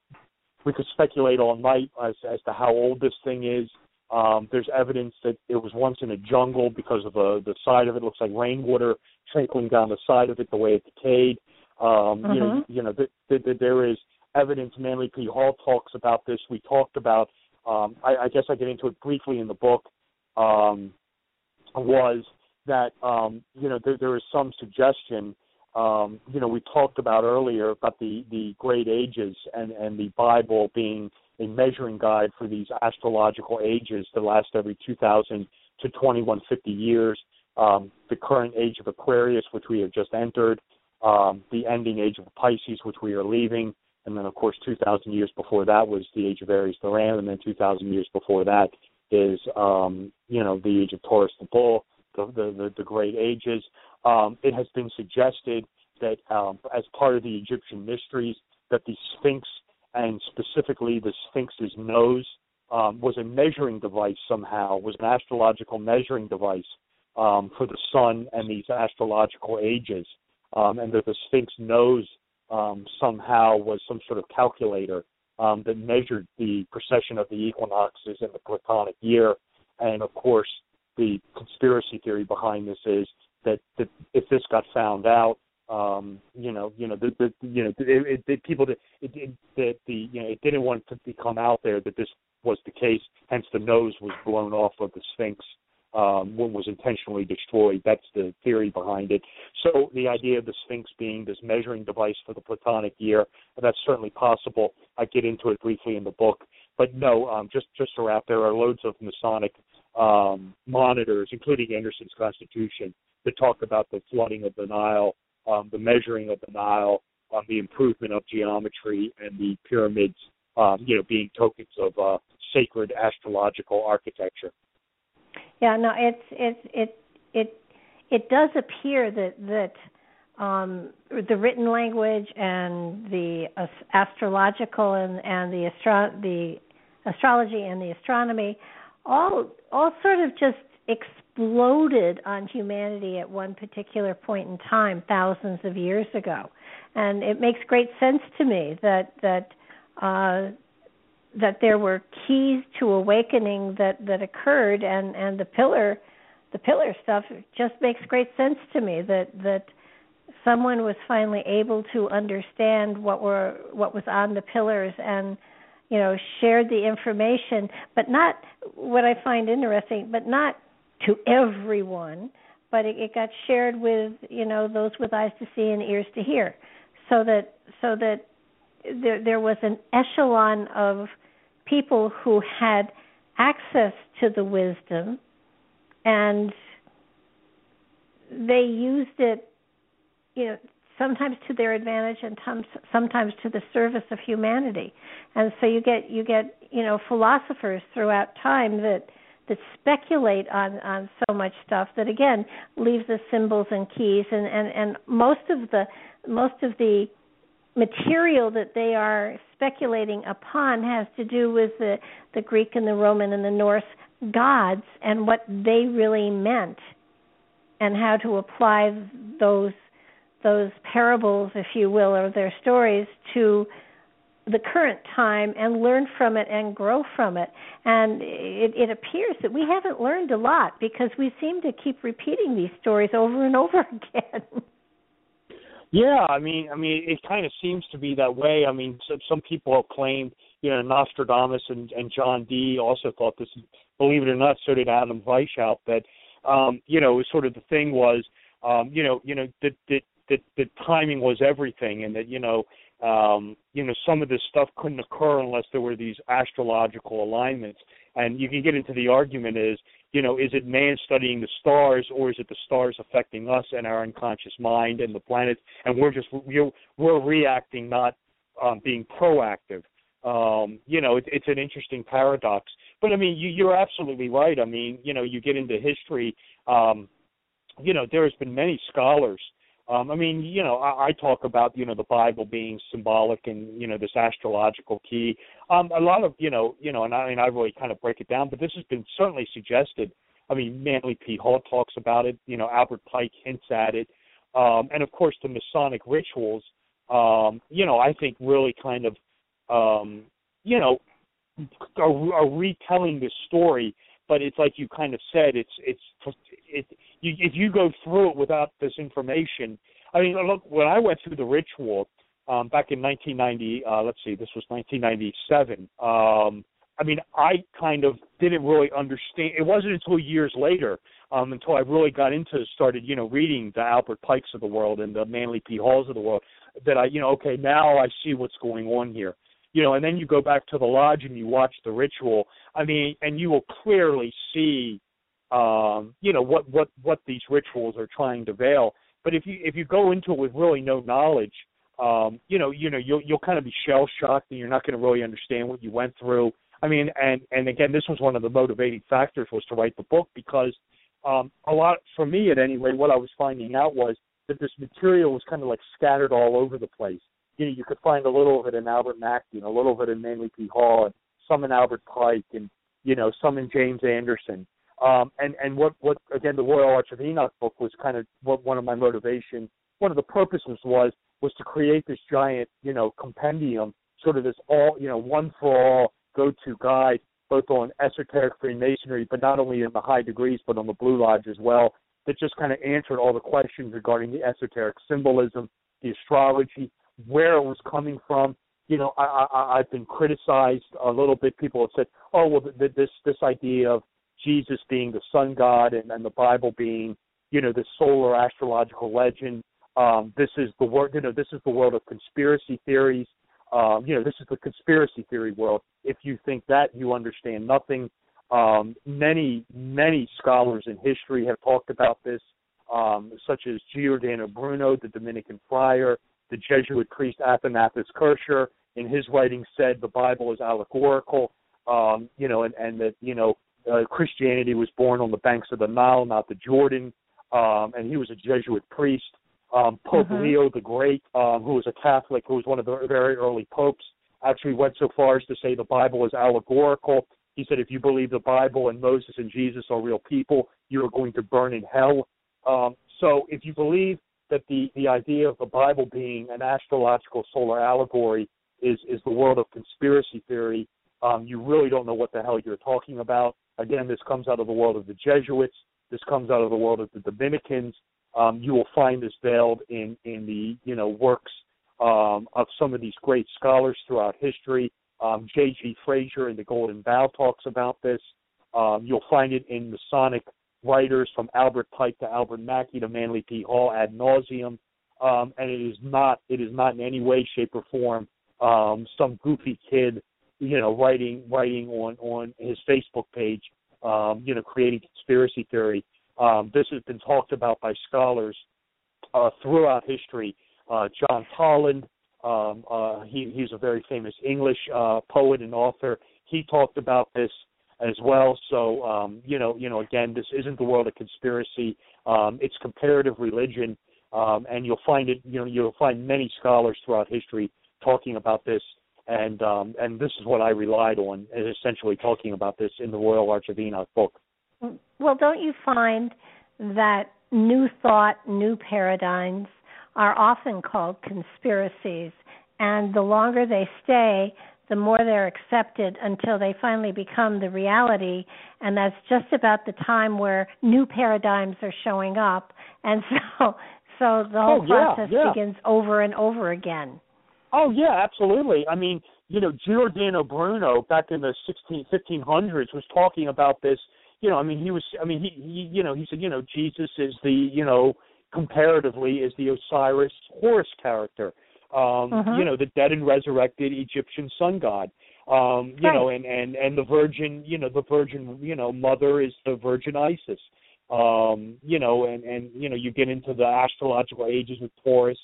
we could speculate all night as as to how old this thing is. Um, there's evidence that it was once in a jungle because of the the side of it looks like rainwater trickling down the side of it, the way it decayed. Um, You know,
mm-hmm.
you know, th- th- th- there is evidence. Manly P. Hall talks about this. We talked about. Um, I, I guess I get into it briefly in the book. Um, was that um, you know there, there is some suggestion. Um, you know, we talked about earlier about the the great ages and and the Bible being a measuring guide for these astrological ages that last every 2,000 to 2150 years. Um, the current age of Aquarius, which we have just entered, um, the ending age of Pisces, which we are leaving, and then of course 2,000 years before that was the age of Aries, the Ram, and then 2,000 years before that is um, you know the age of Taurus, the Bull, the the, the, great ages. Um, it has been suggested that um, as part of the Egyptian mysteries that the Sphinx and specifically the Sphinx's nose um, was a measuring device somehow, was an astrological measuring device um, for the sun and these astrological ages, um, and that the Sphinx nose um, somehow was some sort of calculator um, that measured the precession of the equinoxes in the Platonic year. And of course, the conspiracy theory behind this is that, that if this got found out, um, you know, you know, the, the you know, it, it, people that it, it, that the you know, it didn't want to become out there that this was the case. Hence, the nose was blown off of the Sphinx um, when was intentionally destroyed. That's the theory behind it. So the idea of the Sphinx being this measuring device for the Platonic year, that's certainly possible. I get into it briefly in the book, but no, um, just just to wrap, there are loads of Masonic um, monitors, including Anderson's Constitution, that talk about the flooding of the Nile, um, the measuring of the Nile, um, the improvement of geometry, and the pyramids, um, you know, being tokens of uh, sacred astrological architecture.
Yeah, no, it's it's it it it does appear that that um, the written language and the uh, astrological and and the astro- the astrology and the astronomy all all sort of just exploded on humanity at one particular point in time thousands of years ago. And it makes great sense to me that that uh that there were keys to awakening that that occurred. And and the pillar the pillar stuff just makes great sense to me that that someone was finally able to understand what were what was on the pillars and you know shared the information but not what i find interesting but not to everyone but it, it got shared with you know those with eyes to see and ears to hear. So that so that there there was an echelon of people who had access to the wisdom and they used it you know sometimes to their advantage and sometimes to the service of humanity. And so you get you get you know philosophers throughout time that that speculate on on so much stuff that again leaves us symbols and keys. And and and most of the most of the material that they are speculating upon has to do with the, the Greek and the Roman and the Norse gods and what they really meant and how to apply those those parables, if you will, or their stories to the current time and learn from it and grow from it. And it, it appears that we haven't learned a lot because we seem to keep repeating these stories over and over again.
Yeah, I mean, I mean, it kind of seems to be that way. I mean, some, some people have claimed, you know, Nostradamus and, and John Dee also thought this. Believe it or not, so did Adam Weishaupt. That, um, you know, sort of the thing was, um, you know, you know, that that that that timing was everything, and that you know, um, you know, some of this stuff couldn't occur unless there were these astrological alignments. And you can get into the argument is, you know, is it man studying the stars or is it the stars affecting us and our unconscious mind and the planets? And we're just we're, we're reacting, not um, being proactive. Um, you know, it, it's an interesting paradox. But I mean, you, you're absolutely right. I mean, you know, you get into history. Um, you know, there has been many scholars um, I mean, you know, I, I talk about you know the Bible being symbolic and you know this astrological key. Um, a lot of you know, you know, and I mean, I really kind of break it down, but this has been certainly suggested. I mean, Manly P. Hall talks about it. You know, Albert Pike hints at it, um, and of course the Masonic rituals. Um, you know, I think really kind of, um, you know, are, are retelling this story but it's like you kind of said it's it's it you, if you go through it without this information i mean look when i went through the ritual um back in 1990 uh let's see this was 1997 um i mean i kind of didn't really understand it wasn't until years later um, until I really got into started, you know, reading the Albert Pikes of the world and the Manly P. Halls of the world. That I, you know, okay, now I see what's going on here. You know, and then you go back to the lodge and you watch the ritual. I mean, and you will clearly see, um, you know, what what what these rituals are trying to veil. But if you if you go into it with really no knowledge, um, you know, you know, you'll you'll kind of be shell shocked and you're not going to really understand what you went through. I mean, and and again, this was one of the motivating factors was to write the book because um, a lot for me at any rate, what I was finding out was that this material was kind of like scattered all over the place. You know, you could find a little of it in Albert Mackey, and a little of it in Manly P. Hall, and some in Albert Pike, and you know, some in James Anderson. Um, and and what what again, the Royal Arch of Enoch book was kind of what one of my motivations. One of the purposes was was to create this giant, you know, compendium, sort of this all, you know, one for all go-to guide, both on esoteric Freemasonry, but not only in the high degrees, but on the Blue Lodge as well, that just kind of answered all the questions regarding the esoteric symbolism, the astrology, where it was coming from. You know, I, I, I've been criticized a little bit. People have said, "Oh, well, this this idea of Jesus being the sun god and, and the Bible being, you know, the solar astrological legend um, this is the world, you know, this is the world of conspiracy theories. Um, you know, this is the conspiracy theory world. If you think that, you understand nothing. Um, many, many scholars in history have talked about this, um, such as Giordano Bruno, the Dominican friar, the Jesuit priest Athanasius Kircher, in his writings said the Bible is allegorical. Um, you know, and, and that you know uh, Christianity was born on the banks of the Nile, not the Jordan. Um, and he was a Jesuit priest. Um, Pope mm-hmm. Leo the Great, um, who was a Catholic, who was one of the very early popes, actually went so far as to say the Bible is allegorical. He said, if you believe the Bible and Moses and Jesus are real people, you are going to burn in hell. Um, so if you believe that the, the idea of the Bible being an astrological solar allegory is, is the world of conspiracy theory, um, you really don't know what the hell you're talking about. Again, this comes out of the world of the Jesuits. This comes out of the world of the Dominicans um, you will find this veiled in in the you know works um, of some of these great scholars throughout history. Um, J.G. Frazer in the Golden Bough talks about this. Um, you'll find it in Masonic writers from Albert Pike to Albert Mackey to Manly P. Hall ad nauseum, um, and it is not it is not in any way, shape, or form um, some goofy kid, you know, writing writing on on his Facebook page, um, you know, creating conspiracy theory. Um, this has been talked about by scholars uh, throughout history. Uh, John Toland, um, uh, he, he's a very famous English uh, poet and author. He talked about this as well. So um, you know, you know, again, this isn't the world of conspiracy. Um, it's comparative religion, um, and you'll find it. You know, you'll find many scholars throughout history talking about this. And um, and this is what I relied on, essentially talking about this in the Royal Arch of Enoch book.
Well, don't you find that new thought, new paradigms are often called conspiracies, and the longer they stay, the more they're accepted until they finally become the reality, and that's just about the time where new paradigms are showing up, and so so the whole
oh, yeah,
process
yeah.
begins over and over again.
Oh yeah, absolutely. I mean, you know, Giordano Bruno back in the 16, 1500s was talking about this you know, I mean, he was, I mean, he, he, you know, he said, you know, Jesus is the, you know, comparatively is the Osiris Horus character. Um,
uh-huh.
you know, the dead and resurrected Egyptian sun god. Um, you
right.
know, and, and, and the virgin, you know, the virgin, you know, mother is the virgin Isis. Um, you know, and, and, you know, you get into the astrological ages with Taurus,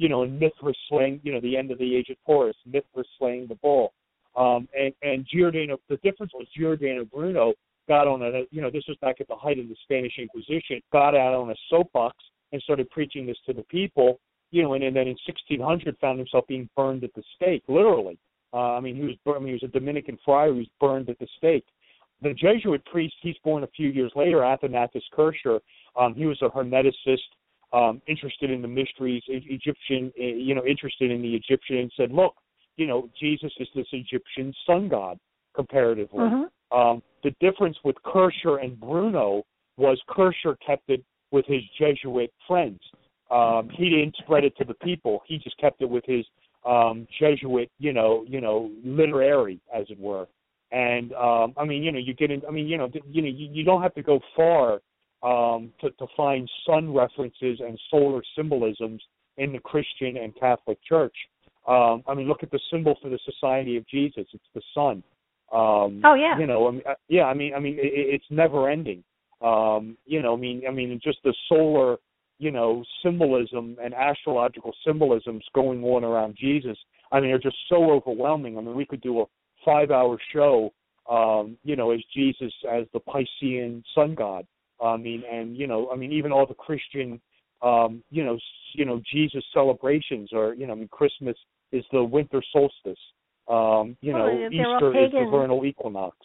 you know, and Mithras slaying, you know, the end of the age of Taurus, Mithras slaying the bull. Um, and, and Giordano, the difference was Giordano Bruno got on a, you know, this was back at the height of the Spanish Inquisition, got out on a soapbox and started preaching this to the people, you know, and, and then in 1600 found himself being burned at the stake, literally. Uh, I mean, he was, I mean, he was a Dominican friar who was burned at the stake. The Jesuit priest, he's born a few years later, Athanasius Kircher. Um, he was a Hermeticist, um, interested in the mysteries, Egyptian, you know, interested in the Egyptian, and said, look, you know, Jesus is this Egyptian sun god comparatively.
Mm-hmm.
Um, the difference with Kircher and Bruno was Kircher kept it with his Jesuit friends. Um, he didn't spread it to the people. He just kept it with his um, Jesuit, you know, you know, literary, as it were. And um, I mean, you know, you get in. I mean, you know, you know, you, you don't have to go far
um, to, to find sun references and solar symbolisms in the Christian and Catholic Church. Um, I mean, look at the symbol for the Society of Jesus. It's the sun. Um,
oh yeah.
You know, I mean, uh, yeah. I mean, I mean, it, it's never ending. Um, you know, I mean, I mean, just the solar, you know, symbolism and astrological symbolisms going on around Jesus. I mean, are just so overwhelming. I mean, we could do a five-hour show, um, you know, as Jesus as the Piscean sun god. I mean, and you know, I mean, even all the Christian, um, you know, you know, Jesus celebrations are, you know, I mean, Christmas is the winter solstice. Um, you know, Easter is the vernal equinox.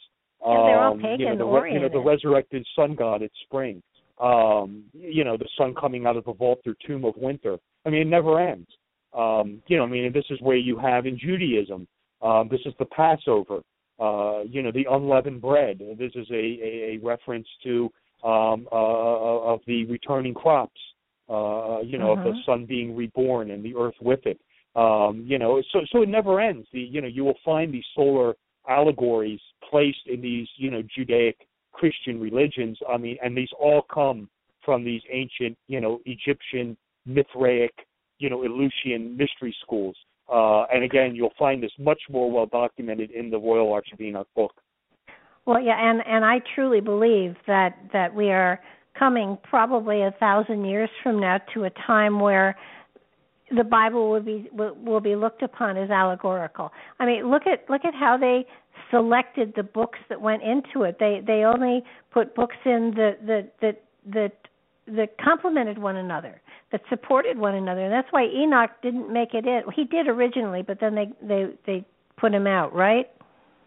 Um, they're all pagan
um, you know, the, you know, the resurrected sun god it's spring. Um, you know, the sun coming out of the vault or tomb of winter. I mean, it never ends. Um, you know, I mean, this is where you have in Judaism. Um, this is the Passover. Uh, you know, the unleavened bread. This is a, a, a reference to um, uh, uh, of the returning crops. Uh, you know, uh-huh. of the uh-huh. sun being reborn and the earth with it. Um, you know, so so it never ends. The you know you will find these solar allegories placed in these you know Judaic Christian religions. I mean, and these all come from these ancient you know Egyptian Mithraic you know Eleusinian mystery schools. Uh, and again, you'll find this much more well documented in the Royal Arch of Enoch book.
Well, yeah, and and I truly believe that that we are coming probably a thousand years from now to a time where the Bible will be will, will be looked upon as allegorical. I mean, look at look at how they selected the books that went into it. They they only put books in that that that that that complemented one another, that supported one another. And that's why Enoch didn't make it in. He did originally, but then they they they put him out, right?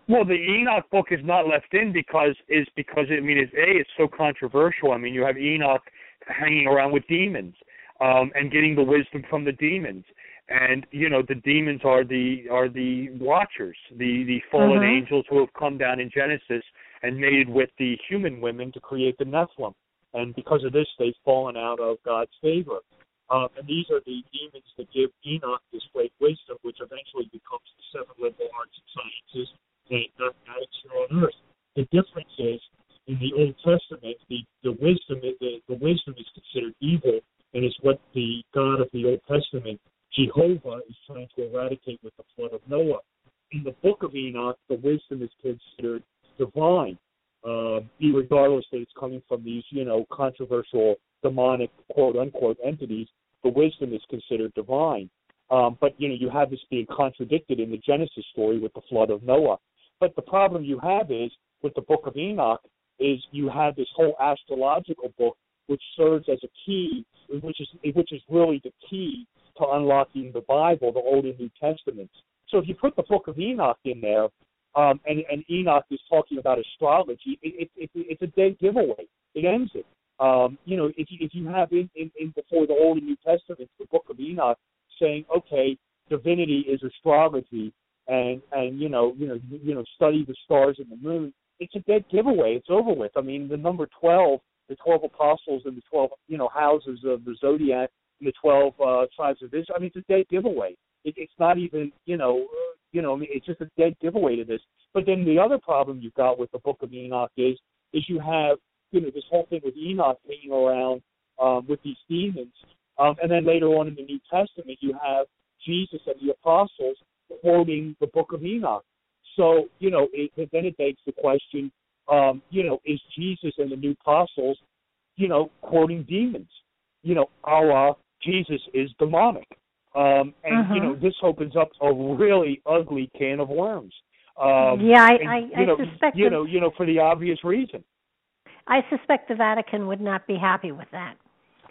Well, the Enoch book is not left in because is because I mean, it's a it's so controversial. I mean, you have Enoch hanging around with demons um, and getting the wisdom from the demons. And you know the demons are the are the watchers, the the fallen mm-hmm. angels who have come down in Genesis and mated with the human women to create the Nephilim. And because of this, they've fallen out of God's favor. Um, and these are the demons that give Enoch this great wisdom, which eventually becomes the seven liberal arts and sciences and mathematics here on earth. The difference is in the Old Testament, the, the wisdom the, the wisdom is considered evil, and is what the God of the Old Testament, Jehovah, is trying to eradicate with the flood of Noah. In the Book of Enoch, the wisdom is considered divine, uh, regardless that it's coming from these, you know, controversial demonic quote unquote entities. The wisdom is considered divine. Um, but you know, you have this being contradicted in the Genesis story with the flood of Noah. But the problem you have is with the Book of Enoch is you have this whole astrological book which serves as a key, which is which is really the key to unlocking the Bible, the Old and New Testaments. So if you put the Book of Enoch in there, um, and, and Enoch is talking about astrology, it, it, it, it's a dead giveaway. It ends it. Um, you know, if you, if you have in, in, in before the Old and New Testaments, the Book of Enoch saying, okay, divinity is astrology, and and you know, you know, you know, study the stars and the moon. It's a dead giveaway. It's over with. I mean, the number twelve the twelve apostles and the twelve you know houses of the zodiac and the twelve uh, tribes of Israel. I mean, it's a dead giveaway. It, it's not even you know uh, you know I mean it's just a dead giveaway to this. But then the other problem you've got with the Book of Enoch is is you have you know this whole thing with Enoch hanging around um, with these demons, um, and then later on in the New Testament you have Jesus and the apostles quoting the Book of Enoch. So you know it, then it begs the question um, you know, is Jesus and the new apostles, you know, quoting demons. You know, Allah, Jesus is demonic. Um, and uh-huh. you know, this opens up a really ugly can of worms. Um,
yeah, I,
and,
I,
you know,
I suspect.
You know, you know, for the obvious reason.
I suspect the Vatican would not be happy with that.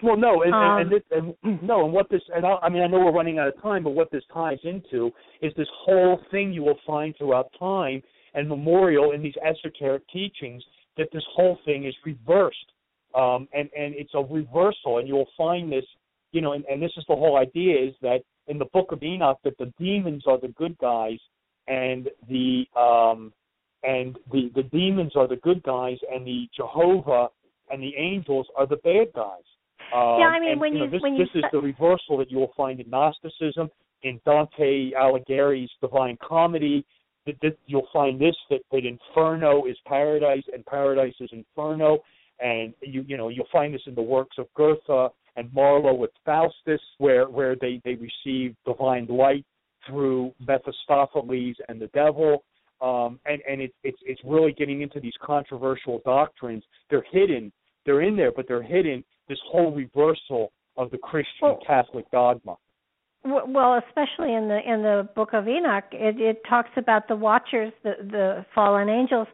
Well, no, and,
um,
and, and, and no, and what this, and I, I mean, I know we're running out of time, but what this ties into is this whole thing you will find throughout time and memorial in these esoteric teachings that this whole thing is reversed. Um, and, and it's a reversal, and you'll find this, you know, and, and this is the whole idea is that in the book of Enoch that the demons are the good guys and the um, and the, the demons are the good guys and the Jehovah and the angels are the bad guys.
Um, yeah, I mean
and,
when
you,
you,
know, this,
when
this is the reversal that you will find in Gnosticism, in Dante Alighieri's Divine Comedy, that, that you'll find this that, that inferno is paradise and paradise is inferno. and you you know you'll find this in the works of Goethe and Marlowe with Faustus, where where they they receive divine light through Mephistopheles and the devil. Um, and and it's it's it's really getting into these controversial doctrines. They're hidden, they're in there, but they're hidden. This whole reversal of the Christian well, Catholic dogma.
Well, especially in the in the Book of Enoch, it, it talks about the Watchers, the the fallen angels,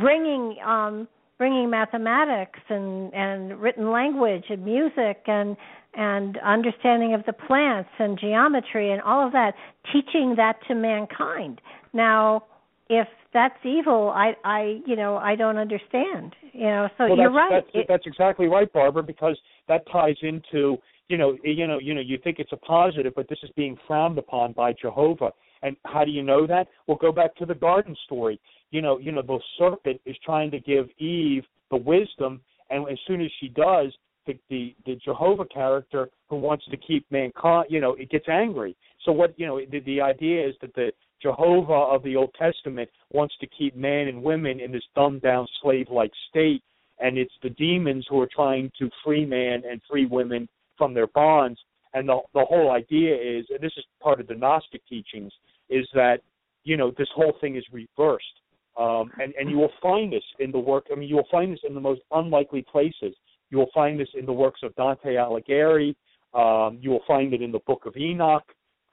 bringing um, bringing mathematics and and written language and music and and understanding of the plants and geometry and all of that teaching that to mankind now if that's evil i i you know i don't understand you know so
well,
you're right
that's, that's exactly right barbara because that ties into you know you know you know you think it's a positive but this is being frowned upon by jehovah. And how do you know that? Well go back to the garden story. You know, you know, the serpent is trying to give Eve the wisdom, and as soon as she does, the the, the Jehovah character who wants to keep mankind, you know, it gets angry. So what you know, the, the idea is that the Jehovah of the Old Testament wants to keep men and women in this dumbed down slave like state, and it's the demons who are trying to free man and free women from their bonds. And the the whole idea is, and this is part of the Gnostic teachings, is that you know this whole thing is reversed um, and, and you will find this in the work, I mean, you will find this in the most unlikely places. You will find this in the works of Dante Alighieri. Um, you will find it in the Book of Enoch.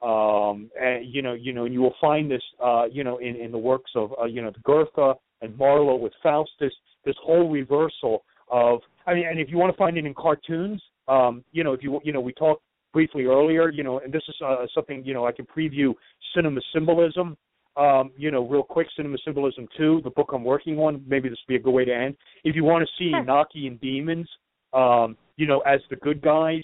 Um, and, you know, you know, and you will find this, uh, you know, in, in the works of, uh, you know, the Goethe and Marlowe with Faustus. This whole reversal of, I mean, and if you want to find it in cartoons, um, you know, if you, you know, we talked briefly earlier, you know, and this is uh, something, you know, I can preview cinema symbolism um, you know, real quick, Cinema Symbolism 2, the book I'm working on, maybe this would be a good way to end. If you want to see Enochian demons, um, you know, as the good guys,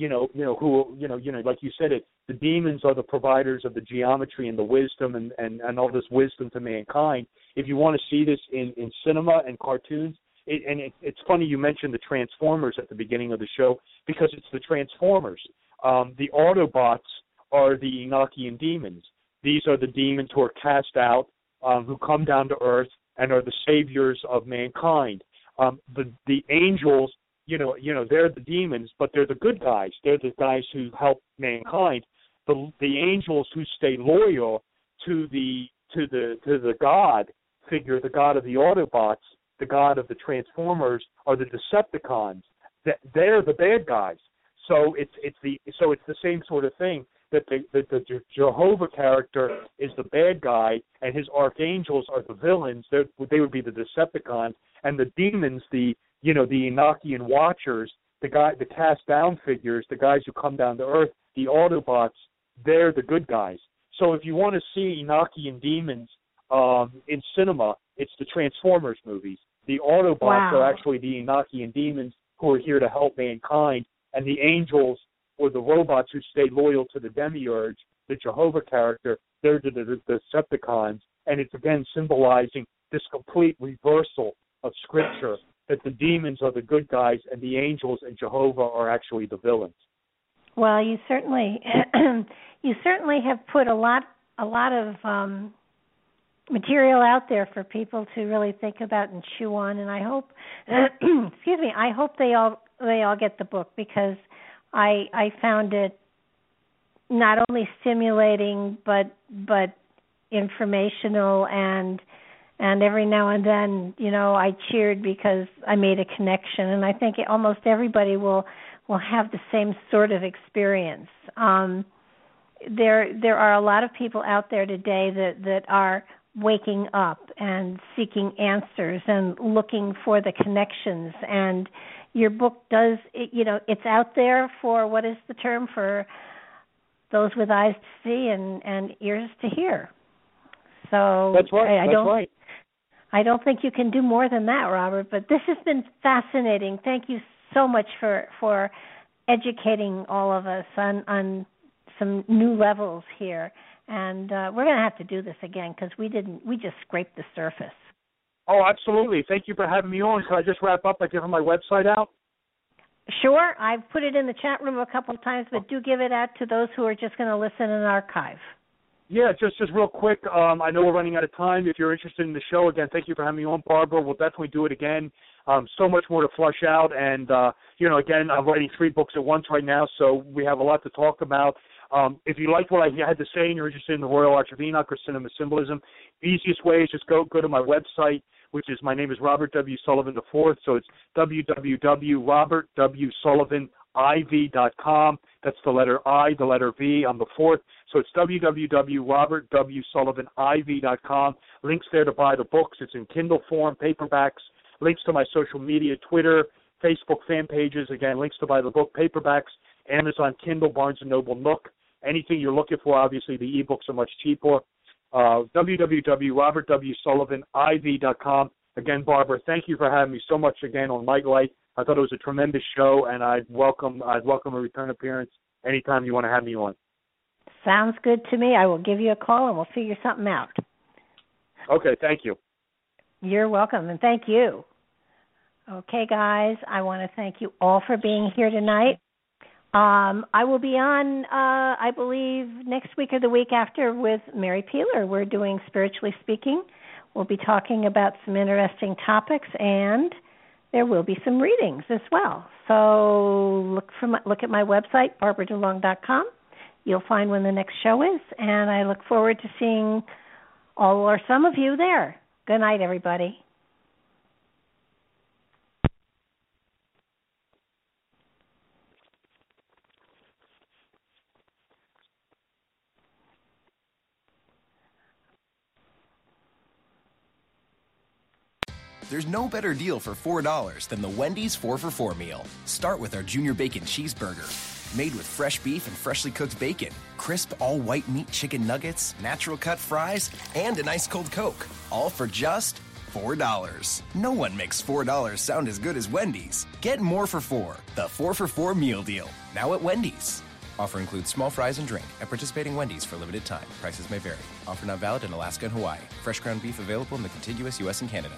you know, you know, who, you know, you know, like you said it, the demons are the providers of the geometry and the wisdom and, and, and all this wisdom to mankind. If you want to see this in, in cinema and cartoons, it, and it, it's funny you mentioned the Transformers at the beginning of the show because it's the Transformers. Um, the Autobots are the Enochian demons these are the demons who are cast out, um, who come down to earth and are the saviors of mankind. Um, the the angels, you know, you know, they're the demons, but they're the good guys. They're the guys who help mankind. The the angels who stay loyal to the to the to the God figure, the God of the Autobots, the God of the Transformers, are the Decepticons. That they're the bad guys. So it's it's the so it's the same sort of thing that the, that the Jehovah character is the bad guy and his archangels are the villains. They're, they would be the Decepticons, and the demons, the you know the Enochian Watchers, the guy, the cast down figures, the guys who come down to Earth, the Autobots. They're the good guys. So if you want to see Enochian demons um, in cinema, it's the Transformers movies. The Autobots
wow.
are actually the Enochian demons who are here to help mankind, and the angels or the robots who stay loyal to the demiurge, the Jehovah character, they're the, the, the Decepticons, and it's again symbolizing this complete reversal of Scripture that the demons are the good guys and the angels and Jehovah are actually the villains.
Well, you certainly you certainly have put a lot a lot of um, material out there for people to really think about and chew on, and I hope excuse me, I hope they all they all get the book because I I found it not only stimulating but but informational and and every now and then you know I cheered because I made a connection. And I think almost everybody will will have the same sort of experience. Um there there are a lot of people out there today that that are waking up and seeking answers and looking for the connections. And your book does it, you know it's out there for what is the term for those with eyes to see and and ears to hear. So
that's right
I, I
that's
don't
right
I don't think you can do more than that Robert but this has been fascinating thank you so much for for educating all of us on on some new levels here and uh, we're going to have to do this again because we didn't we just scraped the surface
Oh, absolutely. Thank you for having me on. Can I just wrap up by giving my website out?
Sure. I've put it in the chat room a couple of times, but do give it out to those who are just going to listen and archive.
Yeah, just just real quick. Um, I know we're running out of time. If you're interested in the show, again, thank you for having me on, Barbara. We'll definitely do it again. Um, so much more to flush out, and uh, you know, again, I'm writing three books at once right now, so we have a lot to talk about. Um, if you liked what I had to say and you're interested in the Royal Arch of Enoch or cinema symbolism, the easiest way is just go go to my website, which is my name is Robert W. Sullivan IV. So it's www.robertwsullivan.iv.com. That's the letter I, the letter V on the fourth. So it's www.robertwsullivan.iv.com. Links there to buy the books. It's in Kindle form, paperbacks. Links to my social media, Twitter, Facebook fan pages. Again, links to buy the book, paperbacks, Amazon, Kindle, Barnes and Noble, Nook. Anything you're looking for, obviously the ebooks are much cheaper. Uh, www.robertwsullivan.iv.com. Again, Barbara, thank you for having me so much again on Mike Nightlight. I thought it was a tremendous show, and I'd welcome I'd welcome a return appearance anytime you want to have me on.
Sounds good to me. I will give you a call and we'll figure something out.
Okay, thank you.
You're welcome, and thank you. Okay, guys, I want to thank you all for being here tonight. Um, I will be on, uh, I believe, next week or the week after with Mary Peeler. We're doing Spiritually Speaking. We'll be talking about some interesting topics, and there will be some readings as well. So look for my, look at my website, barbaradulong.com. You'll find when the next show is, and I look forward to seeing all or some of you there. Good night, everybody.
There's no better deal for $4 than the Wendy's 4 for 4 meal. Start with our Junior Bacon Cheeseburger. Made with fresh beef and freshly cooked bacon, crisp all white meat chicken nuggets, natural cut fries, and an ice cold Coke. All for just $4. No one makes $4 sound as good as Wendy's. Get more for 4 the 4 for 4 meal deal. Now at Wendy's. Offer includes small fries and drink at participating Wendy's for limited time. Prices may vary. Offer not valid in Alaska and Hawaii. Fresh ground beef available in the contiguous U.S. and Canada.